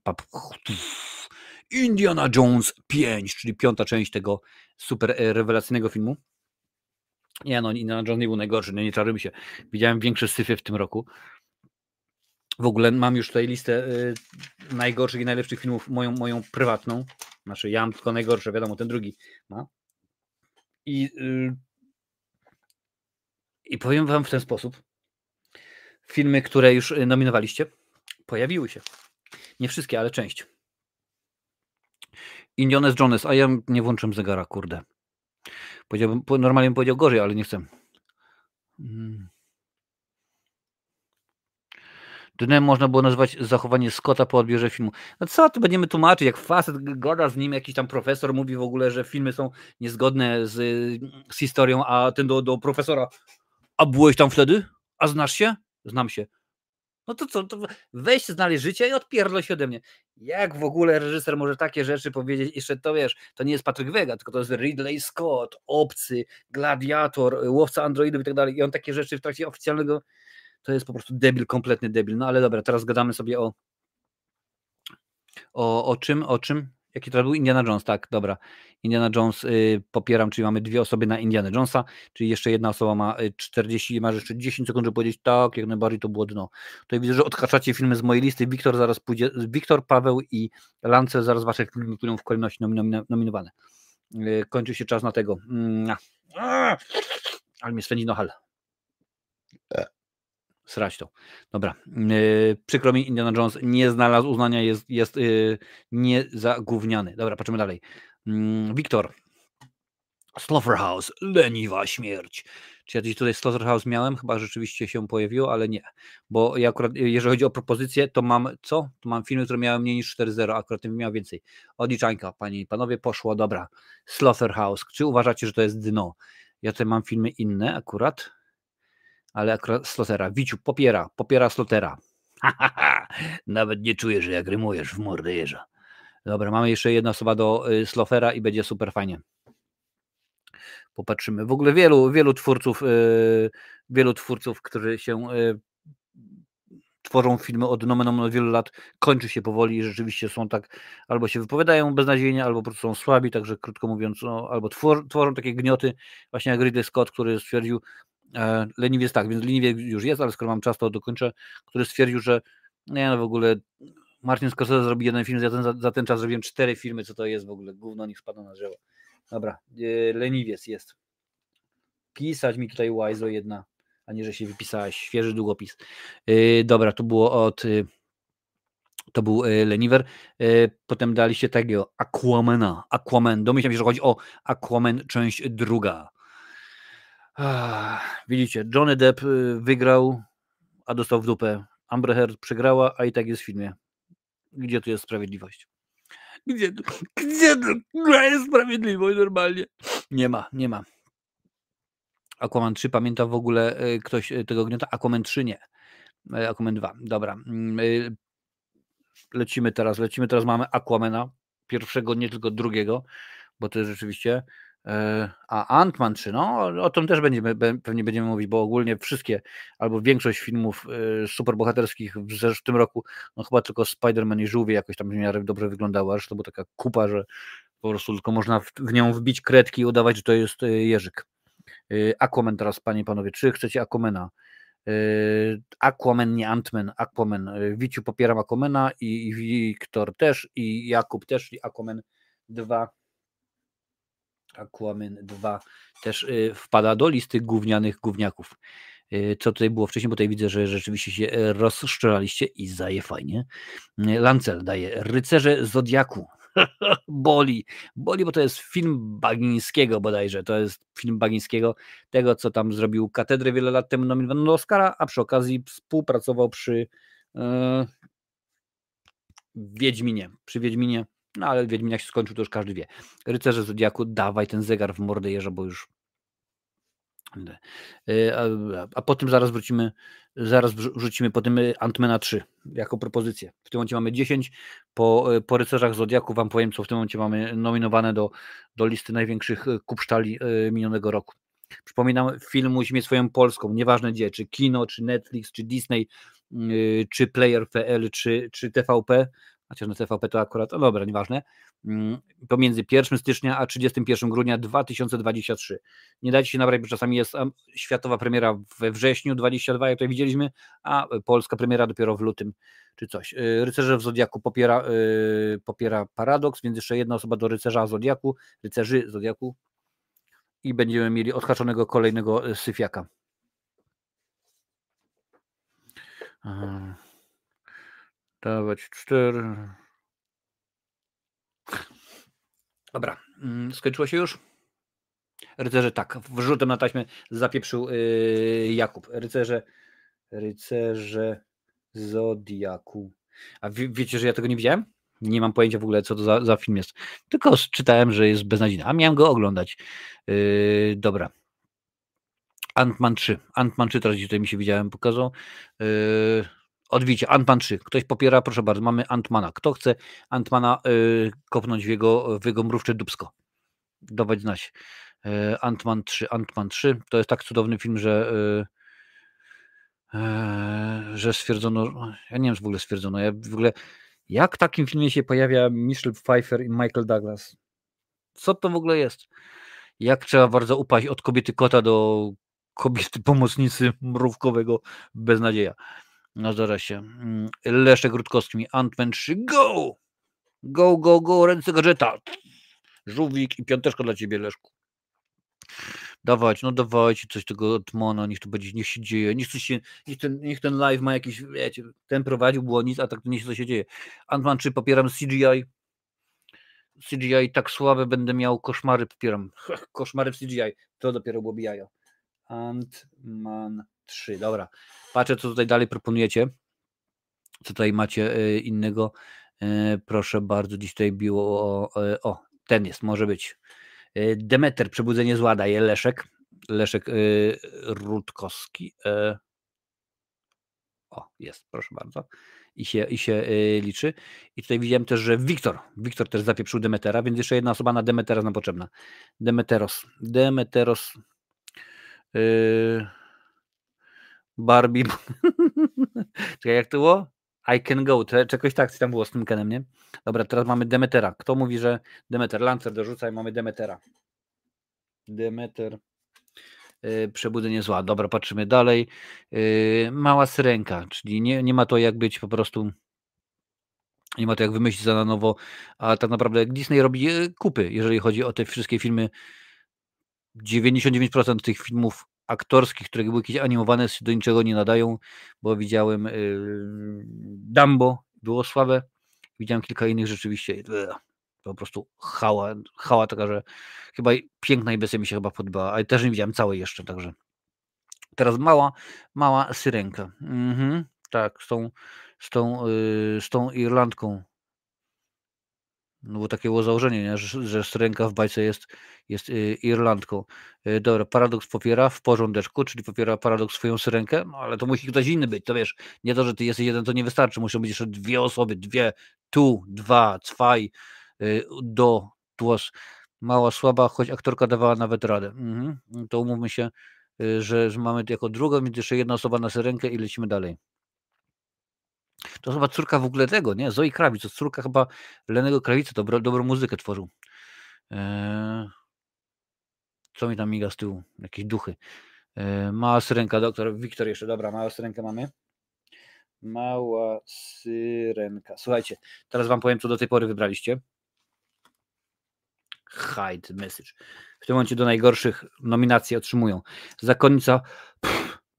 Indiana Jones 5, czyli piąta część tego super e, rewelacyjnego filmu. Nie no, Indiana Jones nie był najgorszy, no nie czarujmy się. Widziałem większe syfy w tym roku. W ogóle mam już tutaj listę y, najgorszych i najlepszych filmów, moją, moją prywatną. Znaczy, ja mam tylko najgorsze, wiadomo, ten drugi ma. I, y, I powiem wam w ten sposób. Filmy, które już nominowaliście, pojawiły się. Nie wszystkie, ale część. Indiana Jones, a ja nie włączam zegara, kurde. Powiedziałbym, normalnie bym powiedział gorzej, ale nie chcę. Hmm. Dnem można było nazywać zachowanie Scotta po odbiorze filmu. No co tu będziemy tłumaczyć, jak facet gada z nim, jakiś tam profesor mówi w ogóle, że filmy są niezgodne z, z historią, a ten do, do profesora, a byłeś tam wtedy? A znasz się? Znam się. No to co, to weź znaleźć życie i odpierdol się ode mnie. Jak w ogóle reżyser może takie rzeczy powiedzieć? Jeszcze to wiesz, to nie jest Patryk Wega, tylko to jest Ridley Scott, Obcy, Gladiator, Łowca Androidów i tak dalej. I on takie rzeczy w trakcie oficjalnego, to jest po prostu debil, kompletny debil. No ale dobra, teraz gadamy sobie o o, o czym, o czym? Jaki to był? Indiana Jones, tak, dobra. Indiana Jones y, popieram, czyli mamy dwie osoby na Indiana Jonesa, czyli jeszcze jedna osoba ma 40, y, ma jeszcze 10 sekund, żeby powiedzieć tak, jak najbardziej to było dno. Tutaj widzę, że odhaczacie filmy z mojej listy. Wiktor zaraz pójdzie, Wiktor, Paweł i Lance zaraz wasze filmy pójdą w kolejności nominowane. Kończy się czas na tego. Mm, ale mnie swędzi nohal. Srać to. Dobra. Yy, przykro mi, Indiana Jones nie znalazł uznania, jest, jest yy, niezagówniany. Dobra, patrzymy dalej. Yy, Wiktor. Slaughterhouse, leniwa śmierć. Czy ja gdzieś tutaj Slaughterhouse miałem? Chyba rzeczywiście się pojawiło, ale nie. Bo ja akurat, jeżeli chodzi o propozycje, to mam co? To mam filmy, które miały mniej niż 4.0, akurat tym miał więcej. Odliczańka, panie i panowie, poszło, dobra. Slaughterhouse. Czy uważacie, że to jest dno? Ja tutaj mam filmy inne akurat ale akurat Slotera. Wiciu, popiera, popiera Slotera. Nawet nie czuję, że jak rymujesz w mordę jeża. Dobra, mamy jeszcze jedna osoba do y, Slofera i będzie super fajnie. Popatrzymy. W ogóle wielu, wielu twórców, y, wielu twórców, którzy się y, tworzą filmy od nomen od wielu lat, kończy się powoli i rzeczywiście są tak, albo się wypowiadają beznadziejnie, albo po prostu są słabi, także krótko mówiąc, no, albo twor, tworzą takie gnioty, właśnie jak Ridley Scott, który stwierdził, leniwiec tak, więc leniwiec już jest, ale skoro mam czas, to dokończę, który stwierdził, że nie no w ogóle Martin Scorsese zrobi jeden film, za ten, za, ten czas zrobiłem cztery filmy, co to jest w ogóle, gówno niech spadło na drzewo. Dobra, e, leniwiec jest. Pisać mi tutaj łajzo jedna, a nie, że się wypisałeś, świeży długopis. E, dobra, to było od to był Leniwer. Potem daliście takiego Aquamana. Aquaman. Domyślam się, że chodzi o Aquaman, część druga. Widzicie, Johnny Depp y, wygrał, a dostał w dupę. Amber Heard przegrała, a i tak jest w filmie. Gdzie tu jest sprawiedliwość? Gdzie tu, gdzie tu jest sprawiedliwość normalnie? Nie ma, nie ma. Aquaman 3 pamięta w ogóle y, ktoś y, tego gniota? Aquaman 3 nie. Aquaman 2, dobra. Mm, lecimy teraz, lecimy teraz, mamy Aquamana, pierwszego, nie tylko drugiego, bo to jest rzeczywiście a Ant-Man 3, no o tym też będziemy, pewnie będziemy mówić, bo ogólnie wszystkie, albo większość filmów e, superbohaterskich w tym roku, no chyba tylko Spider-Man i Żółwie jakoś tam w miarę dobrze wyglądały, aż to była taka kupa, że po prostu tylko można w, w nią wbić kredki i udawać, że to jest e, Jerzyk. Aquaman teraz, panie i panowie, czy chcecie Aquamana? Aquaman, nie Antman, Aquaman. Wiciu popieram Aquamana i Wiktor też i Jakub też i Aquaman 2 Aquaman 2 też y, wpada do listy gównianych gówniaków. Y, co tutaj było wcześniej, bo tutaj widzę, że rzeczywiście się e, rozszczelaliście i zaje fajnie. Y, Lancel daje Rycerze Zodiaku. boli, boli, bo to jest film Bagińskiego bodajże, to jest film Bagińskiego, tego co tam zrobił katedrę wiele lat temu nominowano do Oscara, a przy okazji współpracował przy e, Wiedźminie, przy Wiedźminie no ale Wiedźmin jak się skończył, to już każdy wie. Rycerze Zodiaku, dawaj ten zegar w mordę jeża, bo już e, a, a potem zaraz wrócimy, zaraz wrzucimy po tym Antmana 3 jako propozycję. W tym momencie mamy 10. Po, e, po rycerzach Zodiaku wam powiem, co w tym momencie mamy nominowane do, do listy największych e, kupsztali minionego roku. Przypominam, film musi mieć swoją polską, nieważne gdzie, czy kino, czy Netflix, czy Disney, czy Player.pl, czy, czy TVP, chociaż na TVP to akurat, no dobra, nieważne, mm, pomiędzy 1 stycznia a 31 grudnia 2023. Nie dajcie się nabrać, bo czasami jest światowa premiera we wrześniu 22, jak tutaj widzieliśmy, a polska premiera dopiero w lutym czy coś. Y, rycerze w Zodiaku popiera, yy, popiera paradoks, więc jeszcze jedna osoba do rycerza Zodiaku, rycerzy Zodiaku i będziemy mieli odhaczonego kolejnego y, syfiaka. Dawać cztery. Dobra, mm, skończyło się już? Rycerze, tak, wrzutem na taśmę zapieprzył yy, Jakub. Rycerze, rycerze Zodiaku. A wie, wiecie, że ja tego nie widziałem? Nie mam pojęcia w ogóle, co to za, za film jest. Tylko czytałem, że jest beznadziejny, a miałem go oglądać. Yy, dobra. Ant-Man 3. Ant-Man 3 teraz tutaj mi się widziałem, pokazał. Yy, Odwicie, Antman 3. Ktoś popiera, proszę bardzo, mamy Antmana. Kto chce Antmana y, kopnąć w jego, w jego mrówcze dubsko? Dawać znać. Y, Antman 3, Antman 3. To jest tak cudowny film, że y, y, że stwierdzono, ja nie wiem, czy w ogóle stwierdzono, ja w ogóle, jak w takim filmie się pojawia Michelle Pfeiffer i Michael Douglas? Co to w ogóle jest? Jak trzeba bardzo upaść od kobiety kota do kobiety pomocnicy mrówkowego beznadzieja. No zdarza się. Mm, Leszek Rutkowski, Antman 3, go! Go, go, go, ręce gadżeta. żółwik i piąteczka dla ciebie, Leszku. Dawać, no dawajcie coś tego Otmona, niech to będzie, niech się dzieje, niech, coś się, niech, ten, niech ten live ma jakiś, wiecie, ten prowadził, było nic, a tak to niech coś się dzieje. Ant-Man 3 popieram CGI, CGI tak słabe będę miał, koszmary popieram, koszmary w CGI, to dopiero byłoby jajo. Ant-Man 3, dobra, patrzę co tutaj dalej proponujecie, co tutaj macie y, innego, y, proszę bardzo, dziś tutaj biło o, o ten jest, może być. Y, Demeter, przebudzenie zła daje Leszek. Leszek Rutkowski. O, jest, proszę bardzo. I się, i się liczy. I tutaj widziałem też, że Wiktor, Wiktor też zapieprzył Demetera, więc jeszcze jedna osoba na Demetera nam potrzebna. Demeteros. Demeteros. Yy, Barbie. Czekaj, jak to było? I can go. Czegoś tak tam było z tym Kenem, nie? Dobra, teraz mamy Demetera. Kto mówi, że Demeter? Lancer dorzuca i mamy Demetera. Demeter. Yy, przebudzenie zła. Dobra, patrzymy dalej. Yy, mała syrenka, czyli nie, nie ma to jak być po prostu. Nie ma to jak wymyślić za na nowo, a tak naprawdę Disney robi kupy, jeżeli chodzi o te wszystkie filmy. 99% tych filmów aktorskich, które były jakieś animowane, do niczego nie nadają, bo widziałem yy, Dumbo, było słabe, widziałem kilka innych rzeczywiście, po prostu hała, hała taka, że chyba piękna i bestia mi się chyba podobała, ale też nie widziałem całej jeszcze, także teraz mała, mała syrenka. Mhm, tak, z tą, z tą, yy, z tą Irlandką no bo takie było założenie, nie? Że, że w bajce jest, jest y, Irlandką. Y, dobra, paradoks popiera w porządeczku, czyli popiera paradoks swoją Syrenkę, no ale to musi ktoś inny być, to wiesz, nie to, że ty jesteś jeden, to nie wystarczy, muszą być jeszcze dwie osoby, dwie, tu, dwa, zwei, y, do, tłos. Mała, słaba, choć aktorka dawała nawet radę. Mhm. To umówmy się, że, że mamy jako drugą, więc jeszcze jedna osoba na Syrenkę i lecimy dalej. To chyba córka w ogóle tego, nie? Zoe Krawic, to córka chyba Lenego Krawica, dobro, dobrą muzykę tworzył. Eee, co mi tam miga z tyłu? Jakieś duchy. Eee, mała syrenka, doktor Wiktor jeszcze, dobra, mała syrenkę mamy. Mała syrenka. Słuchajcie, teraz wam powiem, co do tej pory wybraliście. Hide message. W tym momencie do najgorszych nominacji otrzymują Zakonnica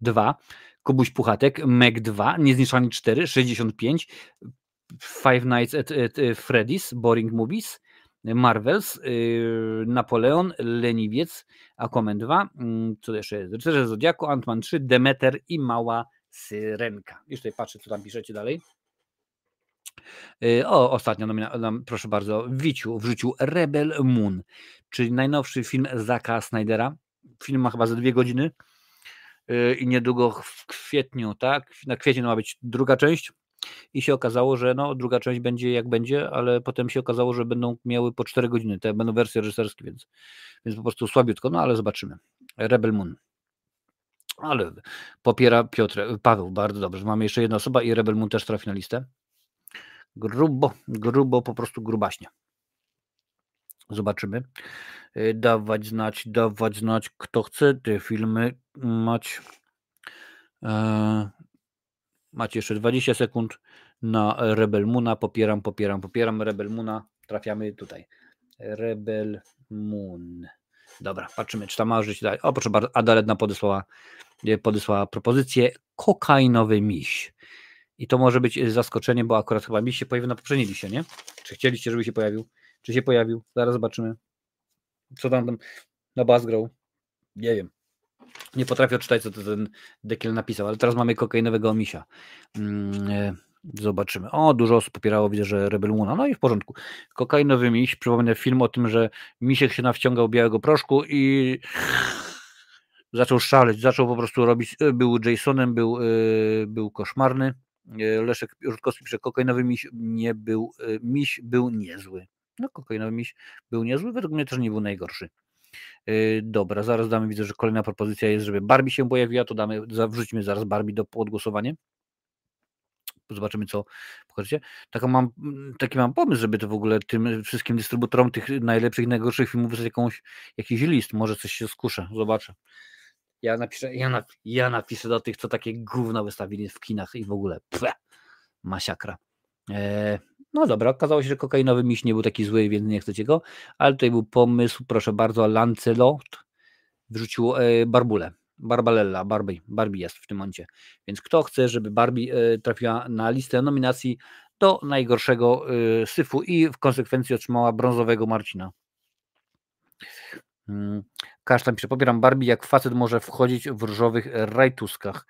2, Kubuś Puchatek, Meg 2, Niezniszczalni 4, 65, Five Nights at, at Freddy's, Boring Movies, Marvels, yy, Napoleon, Leniwiec, Aquaman 2, yy, co jeszcze jest? Rycerze Zodiaku, Ant-Man 3, Demeter i Mała Syrenka. Już tutaj patrzę, co tam piszecie dalej. Yy, o, ostatnio, proszę bardzo, Wiciu, w życiu Rebel Moon, czyli najnowszy film Zaka Snydera. Film ma chyba za dwie godziny. Y, i niedługo w kwietniu, tak? Na kwiecień ma być druga część i się okazało, że no, druga część będzie jak będzie, ale potem się okazało, że będą miały po 4 godziny, te będą wersje reżyserskie, więc, więc po prostu słabiutko, no ale zobaczymy. Rebel Moon. Ale popiera Piotr, Paweł, bardzo dobrze. Mamy jeszcze jedna osoba i Rebel Moon też trafi na listę. Grubo, grubo, po prostu grubaśnie. Zobaczymy. Y, dawać znać, dawać znać, kto chce te filmy mać. E, macie jeszcze 20 sekund na Rebel Moona. Popieram, popieram, popieram Rebel Moona. Trafiamy tutaj. Rebel Moon. Dobra, patrzymy, czy tam ma żyć dalej. O, proszę bardzo, Adaletna podesłała, podesłała propozycję kokainowy miś. I to może być zaskoczenie, bo akurat chyba miś się pojawił na poprzedniej liście, nie? Czy chcieliście, żeby się pojawił? Czy się pojawił? Zaraz zobaczymy. Co tam, tam na Buzzgrow? Nie wiem. Nie potrafię odczytać, co to ten Dekiel napisał, ale teraz mamy kokainowego misia. Mm, e, zobaczymy. O, dużo osób popierało, widzę, że Rebel Moona. No i w porządku. Kokainowy miś. Przypomnę film o tym, że misiek się nawciągał białego proszku i zaczął szaleć, zaczął po prostu robić, e, był Jasonem, był, e, był koszmarny. Leszek Rutkowski pisze, kokainowy miś nie był, miś był niezły. No, kokainowy miś był niezły, według mnie też nie był najgorszy. Yy, dobra, zaraz damy, widzę, że kolejna propozycja jest, żeby Barbie się pojawiła, to damy, wrzucimy zaraz Barbie do podgłosowania. Zobaczymy, co pokażecie. Taką mam, taki mam pomysł, żeby to w ogóle tym wszystkim dystrybutorom tych najlepszych najgorszych filmów wysłać jakąś, jakiś list. Może coś się skuszę, zobaczę. Ja napiszę, ja, ja napiszę do tych, co takie gówno wystawili w kinach i w ogóle. Pfe, masiakra. Eee, No dobra, okazało się, że kokainowy miś nie był taki zły, więc nie chcecie go, ale tutaj był pomysł, proszę bardzo, Lancelot wrzucił e, Barbulę. Barbalella, Barbie, Barbie jest w tym momencie. Więc kto chce, żeby Barbie e, trafiła na listę nominacji do najgorszego e, syfu i w konsekwencji otrzymała brązowego Marcina. Hmm. Kasztan pisze, pobieram Barbie, jak facet może wchodzić w różowych rajtuskach.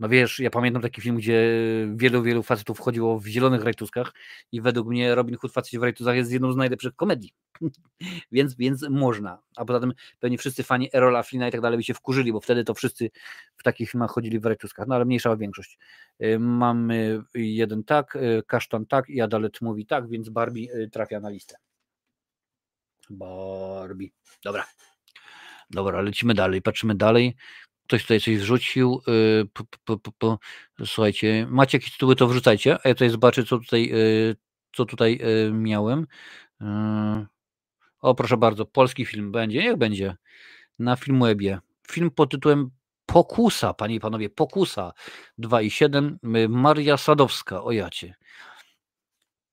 No wiesz, ja pamiętam taki film, gdzie wielu, wielu facetów wchodziło w zielonych rajtuskach i według mnie Robin Hood facet w rajtuskach jest jedną z najlepszych komedii. więc, więc można. A poza tym pewnie wszyscy fani Erola Flina i tak dalej by się wkurzyli, bo wtedy to wszyscy w takich filmach chodzili w rajtuskach, no ale mniejsza większość. Y, mamy jeden tak, y, Kasztan tak i Adalet mówi tak, więc Barbie y, trafia na listę. Barbie. Dobra. Dobra, lecimy dalej, patrzymy dalej. Ktoś tutaj coś wrzucił. Y, słuchajcie, macie jakieś tytuły, to wrzucajcie, a ja tutaj zobaczę, co tutaj, y, co tutaj y, miałem. O, proszę bardzo, polski film będzie, niech będzie. Na Filmwebie. Film pod tytułem Pokusa, panie i panowie, Pokusa 2,7. Maria Sadowska, o jacie.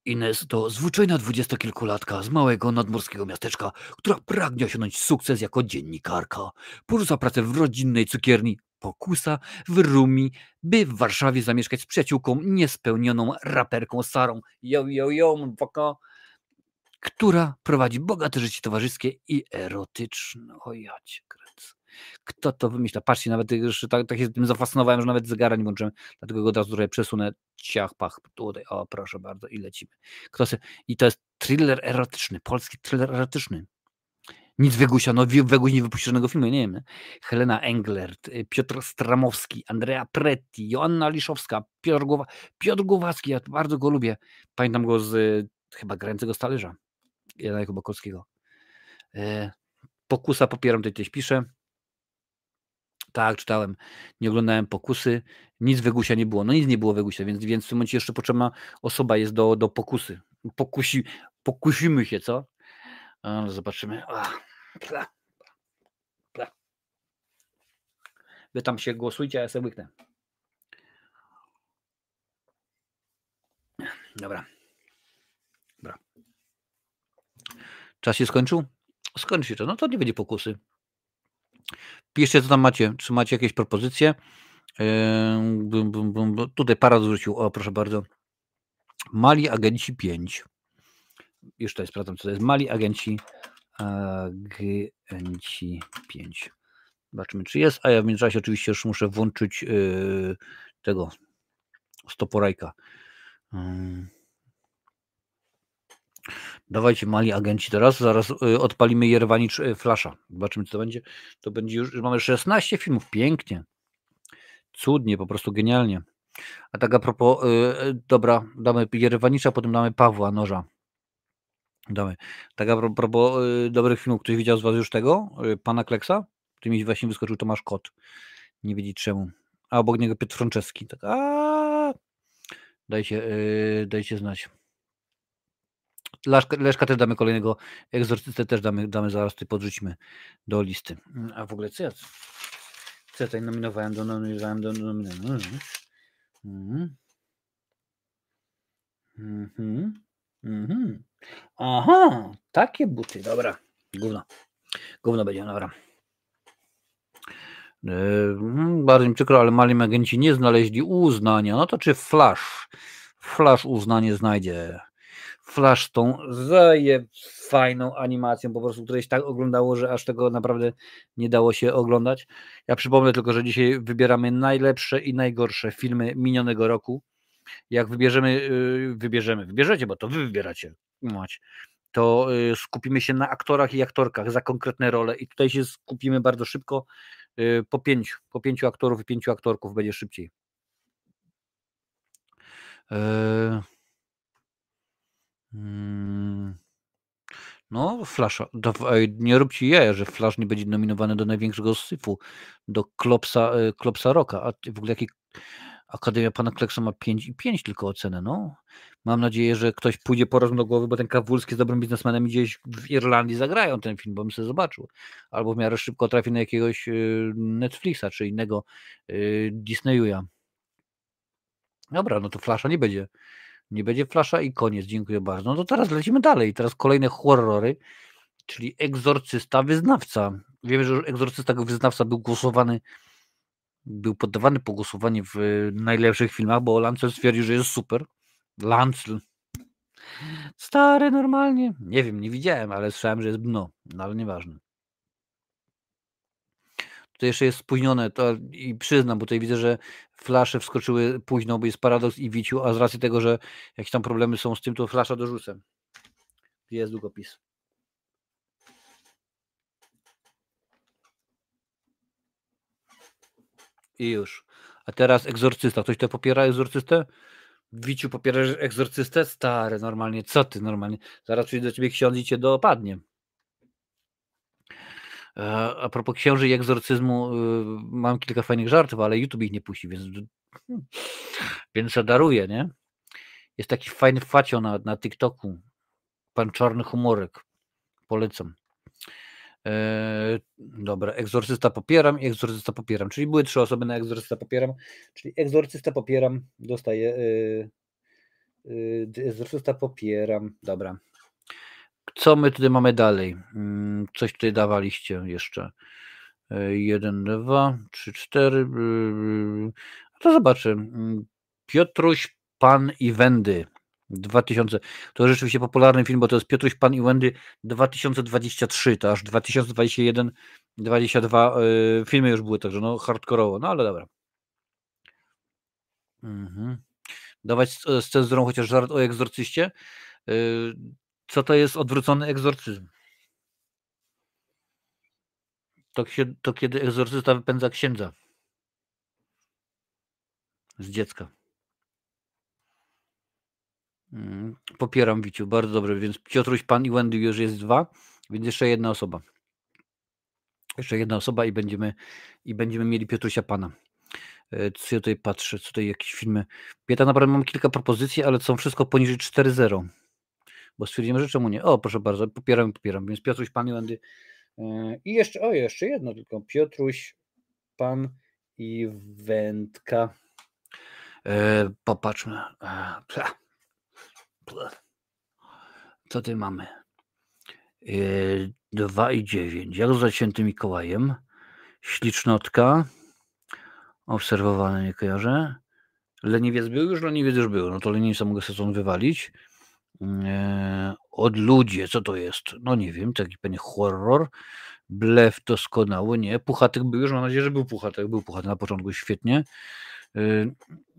Ines to zwyczajna dwudziestokilkulatka z małego nadmorskiego miasteczka, która pragnie osiągnąć sukces jako dziennikarka. Porzuca pracę w rodzinnej cukierni Pokusa w Rumi, by w Warszawie zamieszkać z przyjaciółką niespełnioną raperką Sarą, yo, yo, yo, waka, która prowadzi bogate życie towarzyskie i erotyczne. O ja cię. Kto to wymyśla? Patrzcie, nawet już tak, tak się tym zafascynowałem, że nawet zegara nie włączyłem, dlatego go od razu trochę przesunę. Ciach, pach, tutaj, o proszę bardzo i lecimy. Kto se, I to jest thriller erotyczny, polski thriller erotyczny. Nic Wegusia, no Weguś nie wypuści żadnego filmu, nie wiem. Helena Englert, y, Piotr Stramowski, Andrea Pretti, Joanna Liszowska, Piotr, Głowa, Piotr Głowacki, ja bardzo go lubię. Pamiętam go z y, chyba Grającego Stalerza, Jana Bokolskiego. E, pokusa popieram, tutaj coś pisze. Tak, czytałem. Nie oglądałem pokusy. Nic Wegusia nie było. No nic nie było Wegusia, więc, więc w tym momencie jeszcze potrzebna osoba jest do, do pokusy. Pokusi, pokusimy się, co? Zobaczymy. Pla, pla. Wy tam się głosujcie, a ja sobie łyknę. Dobra. Dobra. Czas się skończył? Skończy się to. No to nie będzie pokusy. Piszcie, co tam macie. Czy macie jakieś propozycje? Bum, bum, bum. Tutaj para zwrócił. O, proszę bardzo. Mali Agenci 5. Już tutaj sprawdzam, co to jest. Mali Agenci Agenci 5. Zobaczymy, czy jest. A ja w międzyczasie oczywiście już muszę włączyć yy, tego stoporajka. Yy. Dawajcie mali agenci teraz, zaraz y, odpalimy Jerwanicz y, Flasza. Zobaczymy co to będzie. To będzie już, mamy 16 filmów, pięknie. Cudnie, po prostu genialnie. A tak a propos, yy, dobra, damy Jerwanicza, potem damy Pawła Noża. Damy. Tak a propos yy, dobrych filmów, ktoś widział z Was już tego? Yy, Pana Kleksa? Ty mi właśnie wyskoczył Tomasz Kot. Nie wiedzieć czemu. A obok niego Piotr Franceski. Tak, a dajcie, yy, dajcie znać. Leszka, Leszka też damy kolejnego egzorcystę, też damy, damy zaraz, tutaj podrzucimy do listy. Mm, a w ogóle co ja, co ja tutaj nominowałem do nominowałem do nominowałem? Mhm. Mhm. Mhm. Aha, takie buty, dobra. Gówno. Gówno będzie, dobra. Yy, bardzo mi przykro, ale mali agenci nie znaleźli uznania. No to czy Flash? Flash uznanie znajdzie. Flash tą zaje fajną animacją, po prostu której się tak oglądało, że aż tego naprawdę nie dało się oglądać. Ja przypomnę tylko, że dzisiaj wybieramy najlepsze i najgorsze filmy minionego roku. Jak wybierzemy, y, wybierzemy, wybierzecie, bo to wy wybieracie, to y, skupimy się na aktorach i aktorkach za konkretne role i tutaj się skupimy bardzo szybko y, po pięciu, po pięciu aktorów i pięciu aktorków będzie szybciej. Eee... Hmm. No, Flasha. Nie róbcie jaja, że Flash nie będzie nominowany do największego syfu, do Klopsa, e, Klopsa Rocka. A w ogóle jaki Akademia Pana Kleksa ma 5 i 5 tylko ocenę, no. Mam nadzieję, że ktoś pójdzie po do głowy, bo ten Kawulski z dobrym biznesmenem gdzieś w Irlandii zagrają ten film, bo bym sobie zobaczył. Albo w miarę szybko trafi na jakiegoś e, Netflixa, czy innego e, Disneya. Dobra, no to Flasha nie będzie Nie będzie flasza i koniec, dziękuję bardzo. No to teraz lecimy dalej. Teraz kolejne horrory, czyli egzorcysta, wyznawca. Wiemy, że egzorcysta, wyznawca był głosowany, był poddawany po głosowanie w najlepszych filmach, bo Lancel stwierdził, że jest super. Lancel. Stary normalnie. Nie wiem, nie widziałem, ale słyszałem, że jest dno. No ale nieważne. To jeszcze jest spóźnione to i przyznam, bo tutaj widzę, że flasze wskoczyły późno, bo jest paradoks i wiciu, a z racji tego, że jakieś tam problemy są z tym, to flasza dorzucę. Jest długopis. I już. A teraz egzorcysta. Ktoś to popiera egzorcystę? Wiciu popierasz egzorcystę? Stary, normalnie. Co ty normalnie? Zaraz przyjdzie do ciebie ksiądz i cię dopadnie. E, a propos księży i egzorcyzmu, y, mam kilka fajnych żartów, ale YouTube ich nie puści, więc, więc zadaruję, nie? Jest taki fajny facio na, na TikToku. Pan Czarny Humorek. Polecam. Eee, dobra, egzorcysta popieram i egzorcysta popieram. Czyli były trzy osoby na egzorcysta popieram. Czyli egzorcysta popieram, dostaję. Yy, yy, egzorcysta popieram. Dobra. Co my tutaj mamy dalej? Mm, coś tutaj dawaliście jeszcze. E, jeden, dwa, trzy, cztery. To zobaczę. Mm, Piotruś, Pan i Wendy. 2000. To rzeczywiście popularny film, bo to jest Piotruś, Pan i Wendy 2023, to aż 2021, 22 yy, filmy już były, także no hardkorowo, no ale dobra. Mhm. Dawać cenzurą chociaż żart o egzorcyście. Co to jest odwrócony egzorcyzm? To, to kiedy egzorcysta wypędza księdza z dziecka. Mm, popieram Wiciu, bardzo dobrze. Więc Piotruś, Pan i Wendy już jest dwa, więc jeszcze jedna osoba. Jeszcze jedna osoba i będziemy, i będziemy mieli Piotrusia Pana. E, co ja tutaj patrzę, co tutaj jakieś filmy. Ja tak naprawdę mam kilka propozycji, ale są wszystko poniżej 4.0 bo stwierdzimy, że czemu nie. O, proszę bardzo, popieram, popieram. Więc Piotruś, Pan Wendy. E, I jeszcze, o, jeszcze jedno tylko. Piotruś, Pan i Wędka. E, popatrzmy. E, co ty mamy? E, 2 i 9. Jak za świętym Mikołajem? Ślicznotka. Obserwowane, nie kojarzę. Leniwiec był już? Leniwiec już był. No to leniwca mogę sobie wywalić. E, od ludzie, co to jest? No nie wiem, taki pewnie horror. Blef doskonały, nie. Puchatek był już, mam nadzieję, że był Puchatek. Był Puchatek na początku, świetnie. E,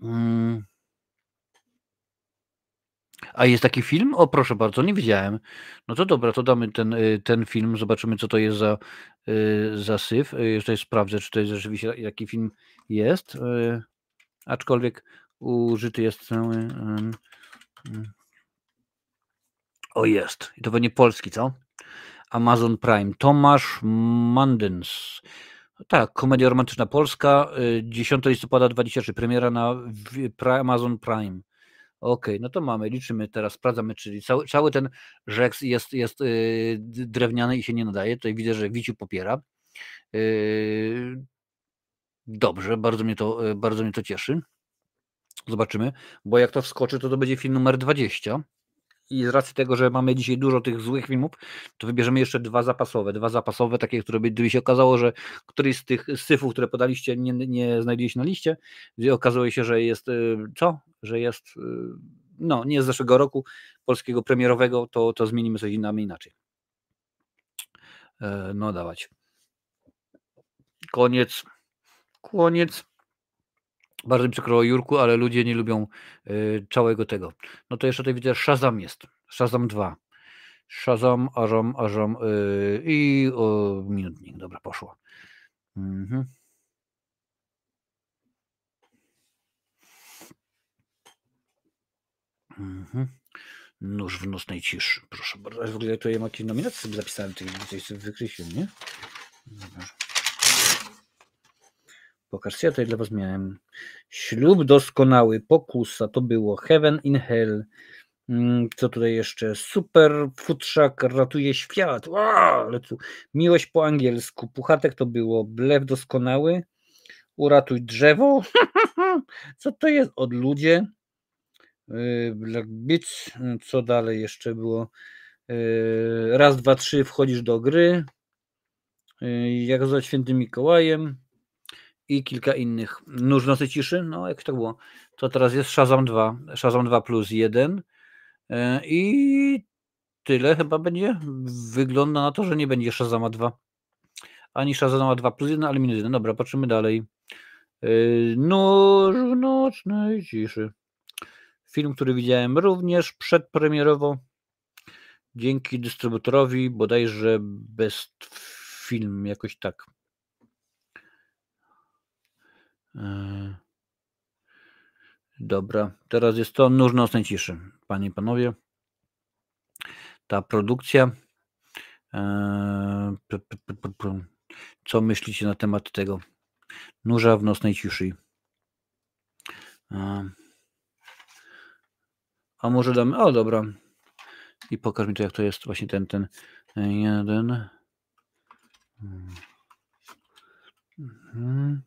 mm. A jest taki film? O, proszę bardzo, nie wiedziałem. No to dobra, to damy ten, e, ten film, zobaczymy, co to jest za, za syf. Jeszcze sprawdzę, czy to jest rzeczywiście jaki film jest. Aczkolwiek użyty jest cały. O jest. I to pewnie polski, co? Amazon Prime. Tomasz Mandens. Tak, komedia romantyczna polska. 10 y, listopada 23. Premiera na Amazon Prime. Okej, okay, no to mamy, liczymy teraz, sprawdzamy, czyli cały, cały ten rzeks jest, jest yy, drewniany i się nie nadaje. Tutaj widzę, że Wiciu popiera. Yy, dobrze, bardzo mnie, to, yy, bardzo mnie to cieszy. Zobaczymy, bo jak to wskoczy, to to będzie film numer 20 i z racji tego, że mamy dzisiaj dużo tych złych filmów, to wybierzemy jeszcze dwa zapasowe. Dwa zapasowe, takie, które by, gdyby się okazało, że któryś z tych syfów, które podaliście, nie, nie znajduje na liście, gdzie okazuje się, że jest y, co? Że jest y, no, nie z zeszłego roku polskiego premierowego, to, to zmienimy coś innymi inaczej. E, no dawać. Koniec. Koniec. Bardzo mi przykro Jurku, ale ludzie nie lubią y, całego tego. No to jeszcze tutaj widzę Shazam jest. Shazam 2. Shazam, Aram, Aram y, i o, minutnik. Dobra, poszło. Mhm. Mhm. Nóż w nocnej ciszy. Proszę bardzo. W ogóle ja mam jakieś nominacje sobie zapisałem, tych coś wykreśliłem, nie? Dobra. Pokażcie, ja tutaj dla Was miałem. Ślub doskonały, pokusa, to było Heaven in Hell. Mm, co tutaj jeszcze? Super futrzak ratuje świat. Wow, miłość po angielsku. Puchatek to było. Blef doskonały. Uratuj drzewo. Co to jest? Od ludzie. Yy, Black Beats, co dalej jeszcze było? Yy, raz, dwa, trzy, wchodzisz do gry. Yy, jak za świętym Mikołajem i kilka innych. Nóż nocy ciszy, no jak tak było. To teraz jest Shazam 2, Shazam 2 plus 1 i tyle chyba będzie. Wygląda na to, że nie będzie Shazama 2. Ani Shazama 2 plus 1, ale minus 1. Dobra, patrzymy dalej. Nóż w nocnej ciszy. Film, który widziałem również przedpremierowo dzięki dystrybutorowi, bodajże Best Film, jakoś tak. E, dobra, teraz jest to Nóż nocnej ciszy. Panie i panowie, ta produkcja. E, co myślicie na temat tego? Nurza w nocnej ciszy. E, a może damy. O, dobra. I pokaż mi to, jak to jest właśnie ten, ten jeden. Mhm.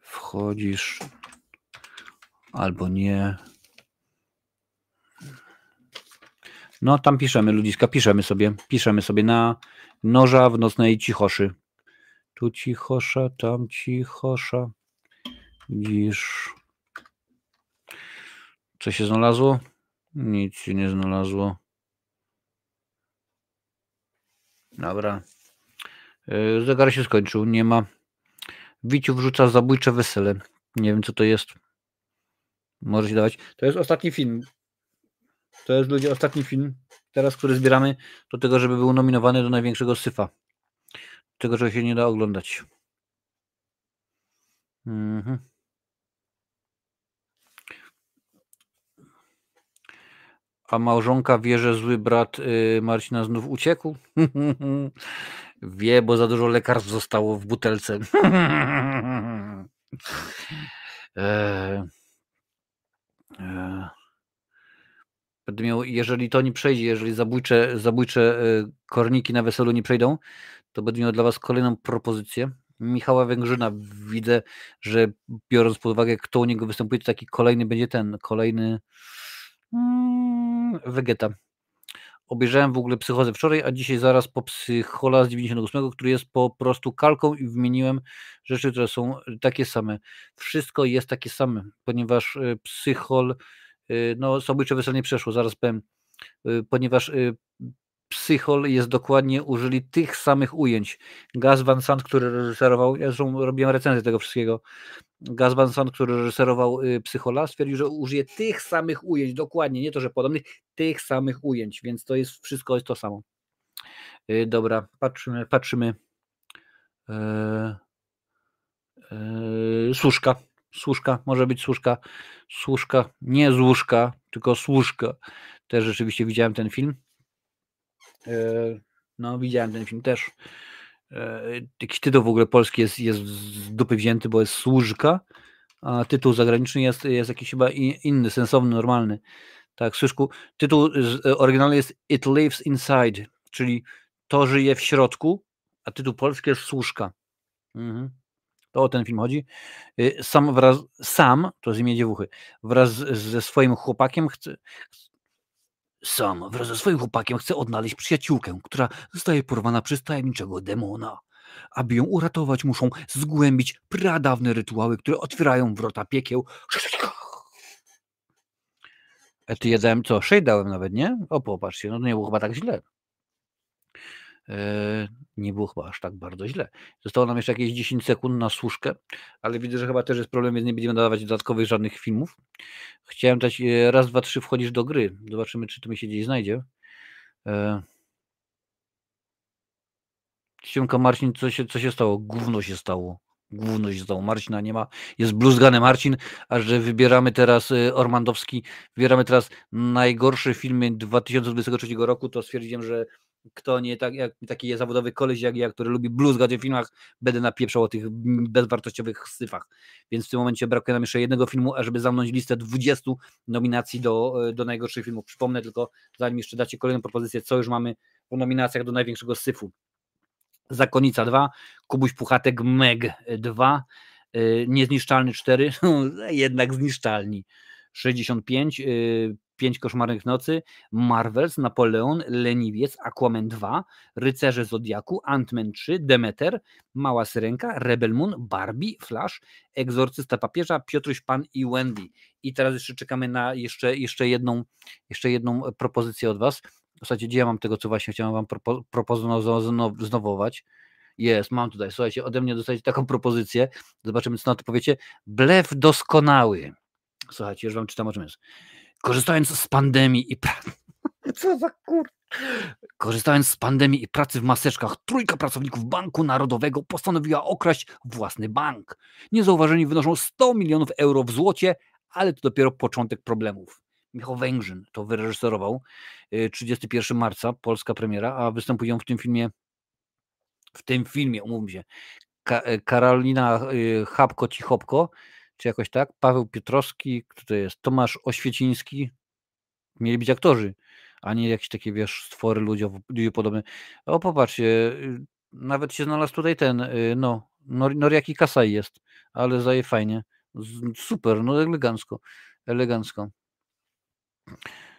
Wchodzisz albo nie. No, tam piszemy, ludziska, piszemy sobie. Piszemy sobie na noża w nocnej cichoszy. Tu cichosza, tam cichosza. Widzisz. Co się znalazło? Nic się nie znalazło. Dobra. E, zegar się skończył. Nie ma. Wiciu wrzuca zabójcze wesele. Nie wiem, co to jest. Może się dawać. To jest ostatni film. To jest ludzie ostatni film, teraz, który zbieramy do tego, żeby był nominowany do największego syfa. Tego, czego się nie da oglądać. Mhm. A małżonka wie, że zły brat y, Marcina znów uciekł? wie, bo za dużo lekarstw zostało w butelce. e, e, będę miał, jeżeli to nie przejdzie, jeżeli zabójcze, zabójcze e, korniki na weselu nie przejdą, to będę miał dla Was kolejną propozycję. Michała Węgrzyna widzę, że biorąc pod uwagę, kto u niego występuje, to taki kolejny będzie ten, kolejny mm, Wegeta. Obejrzałem w ogóle psychozę wczoraj, a dzisiaj zaraz po psychola z 98, który jest po prostu kalką i wymieniłem rzeczy, które są takie same. Wszystko jest takie same, ponieważ e, psychol Y, no Sobójcze Wesele nie przeszło, zaraz powiem, y, ponieważ Psychol jest dokładnie, użyli tych samych ujęć. Gaz Van Sant, który reżyserował, ja zresztą robiłem recenzję tego wszystkiego, Gaz Van Sant, który reżyserował Psychola, stwierdził, że użyje tych samych ujęć, dokładnie, nie to, że podobnych, tych samych ujęć, więc to jest wszystko jest to samo. Dobra, patrzymy, patrzymy. Eee, eee, słuszka. Może być służka, służka, nie z łóżka, tylko służka. Też rzeczywiście widziałem ten film. E, no, widziałem ten film też. E, jakiś tytuł w ogóle polski jest, jest z dupy wzięty, bo jest służka, a tytuł zagraniczny jest, jest jakiś chyba inny, sensowny, normalny. Tak, Słyszku, tytuł oryginalny jest It Lives Inside, czyli to żyje w środku, a tytuł polski jest Służka. Mhm. To o ten film chodzi. Y, sam wraz, sam, to z imię dziewuchy, wraz ze swoim chłopakiem chce, sam wraz ze swoim chłopakiem chce odnaleźć przyjaciółkę, która zostaje porwana przez tajemniczego demona. Aby ją uratować, muszą zgłębić pradawne rytuały, które otwierają wrota piekieł. E ty jadałem co? Szej dałem nawet, nie? O, popatrzcie, no to nie było chyba tak źle. E, nie było chyba aż tak bardzo źle. Zostało nam jeszcze jakieś 10 sekund na służkę, ale widzę, że chyba też jest problem, więc nie będziemy dawać dodatkowych żadnych filmów. Chciałem dać e, raz, dwa, trzy wchodzisz do gry. Zobaczymy, czy to mi się gdzieś znajdzie. E, Ściemka Marcin, co się, co się stało? Gówno się stało. Gówno się stało. Marcina nie ma. Jest bluzgany Marcin, a że wybieramy teraz Ormandowski, wybieramy teraz najgorsze filmy 2023 roku, to stwierdziłem, że kto nie tak, jak taki zawodowy koleś jak ja, który lubi bluzgać w filmach, będę napieprzał o tych bezwartościowych syfach. Więc w tym momencie brakuje nam jeszcze jednego filmu, ażeby zamknąć listę 20 nominacji do, do najgorszych filmów. Przypomnę tylko, zanim jeszcze dacie kolejną propozycję, co już mamy w nominacjach do największego syfu. Zakonica 2, Kubuś Puchatek Meg 2, y, Niezniszczalny 4, jednak zniszczalni. 65, yy, Pięć Koszmarnych Nocy, Marvels, Napoleon, Leniwiec, Aquaman 2, Rycerze Zodiaku, Ant-Man 3, Demeter, Mała Syrenka, Rebel Moon, Barbie, Flash, Egzorcysta Papieża, Piotruś Pan i Wendy. I teraz jeszcze czekamy na jeszcze, jeszcze, jedną, jeszcze jedną propozycję od Was. W zasadzie, gdzie ja mam tego, co właśnie chciałem Wam propo, proponować? Jest, mam tutaj, słuchajcie, ode mnie dostajecie taką propozycję, zobaczymy, co na to powiecie. Blef doskonały. Słuchajcie, już Wam czytam, o czym jest. Korzystając z pandemii i pracy. Co za kur... Korzystając z pandemii i pracy w maseczkach, trójka pracowników Banku Narodowego postanowiła okraść własny bank. Niezauważeni wynoszą 100 milionów euro w złocie, ale to dopiero początek problemów. Michał Węgrzyn to wyreżyserował 31 y, marca, polska premiera, a występują w tym filmie w tym filmie, umówmy się, y, Karolina y, Chapko-Cichopko, czy jakoś tak, Paweł Piotrowski, kto to jest, Tomasz Oświeciński, mieli być aktorzy, a nie jakieś takie, wiesz, stwory ludziowo, podobne. O, popatrzcie, y, nawet się znalazł tutaj ten, y, no, Nor Noriaki Kasai jest, ale zaje fajnie, super, no elegancko, elegancko.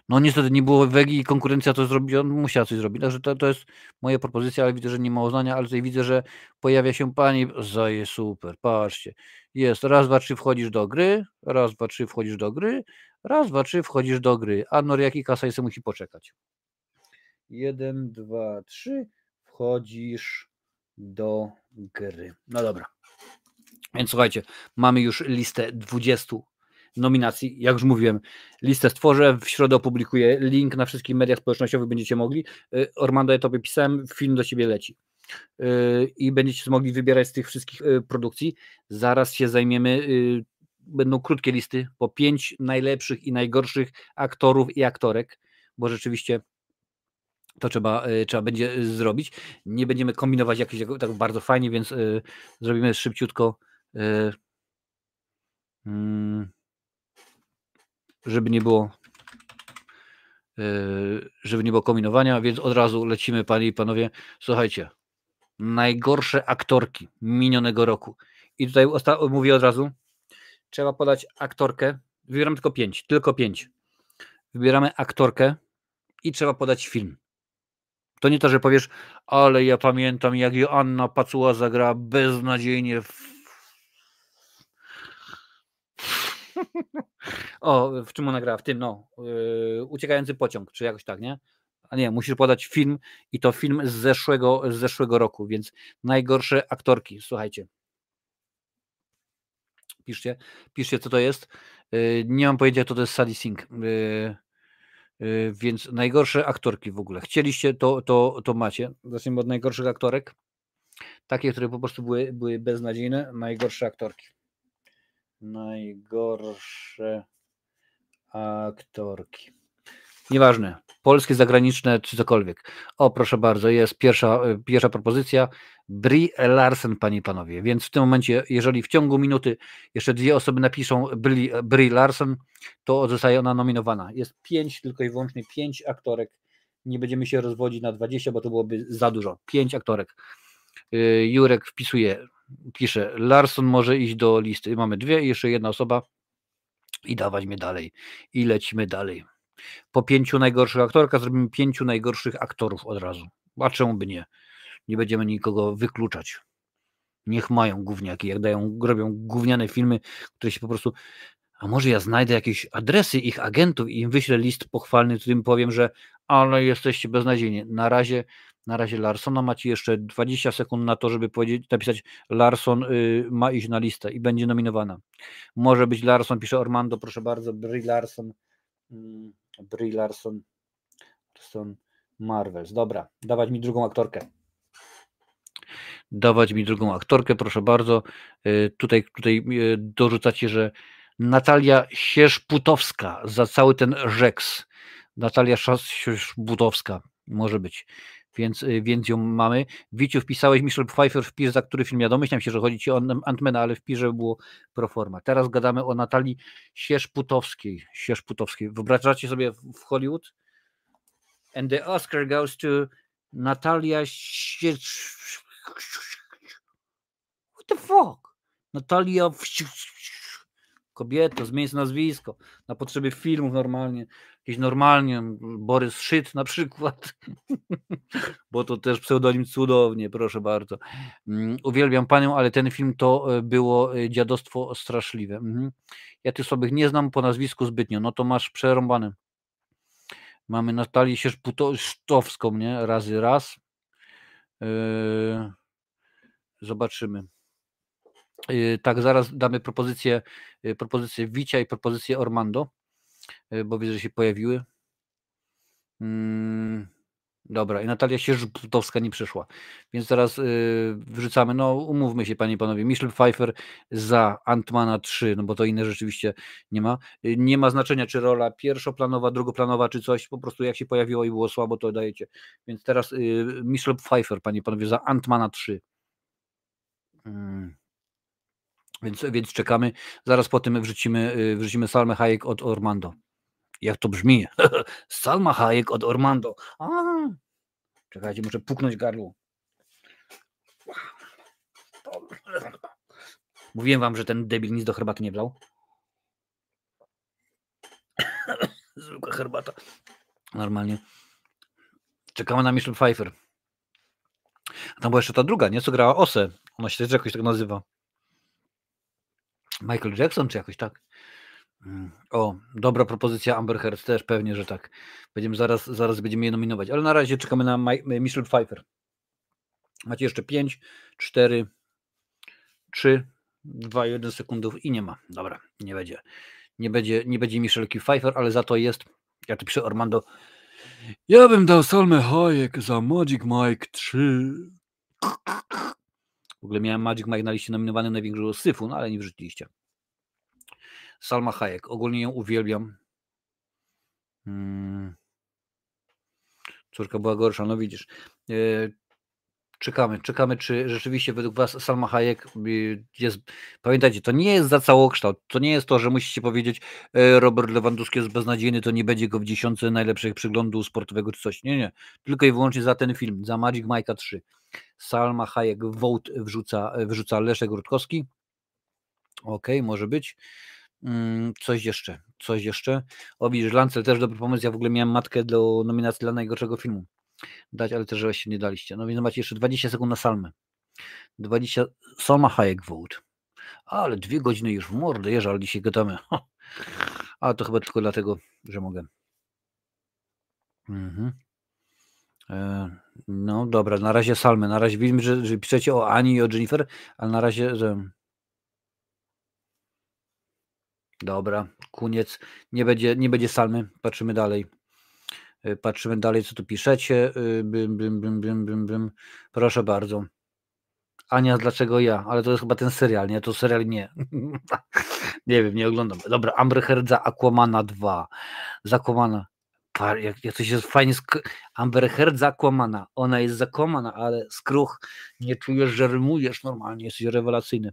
No niestety nie było wegi i konkurencja to zrobiła, musiała coś zrobić. Także to, to jest moja propozycja, ale widzę, że nie ma uznania, ale tutaj widzę, że pojawia się pani, zaje super, patrzcie. Jest raz, dwa, trzy wchodzisz do gry, raz, dwa, trzy wchodzisz do gry, raz, dwa, trzy wchodzisz do gry, a Noriaki Kasaj sobie musi poczekać. Jeden, dwa, trzy, wchodzisz do gry. No dobra. Więc słuchajcie, mamy już listę 20 nominacji. Jak już mówiłem, listę stworzę, w środę opublikuję link na wszystkich mediach społecznościowych, będziecie mogli. Y, Ormando, ja tobie pisałem, film do ciebie leci. Y, I będziecie mogli wybierać z tych wszystkich y, produkcji. Zaraz się zajmiemy, będą krótkie listy, po pięć najlepszych i najgorszych aktorów i aktorek, bo rzeczywiście to trzeba, trzeba będzie zrobić. Nie będziemy kombinować jakoś tak bardzo fajnie, więc zrobimy szybciutko. Hmm żeby nie było e, żeby nie było kombinowania, więc od razu lecimy, panie i panowie. Słuchajcie, najgorsze aktorki minionego roku. I tutaj mówię od razu, trzeba podać aktorkę. Wybieram tylko pięć, tylko pięć. Wybieramy aktorkę i trzeba podać film. To nie to, że powiesz, ale ja pamiętam, jak Joanna Pacuła zagrała beznadziejnie w o, w czym ona gra? W tym, no, yy, Uciekający pociąg, czy jakoś tak, nie? A nie, musisz podać film i to film z zeszłego, z zeszłego roku, więc najgorsze aktorki, słuchajcie. Piszcie, piszcie co to jest. Yy, nie mam pojęcia, co to jest Sadie Sink. Yy, yy, więc najgorsze aktorki w ogóle. Chcieliście, to, to, to macie. Zacznijmy od najgorszych aktorek. Takie, które po prostu były, były beznadziejne. Najgorsze aktorki najgorsze aktorki. Nieważne, polskie, zagraniczne czy cokolwiek. O, proszę bardzo, jest pierwsza, pierwsza propozycja. Brie Larsen, panie i panowie. Więc w tym momencie, jeżeli w ciągu minuty jeszcze dwie osoby napiszą Brie, Brie Larsen, to zostaje ona nominowana. Jest pięć, tylko i wyłącznie pięć aktorek. Nie będziemy się rozwodzić na 20, bo to byłoby za dużo. Pięć aktorek. Y, Jurek wpisuje pisze, Larson może iść do listy. Mamy dwie i jeszcze jedna osoba i dawać mnie dalej. I lecimy dalej. Po pięciu najgorszych aktorkach zrobimy pięciu najgorszych aktorów od razu. A czemu by nie? Nie będziemy nikogo wykluczać. Niech mają gówniaki, jak dają, robią gówniane filmy, które się po prostu. A może ja znajdę jakieś adresy ich agentów i im wyślę list pochwalny, którym powiem, że ale jesteście beznadziejni. Na razie na razie Larsona. Macie jeszcze 20 sekund na to, żeby powiedzieć, napisać Larson y, ma iść na listę i będzie nominowana. Może być Larson, pisze Ormando, proszę bardzo, Brie Larson. Mm, Brie Larson. Larson Marvels. Dobra, dawać mi drugą aktorkę. Dawać mi drugą aktorkę, proszę bardzo. Y, tutaj, tutaj y, dorzucacie, że Natalia Sierzputowska za cały ten rzeks. Natalia Sierzputowska może być więc, y, więc ją mamy. Wiciu, wpisałeś Michelle Pfeiffer wpis, za który film ja domyślam się, że chodzi ci o Antmana, ale wpis, żeby było proforma. Teraz gadamy o Natalii Sierzputowskiej. Sierzputowskiej. Wyobrażacie sobie w Hollywood? And the Oscar goes to Natalia Sierz... What the fuck? Natalia Kobieto, zmień nazwisko na potrzeby filmów normalnie. Jakieś normalnie, Borys Szyt na przykład, bo to też pseudonim cudownie, proszę bardzo. Mm, uwielbiam panią, ale ten film to e, było e, dziadostwo straszliwe. Mhm. Ja tych sobie nie znam po nazwisku zbytnio, no to masz przerąbane. Mamy Natalię Sierzputowską, nie? Razy raz. Yy, zobaczymy. Tak, zaraz damy propozycję, propozycję Wicia i propozycję Ormando, bo widzę, że się pojawiły. Mm, Dobra, i Natalia Sierzbutowska nie przyszła. Więc teraz yy, wrzucamy, no umówmy się panie i panowie, Michelle Pfeiffer za Antmana 3, no bo to inne rzeczywiście nie ma. Yy, nie ma znaczenia, czy rola pierwszoplanowa, drugoplanowa, czy coś, po prostu jak się pojawiło i było słabo, to dajecie. Więc teraz Michelle Pfeiffer, panie i panowie, za Antmana 3. Hmm. Więc, więc czekamy. Zaraz po tym wrzucimy, yy, wrzucimy Salmę Hayek od Ormando. Jak to brzmi? Salma Hayek od Ormando. A, czekajcie, muszę puknąć gardło. Mówiłem wam, że ten debil nic do herbaty nie wlał. Zwykła herbata. Normalnie. Czekamy na Michelle Pfeiffer. A tam była jeszcze ta druga, nie? Co grała Ose. Ona się też jakoś tak nazywa. Michael Jackson, czy jakoś tak? Mm, o, dobra propozycja Amber Heard też pewnie, że tak. Będziemy zaraz, zaraz będziemy je nominować, ale na razie czekamy na Michelle Pfeiffer. Macie jeszcze 5, 4, 3, 2, 1 sekundów i nie ma. Dobra, nie będzie. Nie będzie, nie będzie Michelle Pfeiffer, ale za to jest, ja tu piszę Ormando, ja bym dał Salmę Hayek za Magic Mike 3. W ogóle miałem Magic Mike na liście nominowany największego syfu, no ale nie wrzuciliście. Salma Hayek. Ogólnie ją uwielbiam. Hmm. Córka była gorsza, no widzisz. E, czekamy, czekamy, czy rzeczywiście według Was Salma Hayek y, jest. Pamiętajcie, to nie jest za całokształt. To nie jest to, że musicie powiedzieć, e, Robert Lewandowski jest beznadziejny, to nie będzie go w dziesiątce najlepszych przyglądu sportowego czy coś. Nie, nie. Tylko i wyłącznie za ten film, za Magic Mike'a 3. Salma Hayek vote wrzuca, wrzuca Leszek Rutkowski. Okej, okay, może być. Mm, coś jeszcze, coś jeszcze. O widzisz, Lancel też dobry pomysł. Ja w ogóle miałem matkę do nominacji dla najgorszego filmu dać, ale też się nie daliście. No więc macie jeszcze 20 sekund na salmę. 20, Salma Hayek vote. Ale dwie godziny już w mordę, jeżdżę, ale dzisiaj gadamy. A to chyba tylko dlatego, że mogę. Mhm. E, no dobra, na razie salmy. Na razie widzimy, że, że piszecie o Ani i o Jennifer, ale na razie, że Dobra, koniec. Nie będzie, nie będzie salmy. Patrzymy dalej. Y, patrzymy dalej, co tu piszecie. Y, bym, bym, bym, bym, bym, bym. Proszę bardzo. Ania, dlaczego ja? Ale to jest chyba ten serial, nie? To serial nie. nie wiem, nie oglądam. Dobra, Amber Heard za Aquamana 2. Za Aquamana. Jak, jak to się fajnie. Sk- Amber Heard za Aquamana. Ona jest zakłamana, ale skruch. Nie czujesz, że rymujesz normalnie. Jesteś rewelacyjny.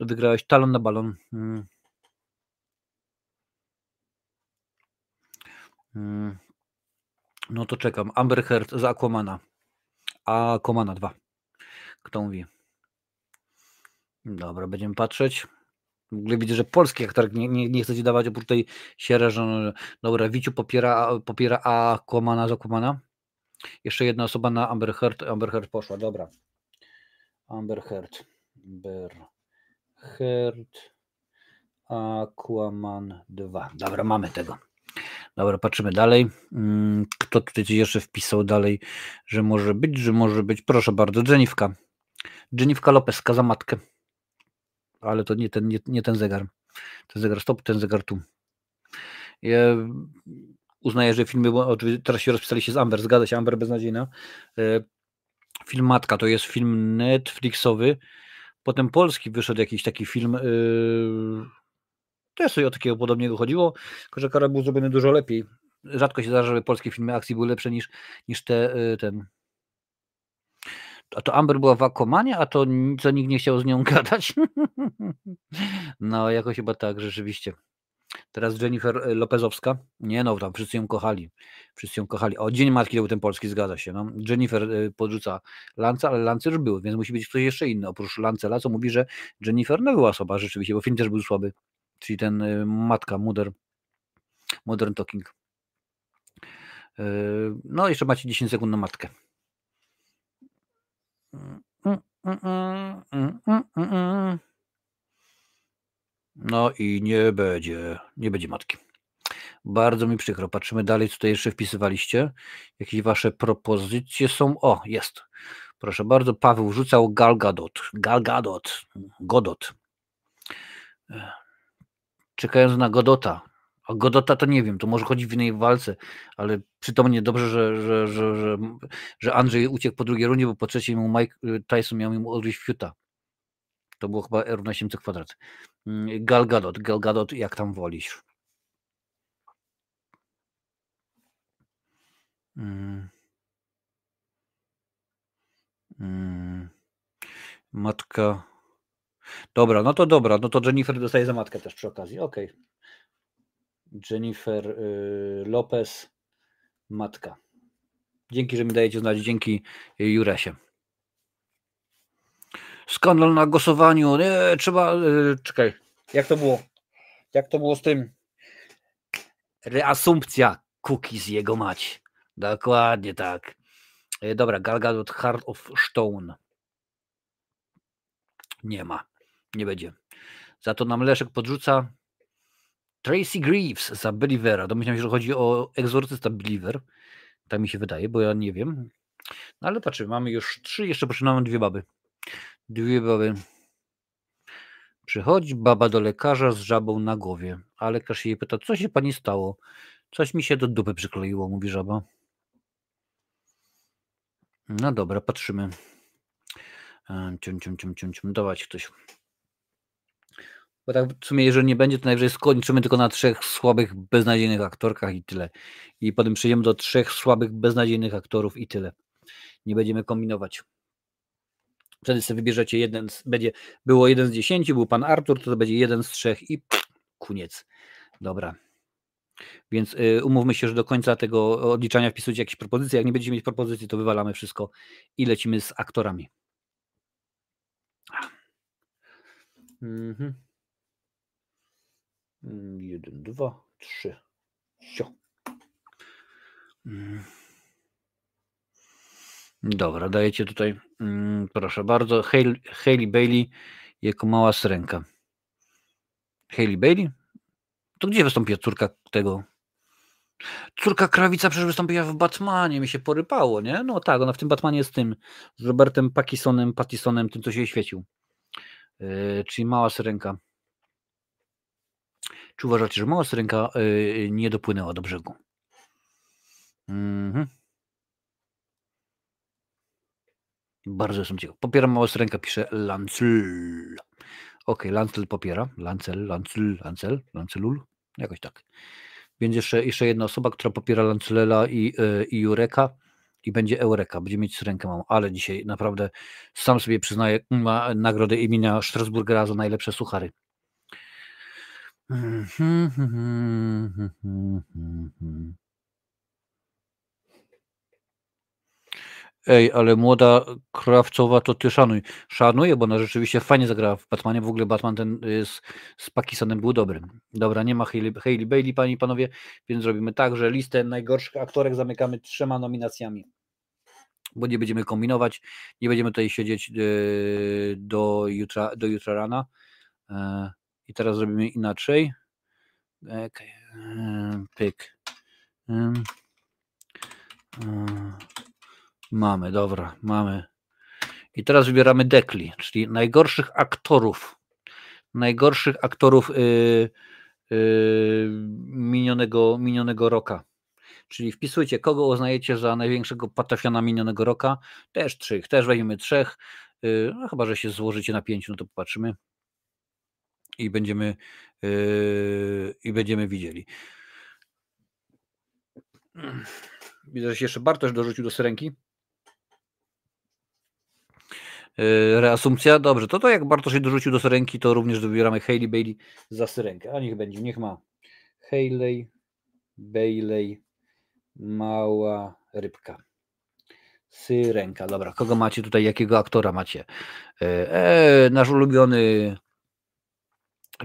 Wygrałeś talon na balon. Hmm. Mm. No to czekam. Amber Heard za Aquamana. A Aquamana 2. Kto mówi? Dobra, będziemy patrzeć. W ogóle widzę, że polski aktor nie, nie, nie chce ci dawać oprócz tej sierra, że no, dobra, Wiciu popiera, popiera Aquamana z Aquamana. Jeszcze jedna osoba na Amber Heard. Amber Heard poszła, dobra. Amber Heard. Amber Heard. Aquaman 2. Dobra, mamy tego. Dobra, patrzymy dalej. Mm, kto tutaj jeszcze wpisał dalej, że może być, że może być. Proszę bardzo, Jennifer. Jennifer Lopez, za matkę. Ale to nie ten, nie, nie ten zegar. Ten zegar stop, ten zegar tu. Ja uznaję, że filmy, teraz się rozpisali się z Amber, zgadza się, Amber beznadziejna. E, film Matka to jest film Netflixowy. Potem polski wyszedł jakiś taki film. Yy też sobie o takiego podobnego chodziło, tylko że Kara był zrobiony dużo lepiej. Rzadko się zdarza, żeby polskie filmy akcji były lepsze niż, niż te, y, ten. A to Amber była w Aquamanie, a to co nikt nie chciał z nią gadać. no, jakoś chyba tak, rzeczywiście. Teraz Jennifer y, Lopezowska. Nie no, tam wszyscy ją kochali. Wszyscy ją kochali. O, Dzień Matki był ten polski, zgadza się. No. Jennifer y, podrzuca Lance, ale Lance już był, więc musi być ktoś jeszcze inny. Oprócz Lancela, co mówi, że Jennifer no była osoba rzeczywiście, bo film też był słaby czyli ten y, matka, Mother, Modern Talking. Y, no, jeszcze macie 10 sekund na matkę. No i nie będzie, nie będzie matki. Bardzo mi przykro. Patrzymy dalej, co tutaj jeszcze wpisywaliście. Jakieś wasze propozycje są? O, jest. Proszę bardzo, Paweł rzucał Galgadot. Galgadot. Godot. Czekając na Godota. A Godota to nie wiem, to może chodzi w innej walce, ale przytomnie dobrze, że, że, że, że, Andrzej uciekł po drugiej rundzie, bo po trzeciej mu Mike Tyson miał mu odgryźć fiuta. To było chyba równa 700 kwadrat. Mm, Gal Gadot, Gal Gadot, jak tam wolisz. Mm. Mm. Matka. Dobra, no to dobra, no to Jennifer dostaje za matkę też przy okazji. Okej. Okay. Jennifer y, Lopez, matka. Dzięki, że mi dajecie znać. Dzięki Juresie. Skandal na głosowaniu. Nie, trzeba. Y, czekaj. Jak to było? Jak to było z tym? Reasumpcja cookies jego mać. Dokładnie tak. Y, dobra, Galgadot Heart of Stone. Nie ma. Nie będzie. Za to nam Leszek podrzuca Tracy Greaves za Believera. Domyślam się, że chodzi o egzorcysta Believer. Tak mi się wydaje, bo ja nie wiem. No ale patrzymy, mamy już trzy, jeszcze poczynamy dwie baby. Dwie baby. Przychodzi baba do lekarza z żabą na głowie, a lekarz jej pyta, co się pani stało? Coś mi się do dupy przykleiło, mówi żaba. No dobra, patrzymy. Cium, cium, cium, cium, cium. Dawać ktoś. Bo tak w sumie, jeżeli nie będzie, to najwyżej skończymy tylko na trzech słabych, beznadziejnych aktorkach i tyle. I potem przejdziemy do trzech słabych, beznadziejnych aktorów i tyle. Nie będziemy kombinować. Wtedy sobie wybierzecie jeden, z, będzie, było jeden z dziesięciu, był pan Artur, to, to będzie jeden z trzech i pff, koniec. Dobra. Więc y, umówmy się, że do końca tego odliczania wpisujecie jakieś propozycje. Jak nie będziecie mieć propozycji, to wywalamy wszystko i lecimy z aktorami. Mhm. Mm, jeden, dwa, trzy. Sio. Mm. Dobra, dajecie tutaj, mm, proszę bardzo, Hailey, Hailey Bailey jako mała syrenka. Hailey Bailey? To gdzie wystąpiła córka tego? Córka Krawica przecież wystąpiła w Batmanie, mi się porypało, nie? No tak, ona w tym Batmanie jest tym, z Robertem Pattisonem, Pattisonem, tym co się świecił. Yy, czyli mała syrenka. Czy uważacie, że mała syrenka yy, nie dopłynęła do brzegu? Mhm. Bardzo jestem ciekaw. Popieram mała syrenka, pisze Lancel. Ok, Lancel popiera. Lancel, Lancel, Lancel, Lancelul. Jakoś tak. Więc jeszcze, jeszcze jedna osoba, która popiera Lancelela i, yy, i Jureka i będzie Eureka. Będzie mieć syrenkę mam, ale dzisiaj naprawdę sam sobie przyznaję ma nagrodę imienia Strasburgera za najlepsze suchary. Ej, ale młoda Krawcowa to ty szanuj. Szanuję, bo ona rzeczywiście fajnie zagrała w Batmanie. W ogóle Batman ten y, z, z Pakistanem był dobry. Dobra, nie ma Hailey, Bailey, panie i panowie, więc zrobimy tak, że listę najgorszych aktorek zamykamy trzema nominacjami. Bo nie będziemy kombinować, nie będziemy tutaj siedzieć y, do jutra, do jutra rana. E, I teraz zrobimy inaczej. Okay. Pyk. Mamy, dobra, mamy. I teraz wybieramy dekli, czyli najgorszych aktorów. Najgorszych aktorów yy, yy, minionego, minionego roka. Czyli wpisujcie, kogo uznajecie za największego patafiana minionego roka. Też trzech, też weźmiemy trzech. Yy, no chyba, że się złożycie na pięciu, no to popatrzymy i będziemy, yy, i będziemy widzieli. Widzę, że się jeszcze Bartosz dorzucił do syrenki. Yy, reasumpcja, dobrze, to to jak Bartosz się dorzucił do syrenki, to również wybieramy Hailey Bailey za syrenkę, a niech będzie, niech ma Hailey Bailey mała rybka. Syrenka, dobra, kogo macie tutaj, jakiego aktora macie? E, nasz ulubiony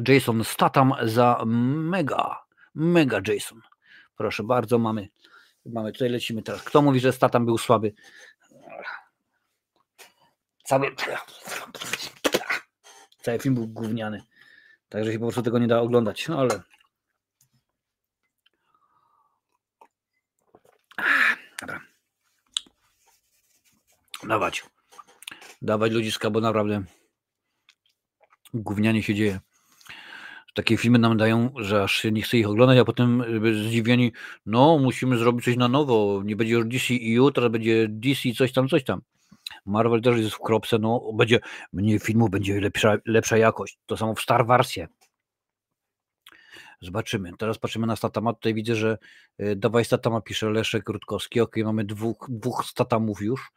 Jason Statham za mega, mega Jason. Proszę bardzo, mamy, mamy tutaj lecimy teraz. Kto mówi, że Statham był słaby? Cały, cały film był gówniany. Także się po prostu tego nie da oglądać. No ale. Dobra. Dawać. Dawać ludziska, bo naprawdę gównianie się dzieje. Takie filmy nam dają, że aż się nie chce ich oglądać, a potem zdziwieni, no musimy zrobić coś na nowo, nie będzie już DCEU, teraz będzie DC coś tam, coś tam. Marvel też jest w kropce, no będzie mniej filmów, będzie lepsza, lepsza jakość. To samo w Star Warsie. Zobaczymy. Teraz patrzymy na statama. Tutaj widzę, że y, dawaj statama pisze Leszek Rutkowski. Ok, mamy dwóch, dwóch statamów już,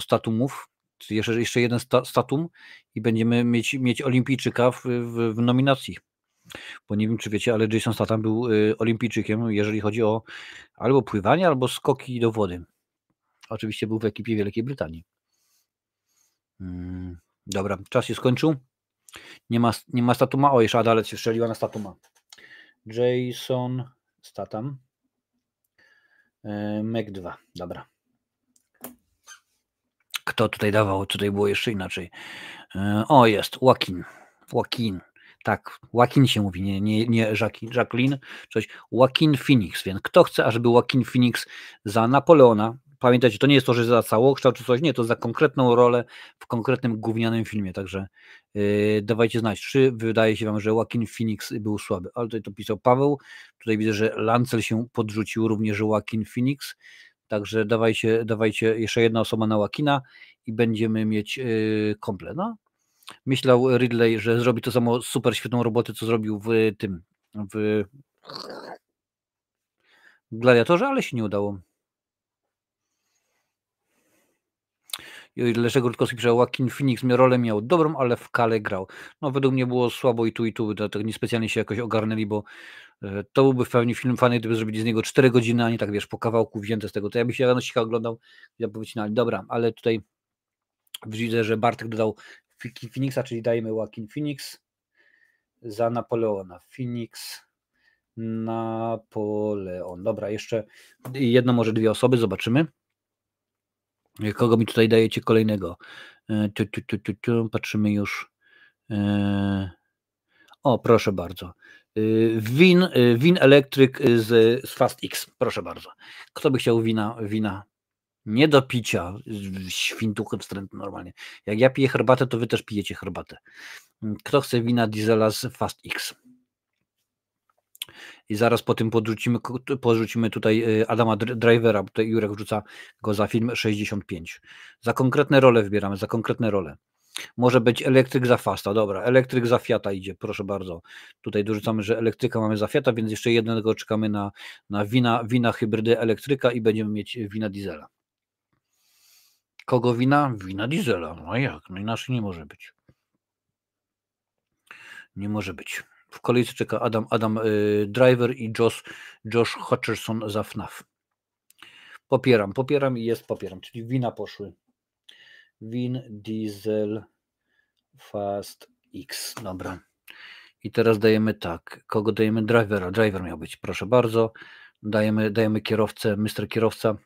statumów. Jeszcze, jeszcze jeden sta, statum i będziemy mieć, mieć olimpijczyka w, w, w nominacji. Bo nie wiem, czy wiecie, ale Jason Statham był y, olimpijczykiem, jeżeli chodzi o albo pływanie, albo skoki do wody. Oczywiście był w ekipie Wielkiej Brytanii. Hmm, dobra, czas się skończył. Nie ma, nie ma statuma. O, jeszcze Adalet się strzeliła na statuma. Jason Statham. E, Mac 2. Dobra. Kto tutaj dawał? Tutaj było jeszcze inaczej. E, o, jest. Joaquin. Joaquin. Tak, Joaquin się mówi, nie, nie, nie Jacqueline, coś. Joaquin Phoenix, więc kto chce, ażeby Joaquin Phoenix za Napoleona, Pamiętajcie, to nie jest to, że za całokształt czy coś, nie, to za konkretną rolę w konkretnym gównianym filmie, także yy, dawajcie znać, czy wydaje się Wam, że Joaquin Phoenix był słaby, ale tutaj to pisał Paweł, tutaj widzę, że Lancel się podrzucił również, Joaquin Phoenix, także dawajcie, dawajcie jeszcze jedna osoba na Joaquina i będziemy mieć yy, komplet, no. Myślał Ridley, że zrobi to samo super świetną robotę, co zrobił w tym, w Gladiatorze, ale się nie udało. Leszek Rutkowski pisze, Joaquin Phoenix rolę miał dobrą, ale w kale grał. No według mnie było słabo i tu i tu, dlatego niespecjalnie się jakoś ogarnęli, bo e, to byłby w pełni film fajny, gdyby zrobili z niego 4 godziny, a nie tak wiesz, po kawałku wzięte z tego. To ja bym się rano oglądał, ja powycinali. Dobra, ale tutaj widzę, że Bartek dodał Phoenixa, czyli dajemy Joaquin Phoenix za Napoleona. Phoenix Napoleon. Dobra, jeszcze jedno, może dwie osoby, zobaczymy. Kogo mi tutaj dajecie kolejnego? E, tu, tu, tu, Patrzymy już. E, o, proszę bardzo. E, win, win elektryk z, z Fast X. Proszę bardzo. Kto by chciał wina, wina nie do picia, świntuchy wstrętne normalnie. Jak ja piję herbatę, to wy też pijecie herbatę. Kto chce wina diesela z Fast X? i zaraz po tym podrzucimy, podrzucimy tutaj y, Adama Drivera, bo tutaj Jurek wrzuca go za film 65. Za konkretne role wybieramy, za konkretne role. Może być elektryk za Fasta, dobra, elektryk za Fiata idzie, proszę bardzo. Tutaj dorzucamy, że elektryka mamy za Fiata, więc jeszcze jednego czekamy na, na wina, wina hybrydy elektryka i będziemy mieć wina diesela. Kogo wina? Wina diesela. No jak? No inaczej nie może być. Nie może być. W kolejce czeka Adam, Adam y, Driver i Josh, Josh Hutcherson za FNAF. Popieram, popieram i jest popieram, czyli wina poszły. Win, Diesel, Fast X. Dobra. I teraz dajemy tak. Kogo dajemy? Drivera. Driver miał być, proszę bardzo. Dajemy, dajemy kierowcę, Mr. Kierowca.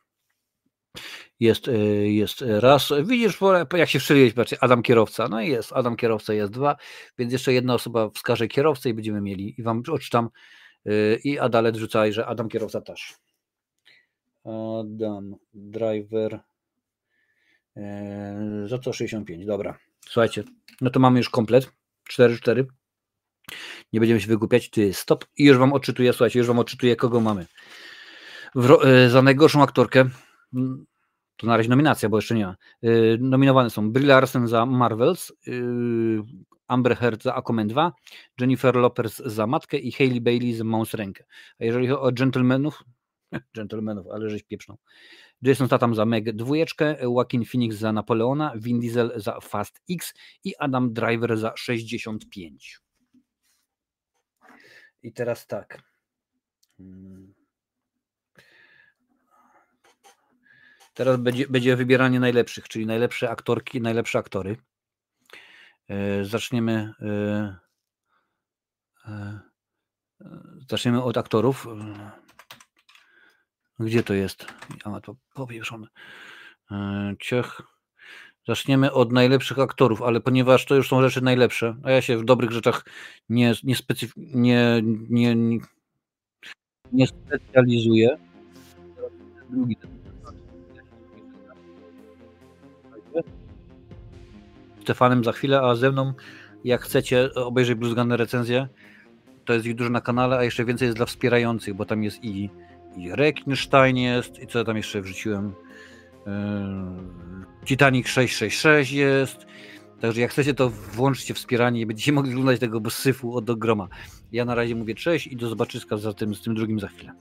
Jest, e, jest raz. Widzisz, jak się wszyliłeś, Adam kierowca. No i jest, Adam kierowca jest dwa, więc jeszcze jedna osoba wskaże kierowcę i będziemy mieli. I wam odczytam. E, I Adalet rzucaj, że Adam kierowca też. Adam driver. E, za co 65? Dobra. Słuchajcie, no to mamy już komplet. 4-4. Nie będziemy się wygłupiać. Ty stop. I już wam odczytuję, słuchajcie, już wam odczytuję, kogo mamy. Za najgorszą aktorkę to na razie nominacja, bo jeszcze nie. Yy, nominowane są Brie Larson za Marvels, yy, Amber Heard za Aquaman 2, Jennifer Lopez za Matkę i Hailey Bailey za Mąs Rękę. A jeżeli chodzi o gentlemanów, gentlemanów, ale żeś pieprzną. Jason Statham za Meg dwójeczkę, Joaquin Phoenix za Napoleona, Vin Diesel za Fast X i Adam Driver za 65. I teraz tak. Hmm. Teraz będzie, będzie wybieranie najlepszych, czyli najlepsze aktorki, najlepsze aktory. E, zaczniemy. E, E, zaczniemy od aktorów. Gdzie to jest? A, to powieszone. Ciech. Zaczniemy od najlepszych aktorów, ale ponieważ to już są rzeczy najlepsze, a ja się w dobrych rzeczach nie, nie, specyf- nie, nie, nie, nie specjalizuję. Drugi Stefanem za chwilę, a ze mną, jak chcecie obejrzeć Blues Gunner recenzję, to jest ich dużo na kanale, a jeszcze więcej jest dla wspierających, bo tam jest i, i jest, i co ja tam jeszcze wrzuciłem, yy, Titanic 666 jest, Także jak chcecie, to włączcie wspieranie i będziecie mogli oglądać tego syfu od groma. Ja na razie mówię cześć i do zobaczyska za tym, z tym drugim za chwilę.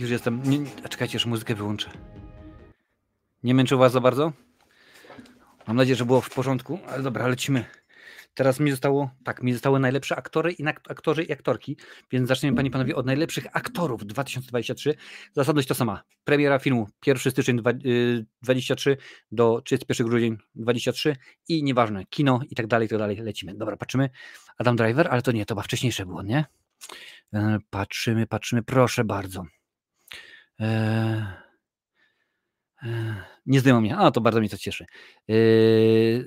Już jestem. Nie, czekajcie, już muzykę wyłączę. Nie męczył was za bardzo? Mam nadzieję, że było w porządku, ale dobra, lecimy. Teraz mi zostało, tak, mi zostały najlepsze aktory i aktorzy i aktorki, więc zaczniemy Panie Panowie od najlepszych aktorów 2023. Zasadność to sama. Premiera filmu 1 styczeń 23 y, do 31 grudzień 23 i nieważne, kino i tak dalej, i tak dalej, lecimy. Dobra, patrzymy. Adam Driver, ale to nie, to chyba wcześniejsze było, nie? E, patrzymy, patrzymy, proszę bardzo. Eee, eee, nie zdejmą mnie. A, to bardzo mnie to cieszy. Eee,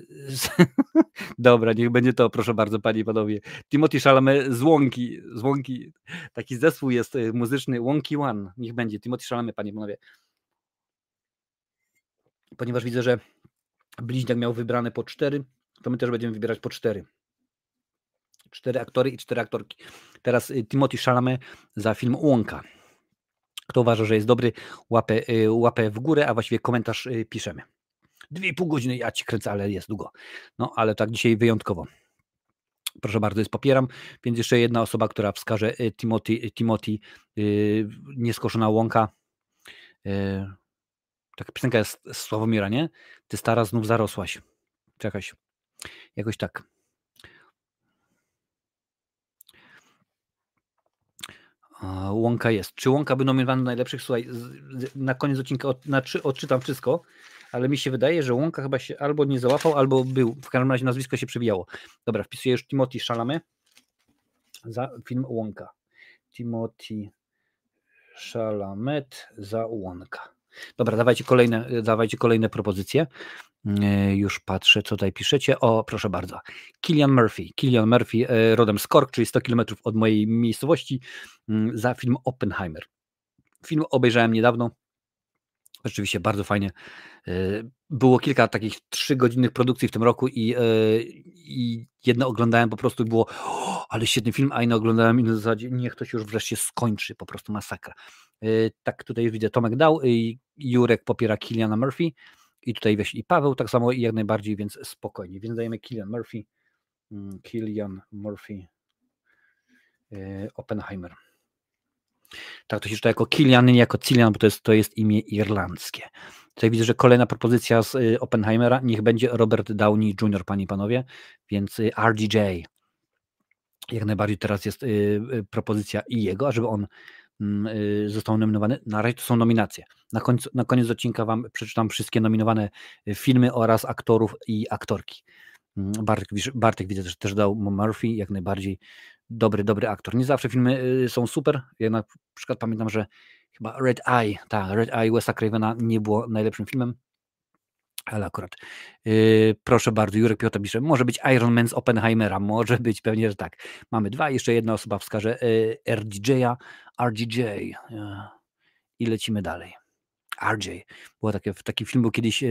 dobra, niech będzie to, proszę bardzo, panie i panowie. Timothy Chalamet z Łąki. Z Łąki. Taki zespół jest e, muzyczny, Łąki One. Niech będzie. Timothy Chalamet, panie i panowie. Ponieważ widzę, że Bliźniak miał wybrane po cztery, to my też będziemy wybierać po cztery. Cztery aktory i cztery aktorki. Teraz Timothy Chalamet za film Łąka. Kto uważa, że jest dobry, łapę, y, łapę w górę, a właściwie komentarz y, piszemy. Dwie i pół godziny, ja ci kręcę, ale jest długo. No, ale tak dzisiaj wyjątkowo. Proszę bardzo, jest popieram. Więc jeszcze jedna osoba, która wskaże y, Timothy, Timothy nieskoszona łąka. Taka piosenka jest z Sławomira, nie? Ty stara znów zarosłaś. Czekać. Jakoś tak. Łąka jest. Czy Łąka by nominowany do najlepszych? Słuchaj, na koniec odcinka odczytam wszystko, ale mi się wydaje, że Łąka chyba się albo nie załapał, albo był. W każdym razie nazwisko się przewijało. Dobra, wpisuję już Timothy Chalamet za film Łąka. Timothy Chalamet za Łąka. Dobra, dawajcie kolejne, dawajcie kolejne propozycje. E, już patrzę, co tutaj piszecie. O, proszę bardzo. Killian Murphy. Killian Murphy, e, rodem z Cork, czyli 100 km od mojej miejscowości, mm, za film Oppenheimer. Film obejrzałem niedawno. Rzeczywiście bardzo fajnie. E, było kilka takich trzygodzinnych produkcji w tym roku i, i jedno oglądałem po prostu było ale świetny film, a inne oglądałem i na zasadzie niech to się już wreszcie skończy, po prostu masakra. Tak tutaj widzę Tomek dał, Jurek popiera Kiliana Murphy. I tutaj wiesz, i Paweł tak samo i jak najbardziej, więc spokojnie. Więc dajemy Killian Murphy, mm, Killian Murphy, e, Oppenheimer. Tak, to się czyta jako Killian, nie jako Cillian, bo to jest, to jest imię irlandzkie. Tutaj widzę, że kolejna propozycja z y, Oppenheimera, niech będzie Robert Downey Jr., panie i panowie, więc y, RDJ. Jak najbardziej teraz jest y, propozycja i jego, żeby on został nominowany. Na razie to są nominacje. Na, końcu, na koniec odcinka Wam przeczytam wszystkie nominowane y, filmy oraz aktorów i aktorki. Mm, Bartek, Bartek widzę, że też dał Murphy, jak najbardziej dobry, dobry aktor. Nie zawsze filmy y, są super. Ja na przykład pamiętam, że chyba Red Eye, tak, Red Eye Wesa Cravena nie było najlepszym filmem, ale akurat. Yy, proszę bardzo, Jurek Piotr pisze, może być Iron Man z Oppenheimera, może być, pewnie, że tak. Mamy dwa, jeszcze jedna osoba wskaże yy, RDJ-a, RDJ yy, i lecimy dalej. RJ. Było takie, taki film był kiedyś yy,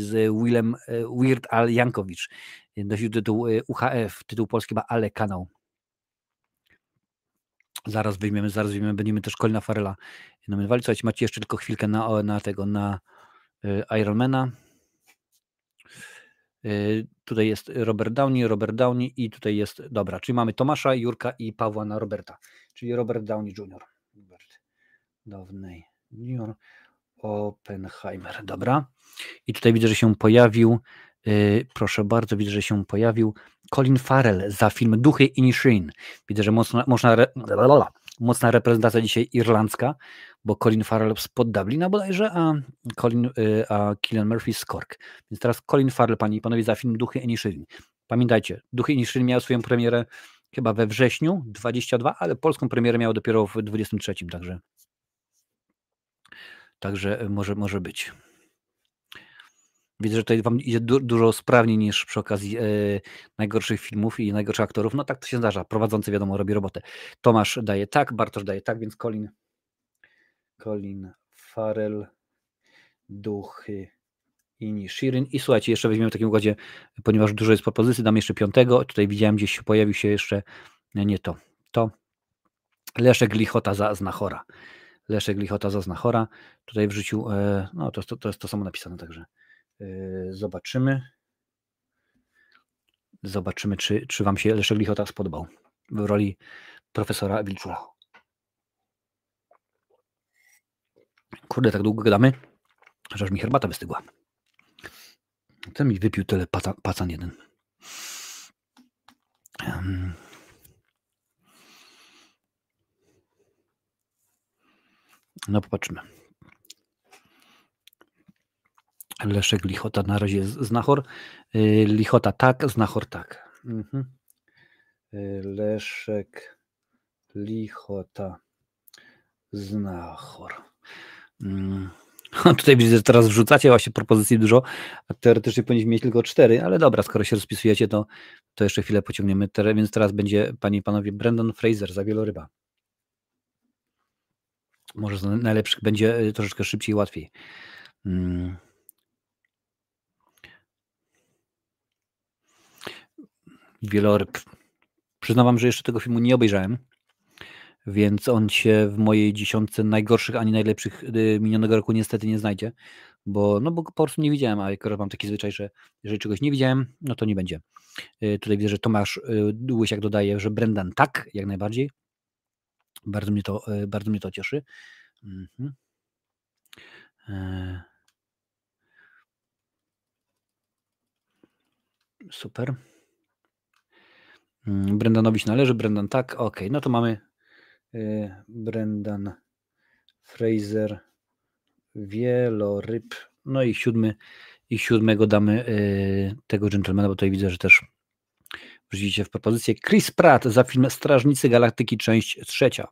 z Willem yy, Weird Al Jankowicz. Nosił tytuł yy, UHF, tytuł polski ma Ale Kanał. Zaraz wyjmiemy, zaraz wyjmiemy, będziemy też Colina Farela nominowali. Słuchajcie, macie jeszcze tylko chwilkę na, na tego, na Ironmana. Y, tutaj jest Robert Downey, Robert Downey i tutaj jest, dobra, czyli mamy Tomasza, Jurka i Pawła na Roberta, czyli Robert Downey Jr. Robert Downey Jr. Oppenheimer, dobra. I tutaj widzę, że się pojawił, yy, proszę bardzo, widzę, że się pojawił Colin Farrell za film Duchy Inishin. Widzę, że mocna, mocna, re, mocna reprezentacja dzisiaj irlandzka, bo Colin Farrell spod Dublina bodajże, a, Colin, yy, a Killian Murphy z Cork. Więc teraz Colin Farrell, panie i panowie, za film Duchy Inishin. Pamiętajcie, Duchy Inishin miał swoją premierę chyba we wrześniu 22, ale polską premierę miał dopiero w 23, także Także może, może być. Widzę, że tutaj wam idzie du dużo sprawniej niż przy okazji e, najgorszych filmów i najgorszych aktorów. No tak to się zdarza. Prowadzący wiadomo robi robotę. Tomasz daje tak, Bartosz daje tak, więc Colin, Colin Farel, Duchy i Shirin. I słuchajcie, jeszcze weźmiemy w takim układzie, ponieważ dużo jest propozycji, dam jeszcze piątego. Tutaj widziałem gdzieś pojawił się jeszcze, nie to, to Leszek Lichota za Znachora. Leszek Lichota za Znachora. Tutaj w życiu, e, no to, to, to jest to samo napisane, także e, zobaczymy. Zobaczymy, czy, czy Wam się Leszek Lichota spodobał w roli profesora Wilczura. Kurde, tak długo gadamy, że aż mi herbata wystygła. Ten mi wypił tyle paca, pacan jeden. Um. No popatrzmy. Leszek Lichota na razie znachor. Y, Lichota tak, znachor tak. Mhm. Y, Leszek Lichota znachor. Hmm. Tutaj widzę, że teraz wrzucacie właśnie propozycji dużo, a teoretycznie powinniśmy mieć tylko cztery, ale dobra, skoro się rozpisujecie, to, to jeszcze chwilę pociągniemy. Więc teraz będzie, panie i panowie, Brandon Fraser za wieloryba. Może z najlepszych będzie y, troszeczkę szybciej i łatwiej. Hmm. Wieloryb. Przyznam że jeszcze tego filmu nie obejrzałem, więc on się w mojej dziesiątce najgorszych ani najlepszych y, minionego roku niestety nie znajdzie, bo, no bo po prostu nie widziałem, a akurat mam taki zwyczaj, że jeżeli czegoś nie widziałem, no to nie będzie. Y, tutaj widzę, że Tomasz Łysiak dodaje, że Brendan tak, jak najbardziej. Bardzo mnie to, bardzo mnie to cieszy. Mhm. E. Super. Mm, Brendanowi się należy, Brendan tak, ok, no to mamy e, Brendan Fraser, wieloryb, no i siódmy, i siódmego damy tego gentlemana, bo tutaj widzę, że też wrzucicie w propozycję. Chris Pratt za film Strażnicy Galaktyki, część trzecia.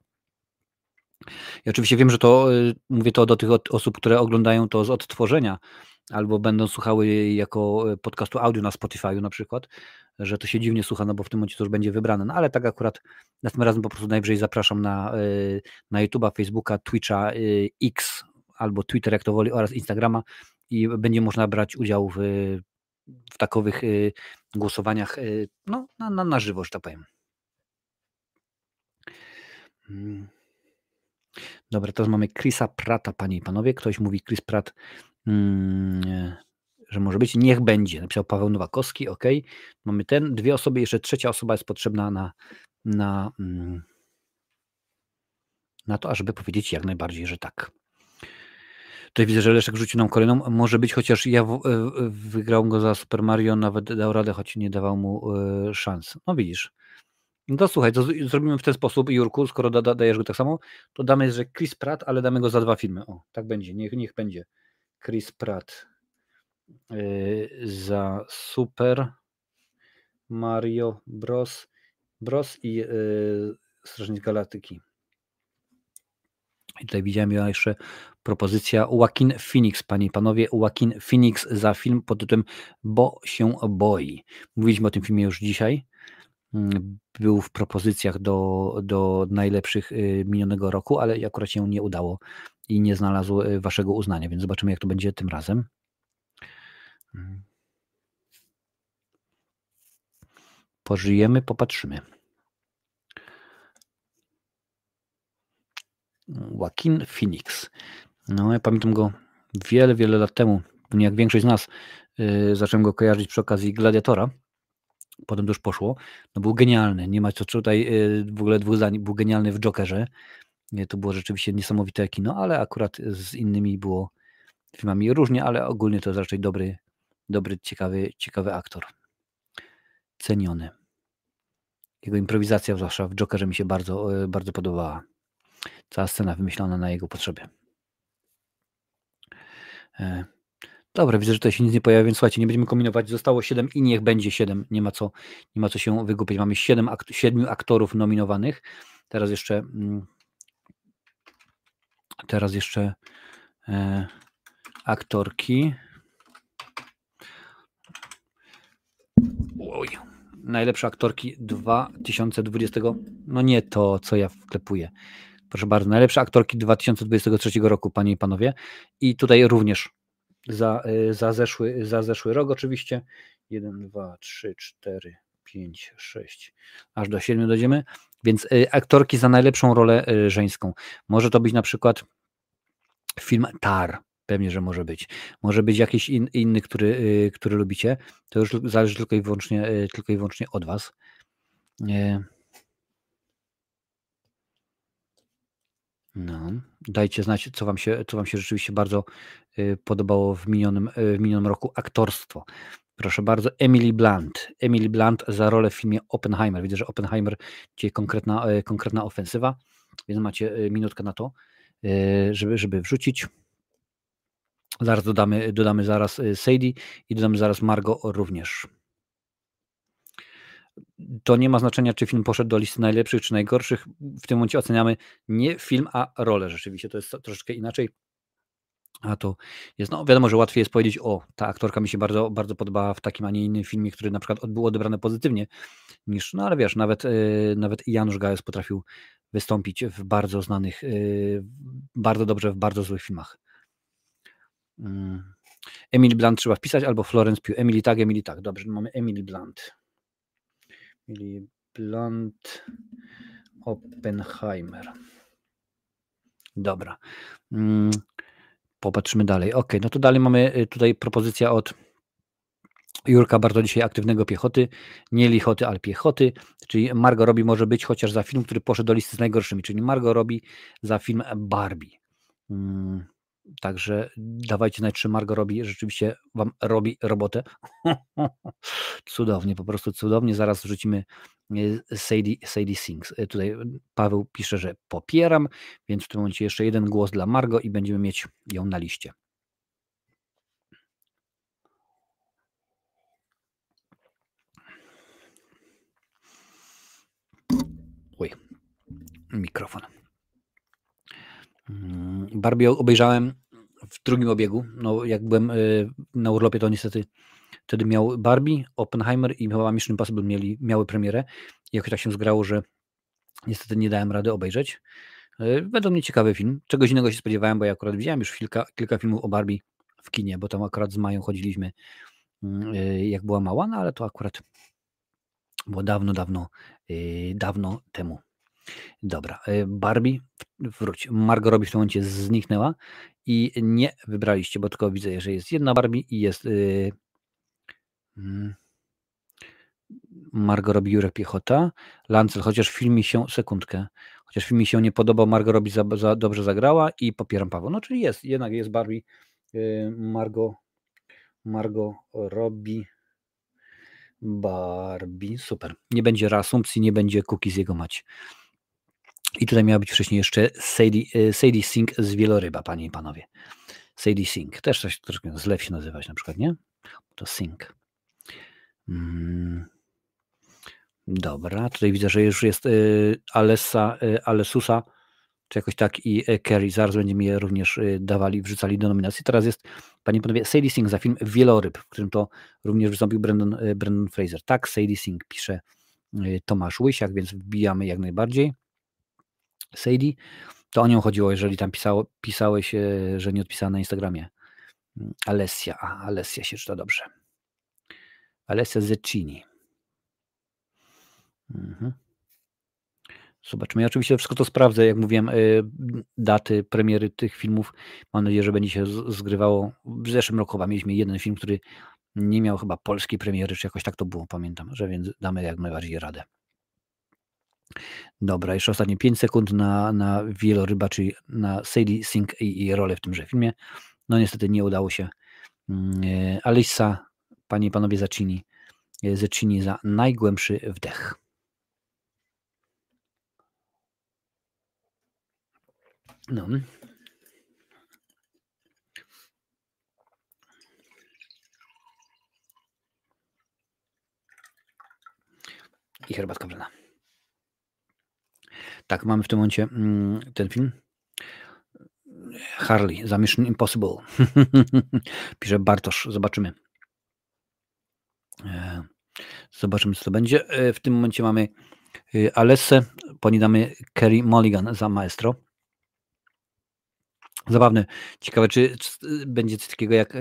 Ja oczywiście wiem, że to, y, mówię to do tych osób, które oglądają to z odtworzenia, albo będą słuchały jako y, podcastu audio na Spotify'u na przykład, że to się dziwnie słucha, no bo w tym momencie to już będzie wybrane. No ale tak akurat następnym razem po prostu najwyżej zapraszam na, y, na YouTube'a, Facebooka, Twitcha, X albo Twitter, jak to woli, oraz Instagrama i będzie można brać udział w, w takowych głosowaniach no, na, na, na żywo, że tak powiem. Hmm. Dobra, teraz mamy Chrisa Prata, panie i panowie. Ktoś mówi Chris Pratt, mm, że może być. Niech będzie. Napisał Paweł Nowakowski. Ok. Mamy ten. Dwie osoby, jeszcze trzecia osoba jest potrzebna na, na, mm, na to, ażeby powiedzieć jak najbardziej, że tak. Tutaj widzę, że Leszek rzucił nam kolejną. Może być, chociaż ja w, w, wygrał go za Super Mario, nawet dał radę, choć nie dawał mu y, szans. No widzisz. No słuchaj, to zrobimy w ten sposób, Jurku, skoro da, dajesz go tak samo, to damy, że Chris Pratt, ale damy go za dwa filmy. O, tak będzie, niech, niech będzie. Chris Pratt yy, za Super Mario Bros. Bros i yy, Strażnik Galaktyki. I tutaj widziałem jeszcze propozycja Joaquin Phoenix, panie i panowie. Joaquin Phoenix za film pod tytułem Bo się boi. Mówiliśmy o tym filmie już dzisiaj. Mm, był w propozycjach do, do najlepszych y, minionego roku, ale akurat się nie udało i nie znalazł y, waszego uznania, więc zobaczymy, jak to będzie tym razem. Mm. Pożyjemy, popatrzymy. Joaquin Phoenix. No, ja pamiętam go wiele, wiele lat temu. jak większość z nas yy, zacząłem go kojarzyć przy okazji Gladiatora, potem to już poszło, no był genialny, nie ma co tutaj yy, w ogóle dwóch zdań, był genialny w Jokerze, to było rzeczywiście niesamowite kino, ale akurat z innymi było filmami różnie, ale ogólnie to jest raczej dobry, dobry ciekawy, ciekawy aktor. Ceniony. Jego improwizacja, zwłaszcza w Jokerze, mi się bardzo, e, bardzo podobała. Cała scena wymyślona na jego potrzeby. E, dobra, widzę, że tutaj się nic nie pojawia, więc słuchajcie, nie będziemy kombinować. Zostało 7 i niech będzie 7. Nie ma co, nie ma co się wygupić. Mamy 7, akt 7 aktorów nominowanych. Teraz jeszcze mm, teraz jeszcze e, aktorki. Oj. Najlepsze aktorki 2020. No nie to, co ja wklepuję. Proszę bardzo, najlepsze aktorki 2023 roku, panie i panowie. I tutaj również za, y, za, zeszły, za zeszły rok oczywiście. 1, 2, 3, 4, 5, 6, aż do 7 dojdziemy. Więc y, aktorki za najlepszą rolę y, żeńską. Może to być na przykład film Tar. Pewnie, że może być. Może być jakiś in, inny, który, który lubicie. To już zależy tylko i wyłącznie, tylko i wyłącznie od Was. No, dajcie znać, co wam się, co wam się rzeczywiście bardzo y, podobało w minionym, y, w minionym roku. Aktorstwo. Proszę bardzo, Emily Blunt. Emily Blunt za rolę w filmie Oppenheimer. Widzę, że Oppenheimer dzisiaj konkretna, y, konkretna ofensywa, więc macie minutkę na to, żeby, żeby wrzucić. Zaraz dodamy, dodamy zaraz Sadie i dodamy zaraz Margo również to nie ma znaczenia, czy film poszedł do listy najlepszych czy najgorszych. W tym momencie oceniamy nie film, a rolę rzeczywiście. To jest troszeczkę inaczej. A to jest, no wiadomo, że łatwiej jest powiedzieć, o, ta aktorka mi się bardzo, bardzo podobała w takim, a nie innym filmie, który na przykład był odebrany pozytywnie, niż, no ale wiesz, nawet, yy, nawet Janusz Gajos potrafił wystąpić w bardzo znanych, yy, bardzo dobrze w bardzo złych filmach. Yy. Emily Blunt trzeba wpisać, albo Florence Pugh. Emily tak, Emily tak. Dobrze, mamy Emily Blunt. Emily Blunt Oppenheimer. Dobra. Popatrzymy dalej. Ok, no to dalej mamy y, tutaj propozycja od Jurka bardzo dzisiaj aktywnego piechoty, nie lichoty, ale piechoty, czyli Margo robi może być chociaż za film, który poszedł do listy z najgorszymi, czyli Margo robi za film Barbie. Mm, Także dawajcie znać, czy Margo robi, rzeczywiście Wam robi robotę. cudownie, po prostu cudownie. Zaraz wrzucimy Sadie, Sadie Sings. E, tutaj Paweł pisze, że popieram, więc w tym momencie jeszcze jeden głos dla Margo i będziemy mieć ją na liście. Oj, mikrofon. Mm, Barbie obejrzałem w drugim obiegu. No, jak byłem na urlopie, to niestety wtedy miał Barbie, Oppenheimer i chyba Mission Impossible mieli, miały premierę. I jakoś tak się zgrało, że niestety nie dałem rady obejrzeć. Y, według mnie ciekawy film. Czegoś innego się spodziewałem, bo ja akurat widziałem już kilka, kilka filmów o Barbie w kinie, bo tam akurat z Mają chodziliśmy mm, y, jak była mała, no ale to akurat było dawno, dawno, dawno temu. Dobra, Barbie, wróć. Margot Robbie w tym momencie zniknęła i nie wybraliście, bo tylko widzę, że jest jedna Barbie i jest yy, Margot Robbie, Jurek Piechota, Lancel, chociaż film mi się, sekundkę, chociaż film mi się nie podobał, Margot Robbie za, za dobrze zagrała i popieram Paweł. No czyli jest, jednak jest Barbie, yy, Margot, Margot Robbie, Barbie, super. Nie będzie reasumpcji, nie będzie cookies jego mać. I tutaj miała być wcześniej jeszcze Sadie, e, Sadie Sink z Wieloryba, panie i panowie. Sadie Sink. Też coś troszkę zlew się nazywać na przykład, nie? To Sink. Mm. Dobra, tutaj widzę, że już jest y, Alessa, y, Alesusa, czy jakoś tak i y, Kerry. Zaraz będziemy je również dawali, wrzucali do nominacji. Teraz jest, panie panowie, Sadie Sink za film Wieloryb, w którym to również wystąpił Brandon, Brandon Fraser. Tak, Sadie Sink pisze Tomasz Łysiak, więc wbijamy jak najbardziej. Sadie, to o nią chodziło, jeżeli tam pisało, pisałeś, że nie odpisała na Instagramie. Mm, Alessia, Alessia się czyta dobrze. Alessia Zeccini. Mhm. Zobaczmy. Ja oczywiście wszystko to sprawdzę. Jak mówiłem, y, daty premiery tych filmów. Mam nadzieję, że będzie się zgrywało. W zeszłym roku chyba mieliśmy jeden film, który nie miał chyba polskiej premiery, czy jakoś tak to było, pamiętam, że więc damy jak najbardziej radę. Dobra, jeszcze ostatnie 5 sekund na, na wieloryba, czyli na Sadie Sink i, i rolę w tymże filmie. No niestety nie udało się. Mm, e, Alisa, panie i panowie Zacini, e, Zacini za najgłębszy wdech. No. I herbatka wrzena. Tak, mamy w tym momencie mm, ten film. Harley za Mission Impossible. Pisze Bartosz, zobaczymy. E, zobaczymy, co to będzie. E, w tym momencie mamy e, Alessę, po niej damy Kerry Mulligan za Maestro. Zabawne. Ciekawe, czy, czy będzie coś takiego jak.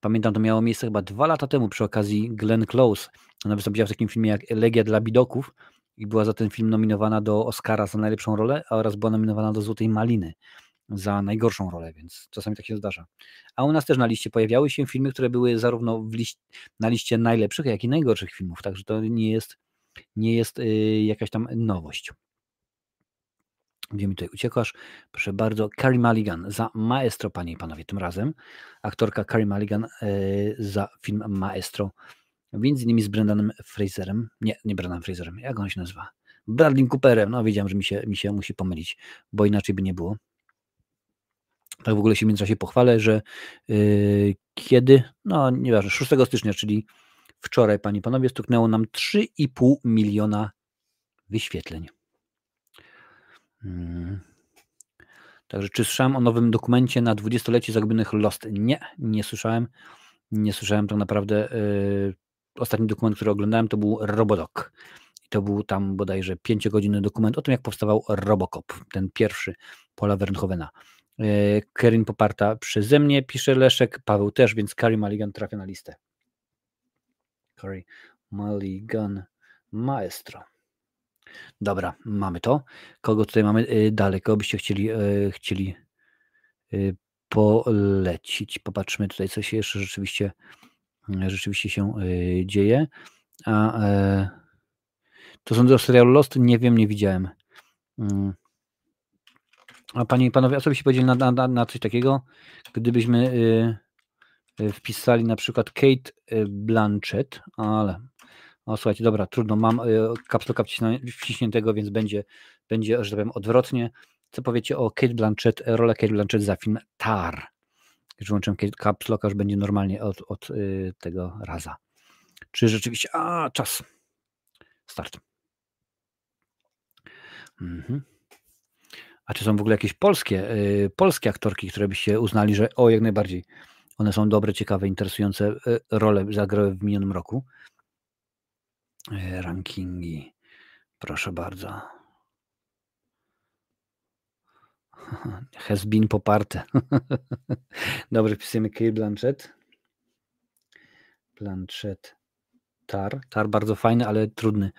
Pamiętam, to miało miejsce chyba dwa lata temu przy okazji Glenn Close. Ona wystąpiła w takim filmie jak Legia dla Bidoków i była za ten film nominowana do Oscara za najlepszą rolę, oraz była nominowana do Złotej Maliny za najgorszą rolę, więc czasami tak się zdarza. A u nas też na liście pojawiały się filmy, które były zarówno liś na liście najlepszych, jak i najgorszych filmów, także to nie jest, nie jest yy, jakaś tam nowość. Gdzie mi tutaj uciekasz? Proszę bardzo, Carrie Mulligan za Maestro, panie i panowie, tym razem. Aktorka Carrie Mulligan yy, za film Maestro Między innymi z Brendanem Fraserem. Nie, nie Brendanem Fraserem. Jak on się nazywa? Bradley Cooperem. No wiedziałem, że mi się, mi się musi pomylić, bo inaczej by nie było. Tak w ogóle się w międzyczasie pochwalę, że yy, kiedy, no nieważne, 6 stycznia, czyli wczoraj, panie i panowie, stuknęło nam 3,5 miliona wyświetleń. Hmm. Także czy słyszałem o nowym dokumencie na dwudziestolecie zagubionych Lost? Nie, nie słyszałem. Nie słyszałem tak naprawdę. Yy, ostatni dokument, który oglądałem, to był Robodok. I to był tam bodajże pięciogodzinny dokument o tym, jak powstawał Robocop, ten pierwszy Paula Verhoevena. E, Kerin poparta przeze mnie, pisze Leszek, Paweł też, więc Carrie Mulligan trafia na listę. Carrie Mulligan Maestro. Dobra, mamy to. Kogo tutaj mamy e, dalej? Kogo byście chcieli, e, chcieli polecić? Popatrzmy tutaj, co się jeszcze rzeczywiście rzeczywiście się dzieje. A to są do serialu Lost? Nie wiem, nie widziałem. A panie i panowie, a co byście powiedzieli na, na, na coś takiego, gdybyśmy e, wpisali na przykład Kate Blanchett, ale o słuchajcie, dobra, trudno, mam kapsułka wciśniętego, więc będzie, będzie, że tak powiem, odwrotnie. Co powiecie o Kate Blanchett, rolę Kate Blanchett za film Tar? Już włączyłem caps lock, już będzie normalnie od, od y, tego raza. Czy rzeczywiście... A, czas. Start. Mhm. A czy są w ogóle jakieś polskie, y, polskie aktorki, które byście uznali, że o, jak najbardziej one są dobre, ciekawe, interesujące y, role zagrały w minionym roku? rankingi. Proszę bardzo. Has been poparte. Dobrze, wpisujemy Kate Blanchett. Blanchett Tar. Tar bardzo fajny, ale trudny.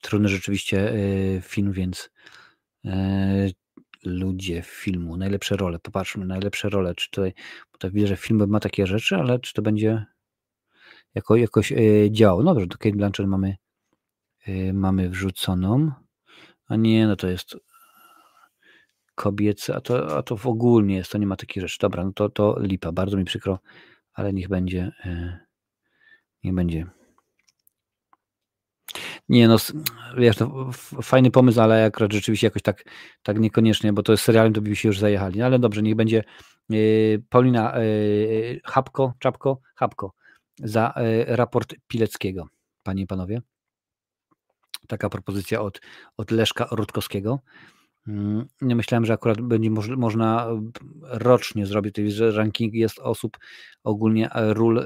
Trudny rzeczywiście e, film, więc e, ludzie filmu, najlepsze role. Popatrzmy, najlepsze role. Czy tutaj, bo tak widzę, że film ma takie rzeczy, ale czy to będzie jako, jakoś e, działało? No dobrze, do Kate Blanchett mamy, mamy wrzuconą. A nie, no to jest kobiece, a to, a to w ogólnie jest, to nie ma takich rzeczy. Dobra, no to, to lipa, bardzo mi przykro, ale niech będzie, e, niech będzie. Nie no, wiesz, to fajny pomysł, ale akurat rzeczywiście jakoś tak, tak niekoniecznie, bo to jest serialem, to by się już zajechali. No ale dobrze, niech będzie e, Paulina Chapko, e, Czapko, Chapko za raport Pileckiego, panie i panowie. Taka propozycja od, od Leszka Rutkowskiego. Mm, nie myślałem, że akurat będzie moż, można e, rocznie zrobić, że ranking jest osób ogólnie e, ról e,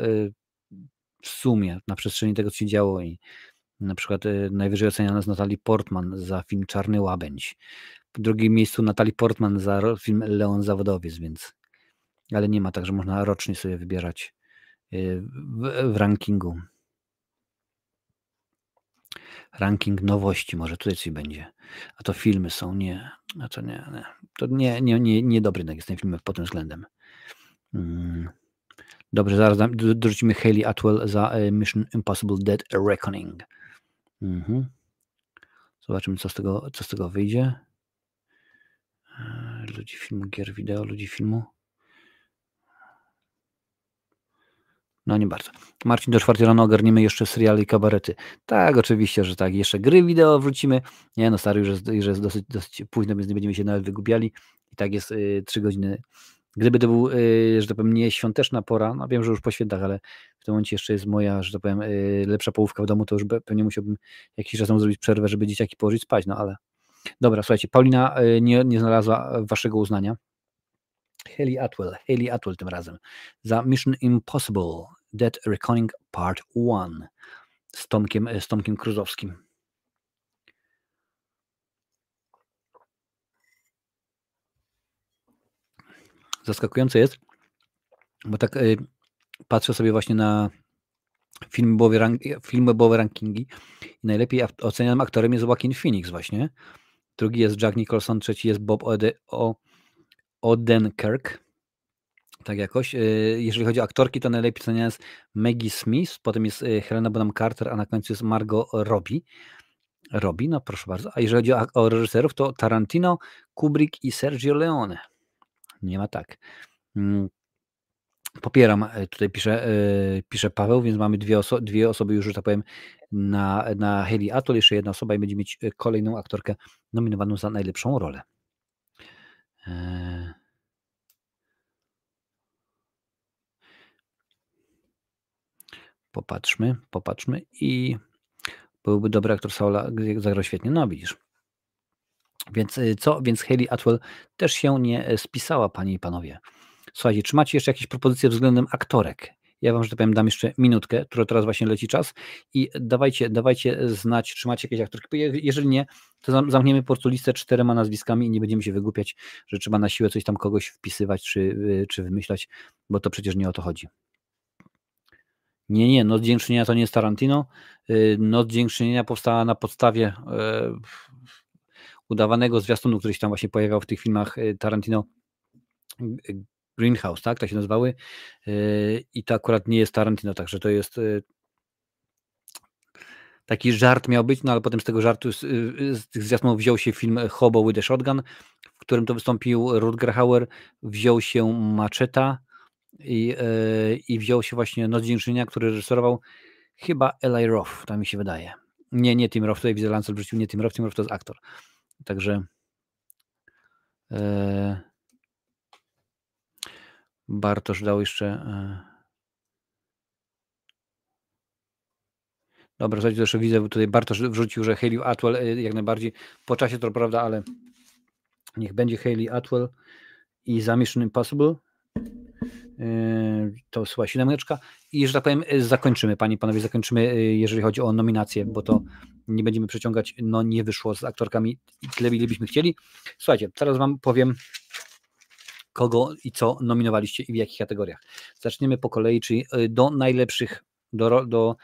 w sumie na przestrzeni tego, co się działo i na przykład najwyżej oceniana jest Natalie Portman za film Czarny Łabędź. W drugim miejscu Natalie Portman za film Leon Zawodowiec, więc ale nie ma tak, że można rocznie sobie wybierać w, w rankingu. Ranking nowości, może tutaj coś będzie. A to filmy są, nie. A to nie, nie. To nie, nie, nie, nie dobry jest ten film pod tym względem. Hmm. Dobrze, zaraz dorzucimy Haley Atwell za e, Mission Impossible Dead Reckoning. Mhm. Zobaczymy, co z tego, co z tego wyjdzie. E, ludzi filmu, gier wideo, ludzi filmu. No nie bardzo. Marcin, do czwartej rano ogarniemy jeszcze seriale i kabarety. Tak, oczywiście, że tak. Jeszcze gry wideo wrócimy. Nie no, stary, już jest, już jest dosyć, dosyć późno, więc nie będziemy się nawet wygubiali. I tak jest y, 3 godziny. Gdyby to był, y, że tak powiem, nie świąteczna pora, no wiem, że już po świętach, ale w tym momencie jeszcze jest moja, że tak powiem, y, lepsza połówka w domu, to już pewnie musiałbym jakiś czas zrobić przerwę, żeby dzieciaki położyć spać, no ale dobra, słuchajcie, Paulina y, nie, nie znalazła waszego uznania. Haley Atwell, Haley Atwell tym razem, za Mission Impossible Dead Reckoning Part 1 z Tomkiem, z Tomkiem Kruzowskim. Zaskakujące jest, bo tak y, patrzę sobie właśnie na filmowe, rank, filmowe rankingi i najlepiej ocenianym aktorem jest Joaquin Phoenix właśnie. Drugi jest Jack Nicholson, trzeci jest Bob Ode, o, Odenkirk. Tak jakoś. E, jeżeli chodzi o aktorki, to najlepiej oceniana jest Maggie Smith, potem jest e, Helena Bonham Carter, a na końcu jest Margot Robbie. Robbie, no proszę bardzo. A jeżeli chodzi o, o reżyserów, to Tarantino, Kubrick i Sergio Leone. Nie ma tak. Popieram, e, tutaj pisze, pisze Paweł, więc mamy dwie, oso dwie osoby już, że tak powiem, na, na Haley Atwell, jeszcze jedna osoba i będzie mieć kolejną aktorkę nominowaną za najlepszą rolę. Popatrzmy, popatrzmy i byłby dobry aktor Saula, zagrał świetnie. No widzisz. Więc co? Więc Haley Atwell też się nie e, spisała, panie i panowie. Słuchajcie, czy macie jeszcze jakieś propozycje względem aktorek? Ja wam, że tak powiem, dam jeszcze minutkę, która teraz właśnie leci czas i dawajcie, dawajcie znać, czy macie jakieś aktorki. Jeżeli nie, to zamkniemy po prostu listę czterema nazwiskami i nie będziemy się wygłupiać, że trzeba na siłę coś tam kogoś wpisywać czy, y, czy wymyślać, bo to przecież nie o to chodzi. Nie, nie, Noc Dziękczynienia to nie jest Tarantino. Y, Noc Dziękczynienia powstała na podstawie e, udawanego zwiastunu, który się tam właśnie pojawiał w tych filmach y, Tarantino Greenhouse, tak, tak się nazywały y, i to akurat nie jest Tarantino, także to jest taki żart miał być, no ale potem z tego żartu, z, z tych wziął się film Hobo with a Shotgun, w którym to wystąpił Rutger Hauer, wziął się Macheta, i, i wziął się właśnie Noc Dziękczynienia, który reżyserował chyba Eli Roth, tak mi się wydaje. Nie, nie Tim Roth, tutaj widzę Lancel wrzucił, nie Tim Roth, Tim Roth to jest aktor. Także yy, Bartosz dał jeszcze yy. Dobra, słuchajcie, jeszcze widzę, tutaj Bartosz wrzucił, że Haley Atwell jak najbardziej po czasie to prawda, ale niech będzie Haley Atwell i za Mission Impossible Yy, to słucha siódemeczka i że tak powiem zakończymy, panie i panowie, zakończymy, jeżeli chodzi o nominacje, bo to nie będziemy przeciągać, no nie wyszło z aktorkami tyle, ile byśmy chcieli. Słuchajcie, teraz wam powiem kogo i co nominowaliście i w jakich kategoriach. Zaczniemy po kolei, czyli do najlepszych, do, do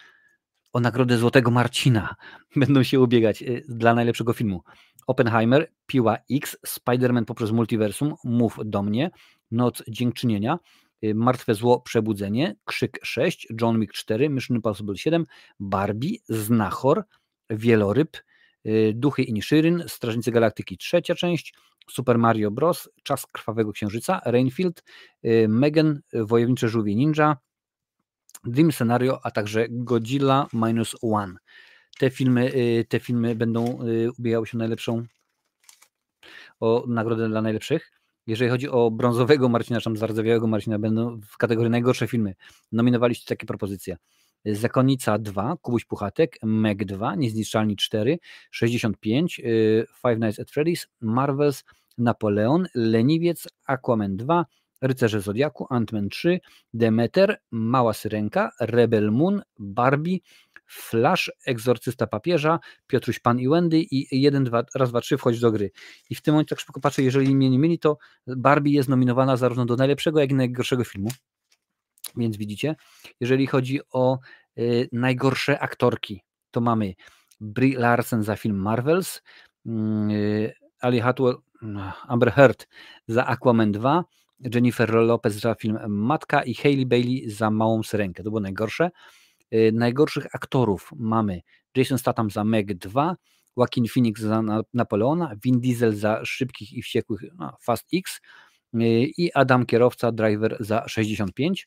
o nagrodę Złotego Marcina będą się ubiegać dla najlepszego filmu. Oppenheimer, Piła X, Spider-Man poprzez multiversum, Mów do mnie, Noc Dziękczynienia, y, Martwe Zło Przebudzenie, Krzyk 6, John Wick 4, Mission Impossible 7, Barbie, Znachor, Wieloryb, y, Duchy Inshiryn, Strażnicy Galaktyki trzecia część, Super Mario Bros., Czas Krwawego Księżyca, Rainfield, y, Megan, Wojownicze Żółwie Ninja, Dream Scenario, a także Godzilla Minus One. Te filmy, te filmy będą ubiegały się najlepszą o nagrodę dla najlepszych. Jeżeli chodzi o brązowego Marcina, czy zardzewiałego Marcina, będą w kategorii najgorsze filmy. Nominowaliście takie propozycje. Zakonnica 2, Kubuś Puchatek, Meg 2, Niezniszczalni 4, 65, Five Nights at Freddy's, Marvels, Napoleon, Leniwiec, Aquaman 2, Rycerze Zodiaku, Ant-Man 3, Demeter, Mała Syrenka, Rebel Moon, Barbie, Flash, Egzorcysta Papieża, Piotruś Pan i Wendy i 1, 2, raz, dwa, trzy wchodzi do gry. I w tym momencie tak szybko patrzę, jeżeli mnie nie mieli, to Barbie jest nominowana zarówno do najlepszego, jak i najgorszego filmu. Więc widzicie, jeżeli chodzi o y, najgorsze aktorki, to mamy Brie Larson za film Marvels, mm, Ali Hatwell, Amber Heard za Aquaman 2, Jennifer Lopez za film Matka i Hailey Bailey za Małą Syrenkę. To było najgorsze. Najgorszych aktorów mamy Jason Statham za Meg 2, Joaquin Phoenix za Napoleona, Vin Diesel za Szybkich i Wściekłych no, Fast X i Adam Kierowca, Driver za 65.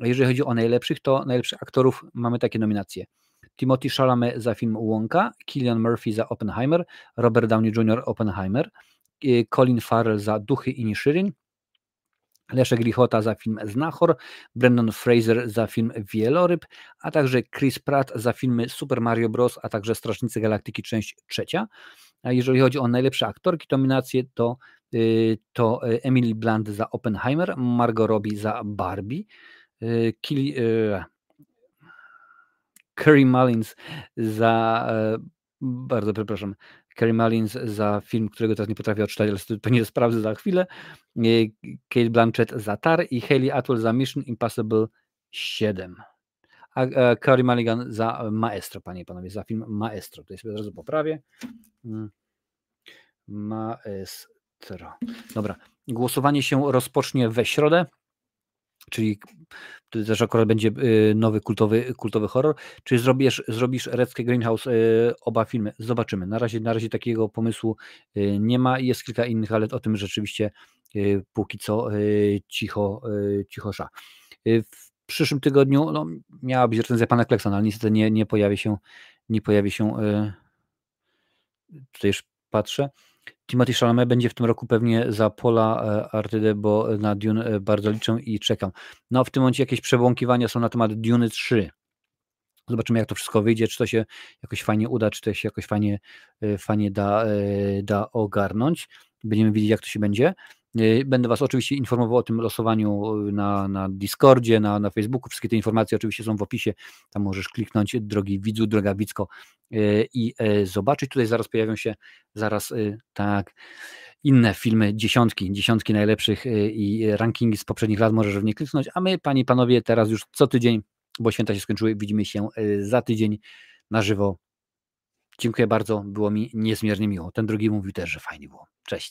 Jeżeli chodzi o najlepszych, to najlepszych aktorów mamy takie nominacje. Timothy Chalamet za film Łąka, Killian Murphy za Oppenheimer, Robert Downey Jr. Oppenheimer, Colin Farrell za Duchy i Nishirin, Leszek Richota za film Znachor, Brandon Fraser za film Wieloryb, a także Chris Pratt za filmy Super Mario Bros., a także Strażnicy Galaktyki część trzecia. A jeżeli chodzi o najlepsze aktorki, nominacje to, y, to y, Emily Blunt za Oppenheimer, Margot Robbie za Barbie, y, Kili, Kerry Mullins za bardzo przepraszam, Kerry Mullins za film, którego teraz nie potrafię odczytać, ale to nie sprawdzę za chwilę. Kate Blanchett za Tar i Hayley Atwell za Mission Impossible 7. A, a Kerry Mulligan za Maestro, panie i panowie, za film Maestro. To jest od razu poprawię. Mm. Maestro. Dobra. Głosowanie się rozpocznie we środę czyli to też akurat będzie y, nowy kultowy, kultowy horror, czy zrobisz, zrobisz Reckie Greenhouse y, oba filmy? Zobaczymy. Na razie, na razie takiego pomysłu y, nie ma. Jest kilka innych, ale o tym rzeczywiście póki co cicho, cichosza. W przyszłym tygodniu no, miała być recenzja pana Kleksona, ale niestety nie, nie pojawi się, nie pojawi się tutaj już patrzę. Timothy Chalamet będzie w tym roku pewnie za Pola e, Artydę, bo na Dune e, bardzo liczę i czekam. No w tym momencie jakieś przebłąkiwania są na temat Dune 3. Zobaczymy, jak to wszystko wyjdzie, czy to się jakoś fajnie uda, czy to się jakoś fajnie, e, fajnie da, da ogarnąć. Będziemy widzieć, jak to się będzie. Y, będę Was oczywiście informował o tym losowaniu y, na, na Discordzie, na, na Facebooku. Wszystkie te informacje oczywiście są w opisie. Tam możesz kliknąć, drogi widzu, droga widzko y, i zobaczyć. Tutaj zaraz pojawią się zaraz tak inne filmy, dziesiątki, dziesiątki najlepszych i rankingi z poprzednich lat możesz w nie kliknąć, a my, Panie i Panowie, teraz już co tydzień, bo święta się skończyły, widzimy się za tydzień na żywo. Dziękuję bardzo, było mi niezmiernie miło. Ten drugi mówił też, że fajnie było. Cześć.